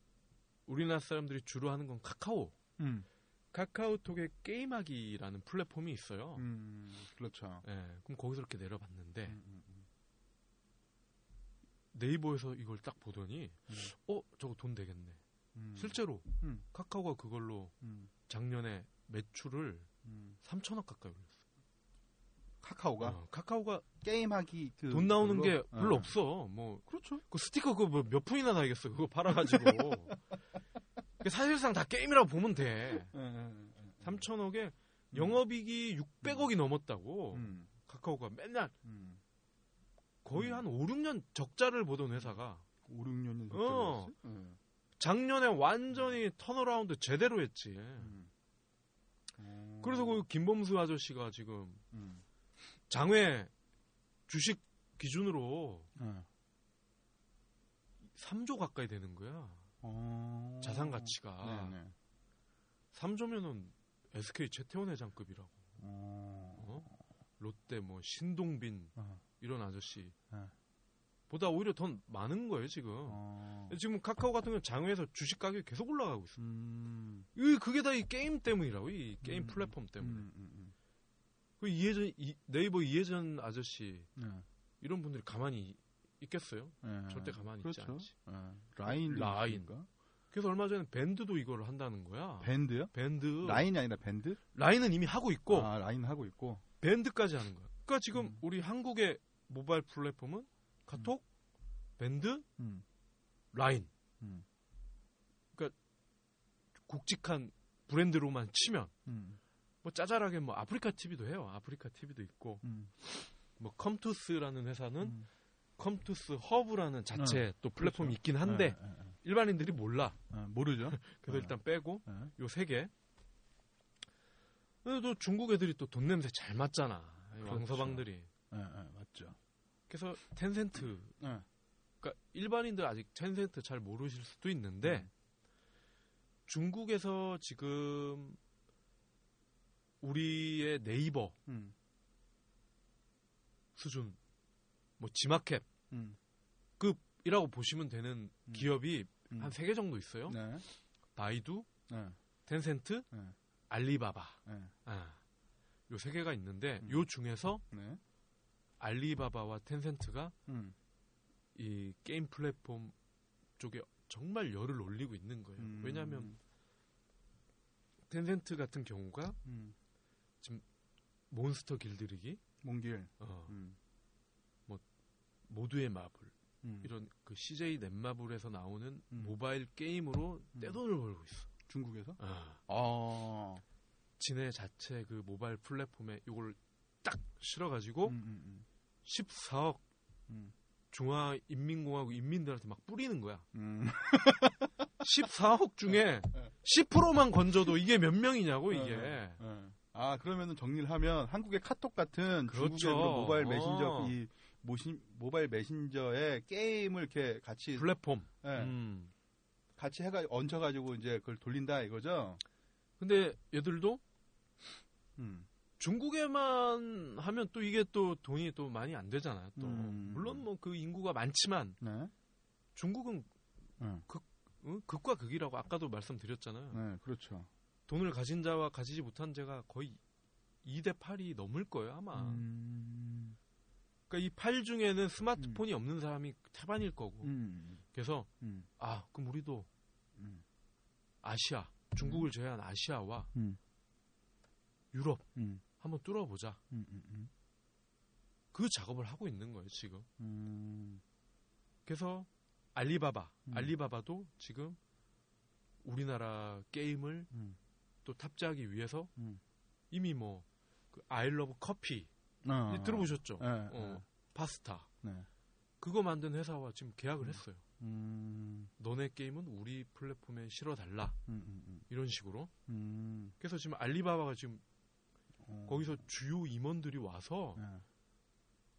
우리나라 사람들이 주로 하는 건 카카오. 음. 카카오톡에 게임하기라는 플랫폼이 있어요. 음. 그렇죠. 예, 그럼 거기서 이렇게 내려봤는데 음, 음, 음. 네이버에서 이걸 딱 보더니 음. 어 저거 돈 되겠네. 음. 실제로 음. 카카오가 그걸로 음. 작년에 매출을 음. 3천억 가까이 올렸어. 카카오가 어, 카카오가 게임하기 그 돈 나오는 게? 별로 어. 없어. 뭐 그렇죠. 그 스티커 그거 뭐 몇 푼이나 나겠어. 그거 팔아가지고. 그 사실상 다 게임이라고 보면 돼. 예, 예, 예. 3천억에 영업이익이 600억이 넘었다고 음. 카카오가 맨날 음. 거의 음. 한 5, 6년 적자를 보던 회사가 5, 6년이 어. 예. 작년에 완전히 turnaround 제대로 했지. 음. 어. 그래서 그 김범수 아저씨가 지금 음. 장외 주식 기준으로 예. 3조 가까이 되는 거야. 어. 자산 가치가. 네, 네. 3조면은 SK 최태원 회장급이라고. 어. 어? 롯데 뭐 신동빈 어. 이런 아저씨 네. 보다 오히려 더 많은 거예요 지금. 어. 지금 카카오 같은 경우는 장외에서 주식 가격이 계속 올라가고 있어. 음. 이 그게 다 이 게임 때문이라고 이 게임 음, 플랫폼 때문에. 음, 음, 그 이해진 이- 네이버 이해진 아저씨 음. 이런 분들이 가만히 있겠어요? 네. 네. 절대 가만히 그렇죠. 있지 않지. 네. 라인 라인. 그래서 얼마 전에 밴드도 이걸 한다는 거야. 밴드요? 밴드 라인이 아니라 밴드? 라인은 이미 하고 있고 아, 라인 하고 있고. 밴드까지 하는 거야. 그러니까 지금 음. 우리 한국의 모바일 플랫폼은 카톡, 밴드, 음. 라인. 음. 굵직한 브랜드로만 치면 음. 뭐 짜잘하게 뭐 아프리카 TV도 해요. 아프리카 TV도 있고 음. 뭐 컴투스라는 회사는 음. 컴투스 허브라는 자체 또 플랫폼이 그렇죠. 있긴 한데 네, 네, 네. 일반인들이 몰라. 네, 모르죠. 그래서 네. 일단 빼고 네. 요 세 개. 그래도 중국 애들이 또 돈 냄새 잘 맡잖아. 이 그렇죠. 왕서방들이. 네, 네, 맞죠. 그래서 텐센트. 네. 그러니까 일반인들 아직 텐센트 잘 모르실 수도 있는데 음. 중국에서 지금 우리의 네이버 음. 수준 뭐 지마켓 음. 이라고 보시면 되는 음. 기업이 음. 한세 개 정도 있어요. 네. 바이두, 네. 텐센트, 네. 알리바바. 네. 아, 요세 개가 있는데 음. 요 중에서 네. 알리바바와 텐센트가 음. 이 게임 플랫폼 쪽에 정말 열을 올리고 있는 거예요. 음. 왜냐하면 텐센트 같은 경우가 음. 몬스터 길들이기, 몽길. 어, 음. 모두의 마블 음. 이런 그 CJ 넷마블에서 나오는 음. 모바일 게임으로 음. 떼돈을 벌고 있어. 중국에서? 아, 아. 지네 자체 그 모바일 플랫폼에 이걸 딱 실어가지고 음, 음, 14억 음. 중화인민공화국 인민들한테 막 뿌리는 거야. 음. 14억 중에 10%만 건져도 이게 몇 명이냐고 이게. 네. 네. 아 그러면은 정리를 하면 한국의 카톡 같은 그렇죠. 중국의 그런 모바일 어. 메신저 이 모신 모바일 메신저에 게임을 이렇게 같이 플랫폼. 예, 음. 같이 해가 얹혀가지고 이제 그걸 돌린다 이거죠. 근데 얘들도 음. 중국에만 하면 또 이게 또 돈이 또 많이 안 되잖아요. 또 음. 물론 뭐 그 인구가 많지만 네. 중국은 응. 응? 극과 극이라고 아까도 말씀드렸잖아요. 네, 그렇죠. 돈을 가진 자와 가지지 못한 자가 거의 2대 8이 넘을 거예요, 아마. 음. 그러니까 이8 중에는 스마트폰이 없는 사람이 태반일 거고. 음. 그래서 음. 아, 그럼 우리도 음. 아시아, 중국을 제외한 아시아와 음. 유럽 음. 한번 뚫어보자. 음. 음. 음. 그 작업을 하고 있는 거예요, 지금. 음. 그래서 알리바바, 음. 알리바바도 지금 우리나라 게임을 음. 또 탑재하기 위해서 음. 이미 뭐그 아이러브 커피 어. 이제 들어보셨죠? 네, 어, 파스타 네. 네. 그거 만든 회사와 지금 계약을 했어요. 음. 너네 게임은 우리 플랫폼에 실어달라 음. 음. 음. 이런 식으로. 음. 그래서 지금 알리바바가 지금 어. 거기서 주요 임원들이 와서 네.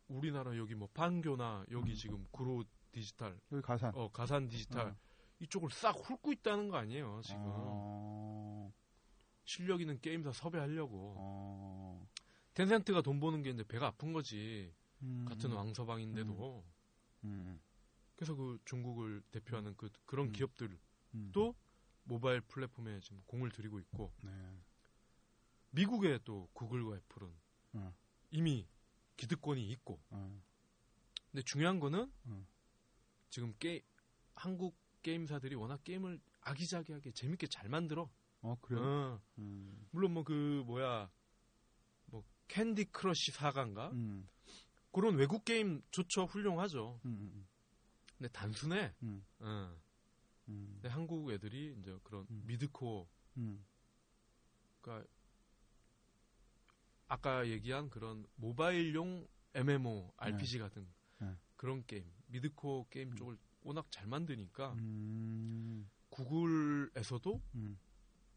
우리나라 여기 뭐 판교나 여기 음. 지금 구로 디지털, 여기 가산. 어 가산 디지털 어. 이쪽을 싹 훑고 있다는 거 아니에요 지금 어. 실력 있는 게임사 섭외하려고 어. 텐센트가 돈 버는 게 이제 배가 아픈 거지 음. 같은 왕서방인데도 음. 그래서 그 중국을 대표하는 그 그런 음. 기업들 음. 또 모바일 플랫폼에 지금 공을 들이고 있고 네. 미국의 또 구글과 애플은 어. 이미 기득권이 있고 어. 근데 중요한 거는 음. 지금 게 한국 게임사들이 워낙 게임을 아기자기하게 재밌게 잘 만들어. 어, 그래요? 어, 음. 물론 뭐 그 뭐야 뭐 캔디 크러쉬 사가인가 음. 그런 외국 게임 좋죠 훌륭하죠. 음. 근데 단순해. 음. 어. 음. 근데 한국 애들이 이제 그런 음. midcore 음. 그러니까 아까 얘기한 그런 모바일용 MMORPG 같은 네. 그런 게임, midcore 게임 음. 쪽을 워낙 잘 만드니까 음. 구글에서도 음.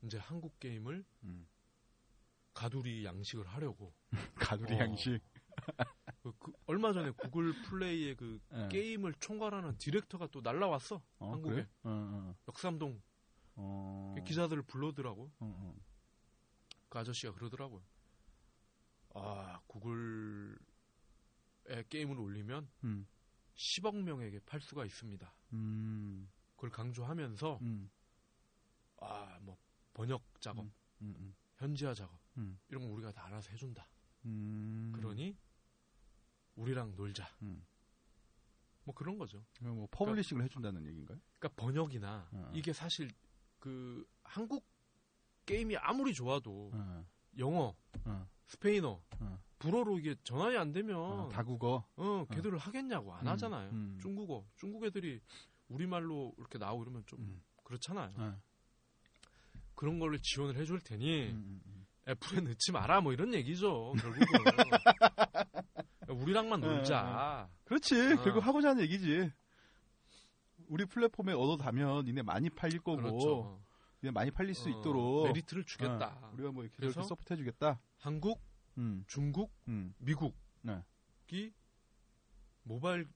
이제 한국 게임을 음. 가두리 양식을 하려고 가두리 어. 양식. 그, 그 얼마 전에 구글 플레이의 그 예. 게임을 총괄하는 디렉터가 또 날라왔어 어, 한국에. 그래? 어, 어. 역삼동 어. 기자들을 불러더라고 어, 어. 그 아저씨가 그러더라고요 아 구글에 게임을 올리면 음. 10억 명에게 팔 수가 있습니다 음. 그걸 강조하면서 음. 아뭐 번역 작업 음. 음. 음. 현지화 작업 음. 이런 거 우리가 다 알아서 해준다 음. 그러니 우리랑 놀자 음. 뭐 그런 거죠 뭐 publishing을 해준다는 얘기인가요? 그러니까 번역이나 어. 이게 사실 그 한국 게임이 아무리 좋아도 어. 영어, 어. 스페인어, 어. 불어로 이게 전환이 안 되면 어, 어, 다국어. 걔들을 하겠냐고 안 음, 하잖아요. 음. 중국어, 중국 애들이 우리말로 이렇게 나오고 이러면 좀 음. 그렇잖아요. 어. 그런 걸로 지원을 해줄 테니 음, 음, 음. 애플에 넣지 마라 뭐 이런 얘기죠. 결국은 우리랑만 놀자. 그렇지. 어. 결국 하고자 하는 얘기지. 우리 플랫폼에 얹었다면 니네 많이 팔릴 거고 그렇죠. 니네 많이 팔릴 수 어, 있도록 메리트를 주겠다. 어, 우리가 뭐 이렇게 support 해주겠다. 한국, 음, 중국, 음, 미국이 네. 모바일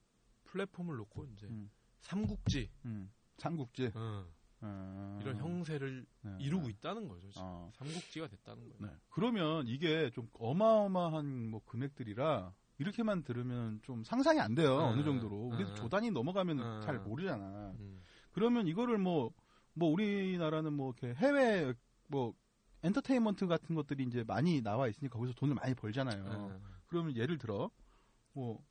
플랫폼을 놓고 이제 음, 삼국지 음. 삼국지 어, 어, 이런 형세를 네, 이루고 네. 있다는 거죠. 지금. 어. 삼국지가 됐다는 거예요. 네. 그러면 이게 좀 어마어마한 뭐 금액들이라 이렇게만 들으면 좀 상상이 안 돼요. 네, 어느 정도로. 우리도 네. 조단이 넘어가면 네. 잘 모르잖아. 음. 그러면 이거를 뭐, 뭐 우리나라는 뭐 이렇게 해외 뭐 엔터테인먼트 같은 것들이 이제 많이 나와 있으니까 거기서 돈을 많이 벌잖아요. 네. 그러면 예를 들어 뭐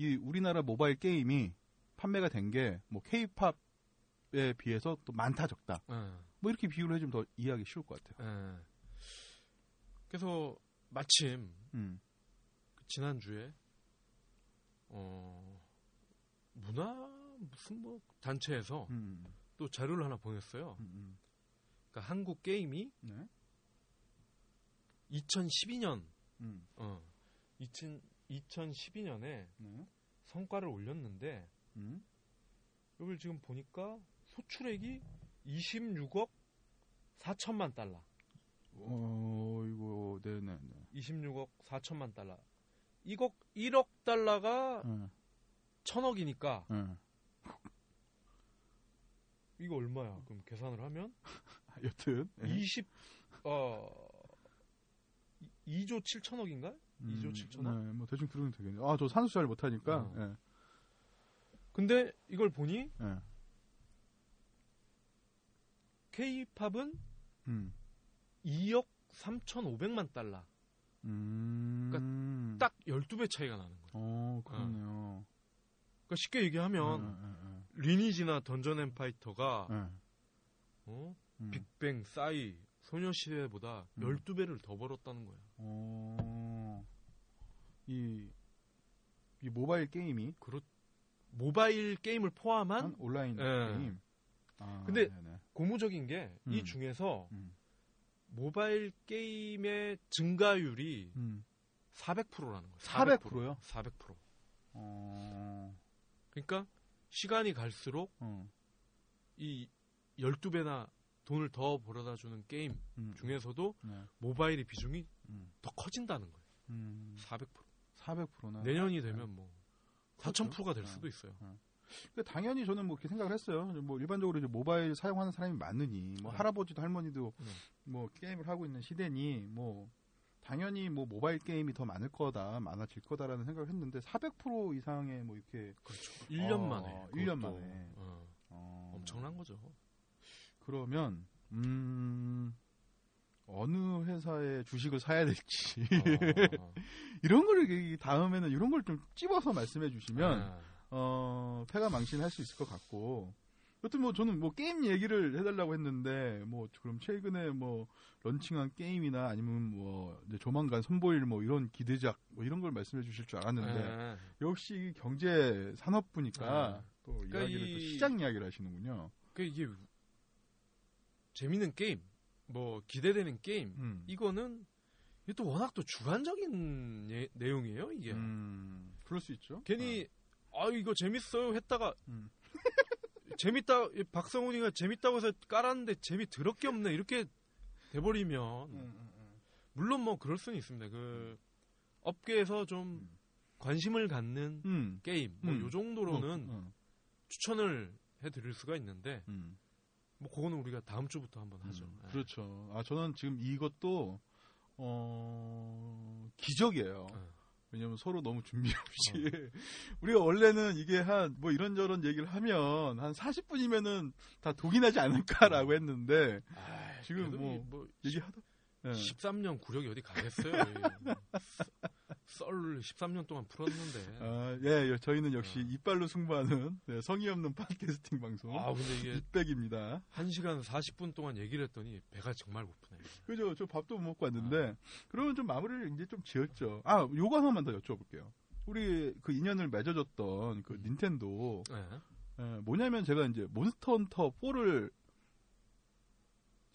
이 우리나라 모바일 게임이 판매가 된 게 뭐 케이팝 에 비해서 또 많다 적다. 네. 뭐 이렇게 비유를 해주면 더 이해하기 쉬울 것 같아요. 네. 그래서 마침 음. 그 지난 주에 어 문화 무슨 뭐 단체에서 음. 또 자료를 하나 보냈어요. 음. 음. 그러니까 한국 게임이 네. 2012년 음. 어 2000, 2012년에 네. 성과를 올렸는데 음. 여기 지금 보니까 소출액이 26억 4천만 달러. 어, 이거 26억 4천만 달러. 이거 1억 달러가 응, 천억이니까 응. 이거 얼마야? 그럼 계산을 하면 여튼 예. 20 어 2조 7천억인가? 2조 7천억? 네, 뭐 대충 들으면 되겠네요. 아, 저 산수 잘 못하니까. 어. 예, 근데 이걸 보니 예. K-팝은 음. 2억 3,500만 달러. 음. 딱 12배 차이가 나는 거예요. 어, 그렇네요. 그러니까 쉽게 얘기하면 응, 리니지나 던전 앤 파이터가 어? 응. 빅뱅, 싸이, 소녀시대보다 음. 12배를 더 벌었다는 거야. 어, 이, 이 모바일 게임이 그렇 모바일 게임을 포함한 한 온라인 예. 게임. 아, 근데 네네. 고무적인 게이 음. 중에서 음. 모바일 게임의 증가율이 음. 400%라는 거예요. 400% 요? 400%. 어, 그러니까 시간이 갈수록 어, 이 12배나 돈을 더 벌어다 주는 게임 음. 중에서도 네. 모바일의 비중이 음. 더 커진다는 거예요. 음. 400%. 400%나. 내년이 되면 뭐 그렇죠. 4000%가 될 네. 수도 있어요. 그 당연히 저는 뭐 이렇게 생각을 했어요. 뭐 일반적으로 이제 모바일 사용하는 사람이 많으니 뭐 네. 할아버지도 할머니도 네. 뭐 게임을 하고 있는 시대니 뭐 당연히 뭐 모바일 게임이 더 많을 거다, 많아질 거다라는 생각을 했는데 400% 이상의 뭐 이렇게 그렇죠. 1년 어, 만에. 1년 그것도, 만에. 어, 어, 엄청난 거죠. 그러면 음 어느 회사의 주식을 사야 될지 어, 이런 거를 이 다음에는 이런 걸 좀 찝어서 말씀해 주시면 아, 어, 패가 망신할 수 있을 것 같고. 여튼 뭐 저는 뭐 게임 얘기를 해달라고 했는데 뭐 그럼 최근에 뭐 런칭한 게임이나 아니면 뭐 조만간 선보일 뭐 이런 기대작 뭐 이런 걸 말씀해 주실 줄 알았는데 예. 역시 경제 산업부니까 네. 또 그러니까 이야기를 또 이- 시장 이야기를 하시는군요. 그 이게 재밌는 게임, 뭐 기대되는 게임 음. 이거는 이게 또 워낙 또 주관적인 예- 내용이에요 이게. 음, 그럴 수 있죠. 괜히 아 이거 재밌어요 했다가 음. 재밌다 이 박성훈이가 재밌다고 해서 깔았는데 재미 더럽게 없네 이렇게 돼버리면 어. 음, 음, 음. 물론 뭐 그럴 수는 있습니다. 그 업계에서 좀 음. 관심을 갖는 음. 게임 뭐 음. 요 정도로는 어, 어. 추천을 해드릴 수가 있는데 음. 뭐 그거는 우리가 다음 주부터 한번 하죠. 음, 예. 그렇죠. 아 저는 지금 이것도 어 기적이에요. 어. 왜냐면 서로 너무 준비 없이 우리가 원래는 이게 한 뭐 이런저런 얘기를 하면 한 40분이면은 다 독이 나지 않을까라고 했는데 아, 지금 뭐이뭐 얘기하다 예. 13년 구력이 어디 가겠어요? 썰 13년 동안 풀었는데. 아, 예, 예, 저희는 역시 어. 이빨로 승부하는 네, 성의 없는 팟캐스팅 방송 아, 근데 이게 빅백입니다. 1시간 40분 동안 얘기를 했더니 배가 정말 고프네요. 그죠? 저 밥도 못 먹고 왔는데 그러면 좀 마무리를 이제 좀 지었죠. 아, 요거 하나만 더 여쭤볼게요. 우리 그 인연을 맺어줬던 그 음. 닌텐도 네. 예, 뭐냐면 제가 이제 몬스터 헌터 4를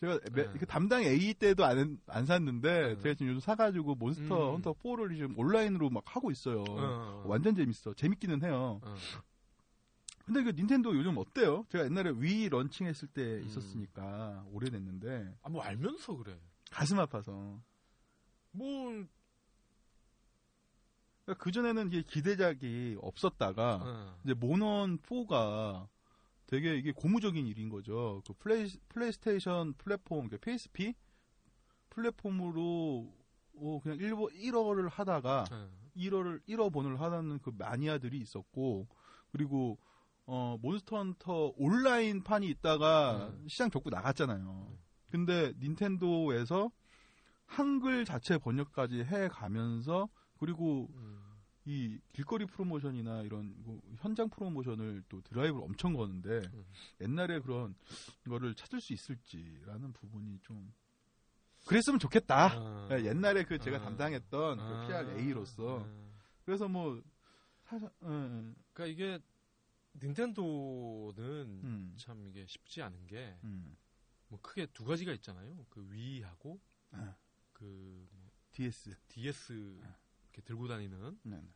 제가 매- 네. 그 담당 A 때도 안, 안 샀는데 네. 제가 지금 요즘 사가지고 몬스터 음. 헌터 4를 지금 온라인으로 막 하고 있어요. 어, 완전 재밌어. 재밌기는 해요. 어. 근데 그 닌텐도 요즘 어때요? 제가 옛날에 위 런칭했을 때 음. 있었으니까 오래됐는데 아, 뭐 알면서 그래. 가슴 아파서. 뭐, 그 전에는 이게 기대작이 없었다가 어. 이제 모넌 4가 되게 이게 고무적인 일인 거죠. 그 플레이 플레이스테이션 플랫폼, 그 PSP 플랫폼으로 어, 그냥 1호, 1호를 하다가 어. 1호를 1호 번을 하는 그 마니아들이 있었고 그리고 어 몬스터 헌터 온라인 판이 있다가 음. 시장 접고 나갔잖아요. 음. 근데 닌텐도에서 한글 자체 번역까지 해 가면서 그리고 음. 이 길거리 프로모션이나 이런 뭐 현장 프로모션을 또 드라이브를 엄청 거는데 음. 옛날에 그런 거를 찾을 수 있을지라는 부분이 좀 그랬으면 좋겠다. 어. 예, 옛날에 그 제가 아. 담당했던 그 아. PRA로서 어. 그래서 뭐 사실 음, 그러니까 이게 닌텐도는 음, 참 이게 쉽지 않은 게뭐 음. 크게 두 가지가 있잖아요. 그 위하고 아, 그뭐 DS. DS 아. 이렇게 들고 다니는 네, 네.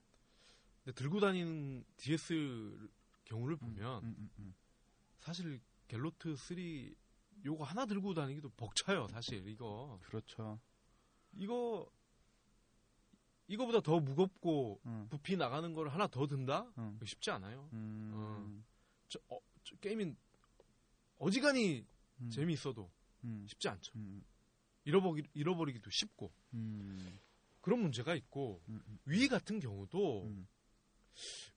근데 들고 다니는 DS 경우를 음, 보면 음, 음, 음. 사실 갤로트 3 요거 하나 들고 다니기도 벅차요 사실 이거 그렇죠. 이거 이거보다 더 무겁고 음. 부피 나가는 걸 하나 더 든다? 음. 쉽지 않아요. 음. 저, 어, 저 게임이 어지간히 음. 재미있어도 음. 쉽지 않죠. 음. 잃어버리, 잃어버리기도 쉽고 음. 그런 문제가 있고 음. 음. 위 같은 경우도 음.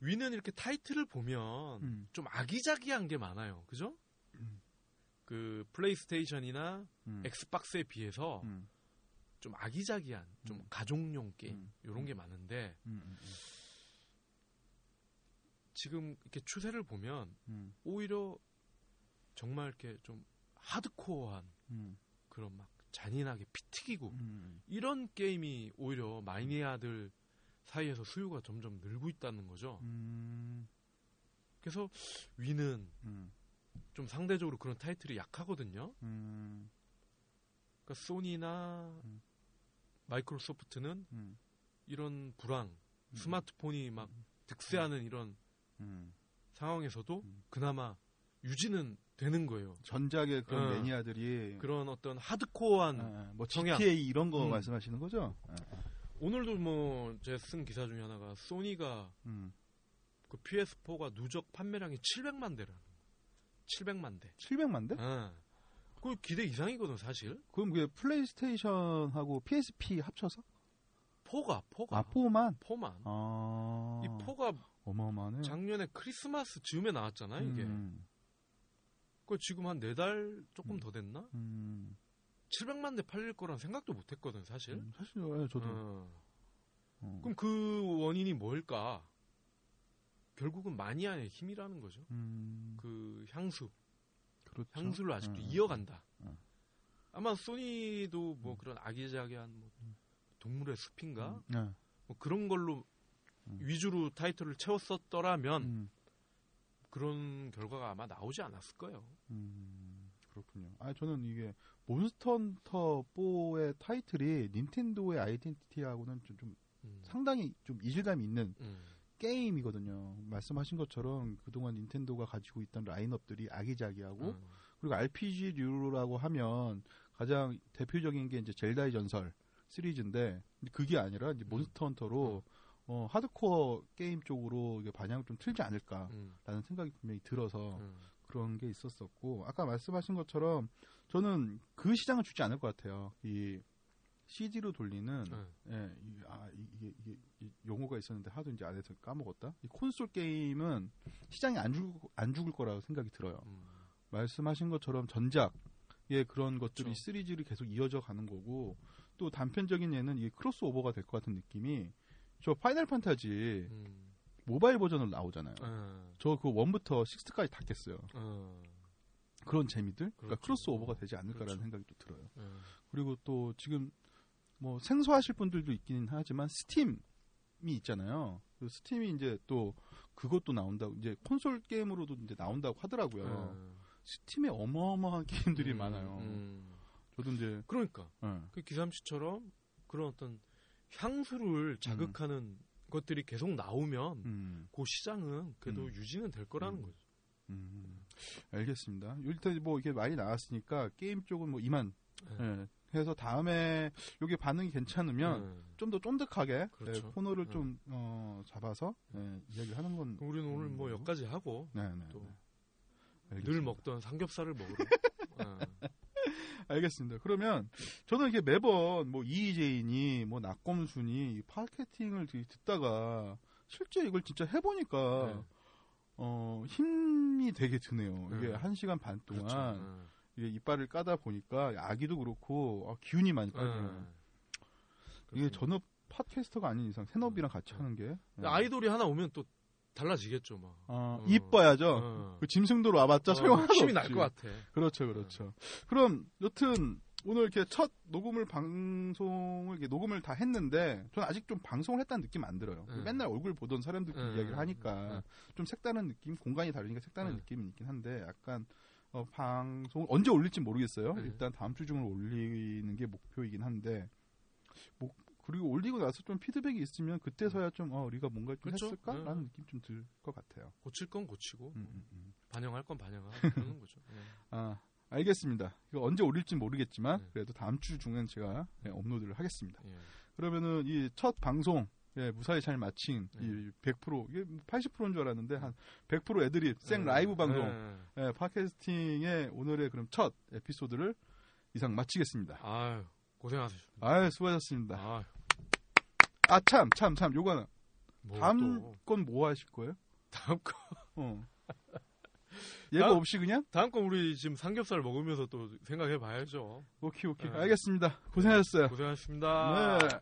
위는 이렇게 타이틀을 보면 음. 좀 아기자기한 게 많아요. 그죠? 음. 그 플레이스테이션이나 음. 엑스박스에 비해서 음. 좀 아기자기한 좀 음. 가족용 게임 음. 이런 게 많은데. 지금 이렇게 추세를 보면 음. 오히려 정말 이렇게 좀 하드코어한 음. 그런 막 잔인하게 피 튀기고 음. 이런 게임이 오히려 마이니아들 사이에서 수요가 점점 늘고 있다는 거죠. 음. 그래서 위는 음. 좀 상대적으로 그런 타이틀이 약하거든요. 음. 그러니까 소니나 음. 마이크로소프트는 음. 이런 불황, 음. 스마트폰이 막 득세하는 이런 음. 상황에서도 음. 그나마 유지는 되는 거예요. 전작의 그런 어. 매니아들이 그런 어떤 하드코어한 아, 뭐 성향. GTA 이런 거 음. 말씀하시는 거죠? 아, 오늘도 뭐 제 쓴 기사 중에 하나가 소니가 음. 그 PS4가 누적 판매량이 700만 대라는 거예요. 700만 대. 700만 대? 아. 그 기대 이상이거든 사실. 그럼 그게 플레이스테이션하고 PSP 합쳐서? 포가 포가 아, 4만? 포만. 아. 이 포가 어마어마하네. 작년에 크리스마스 즈음에 나왔잖아 이게. 음. 그 지금 한 네 달 조금 음. 더 됐나? 음. 700만 대 팔릴 거란 생각도 못 했거든 사실. 음, 사실 예, 저도. 어. 어. 그럼 그 원인이 뭘까? 결국은 마니아의 힘이라는 거죠. 음. 그 향수, 그렇죠. 향수를 아직도 음. 이어간다. 음. 아마 소니도 뭐 음. 그런 아기자기한 뭐 동물의 숲인가 음. 네. 뭐 그런 걸로 음. 위주로 타이틀을 채웠었더라면 음. 그런 결과가 아마 나오지 않았을 거예요. 음, 그렇군요. 아, 저는 이게 몬스터 헌터 4의 타이틀이 닌텐도의 아이덴티티하고는 좀, 좀 음. 상당히 좀 이질감이 있는 음. 게임이거든요. 말씀하신 것처럼 그동안 닌텐도가 가지고 있던 라인업들이 아기자기하고 음. 그리고 RPG류라고 하면 가장 대표적인 게 이제 젤다의 전설 시리즈인데 그게 아니라 이제 몬스터 헌터로 어, 하드코어 게임 쪽으로 반향을 좀 틀지 않을까라는 음. 생각이 분명히 들어서 음. 그런 게 있었었고 아까 말씀하신 것처럼 저는 그 시장을 주지 않을 것 같아요. 이 CD로 돌리는 음. 예, 이- 아 이- 이게 이게 이 용어가 있었는데 하도 이제 안 해서 까먹었다. 이 콘솔 게임은 시장이 안 죽을 안 죽을 거라고 생각이 들어요. 음. 말씀하신 것처럼 전작의 그런 것들이 그렇죠. 시리즈를 계속 이어져 가는 거고 또 단편적인 예는 이게 크로스 오버가 될 것 같은 느낌이 저 파이널 판타지 음. 모바일 버전으로 나오잖아요. 음. 저 그 one부터 6까지 다 깼어요. 음. 그런 재미들, 그러니까 그렇죠. 크로스 오버가 되지 않을까라는 그렇죠. 생각이 또 들어요. 음. 그리고 또 지금 뭐 생소하실 분들도 있기는 하지만 스팀이 있잖아요. 그 스팀이 이제 또 그것도 나온다고 이제 콘솔 게임으로도 이제 나온다고 하더라고요. 음. 스팀에 어마어마한 게임들이 음. 많아요. 음. 저도 이제 그러니까 예. 그 기삼씨처럼 그런 어떤 향수를 자극하는 것들이 계속 나오면 음, 그 시장은 그래도 음. 유지는 될 거라는 음. 거죠. 음, 알겠습니다. 일단 뭐 이게 많이 나왔으니까 게임 쪽은 뭐 이만 네. 예, 해서 다음에 이게 반응이 괜찮으면 음. 좀더 쫀득하게 그렇죠. 예, 코너를 네. 좀 어, 잡아서 예, 이야기를 하는 건 우리는 오늘 뭐 음. 여기까지 하고 네네. 또 네. 늘 알겠습니다. 먹던 삼겹살을 먹으러 어. 알겠습니다. 그러면 저는 이게 매번 뭐 이재인이 뭐 낙검순이 되게 듣다가 실제 이걸 진짜 해보니까 네. 어 힘이 되게 드네요. 이게 네. 한 시간 반 동안 그렇죠. 어. 이게 이빨을 까다 보니까 아기도 그렇고 아, 기운이 많이 빠져요. 어. 이게. 전업 팟캐스터가 아닌 이상 새업이랑 같이 네. 하는 게 아이돌이 하나 오면 또 달라지겠죠, 막. 어, 어. 이뻐야죠. 어. 그 짐승도로 와봤자 어, 소용하나도 힘이. 날 것 같아. 그렇죠, 그렇죠. 그럼 여튼 오늘 이렇게 첫 녹음을 방송을 이렇게 녹음을 다 했는데 저는 아직 좀 방송을 했다는 느낌 안 들어요. 음. 맨날 얼굴 보던 사람들끼리 음. 이야기를 하니까 음. 좀 색다른 느낌, 공간이 다르니까 색다른 음. 느낌이 있긴 한데 약간 어, 방송 언제 올릴지 모르겠어요. 음. 일단 다음 주 중으로 올리는 게 목표이긴 한데 뭐 그리고 올리고 나서 좀 피드백이 있으면 그때서야 좀 어, 우리가 뭔가 좀 그렇죠. 했을까라는 음. 느낌 좀 들 것 같아요. 고칠 건 고치고, 음, 음, 음. 반영할 건 반영하고, 그러는 거죠. 네. 아, 알겠습니다. 이거 언제 올릴지 모르겠지만 네. 그래도 다음 주 중엔 제가 예, 업로드를 하겠습니다. 예. 그러면은 이 첫 방송 예, 무사히 잘 마친 네. 이100% 이게 80%인 줄 알았는데 한 100% 애들이 생 네. 라이브 방송 네. 예, 팟캐스팅의 오늘의 그럼 첫 에피소드를 이상 마치겠습니다. 아유 고생하셨습니다. 아유 수고하셨습니다. 아, 아참 참 참 요거는 뭐 다음 또. 건 뭐 하실 거예요? 다음 거 어. 예고 다음- 없이 그냥? 다음 거 우리 지금 삼겹살 먹으면서 또 생각해 봐야죠. 오케이 오케이 네. 알겠습니다. 고생하셨어요. 고생하셨습니다. 네.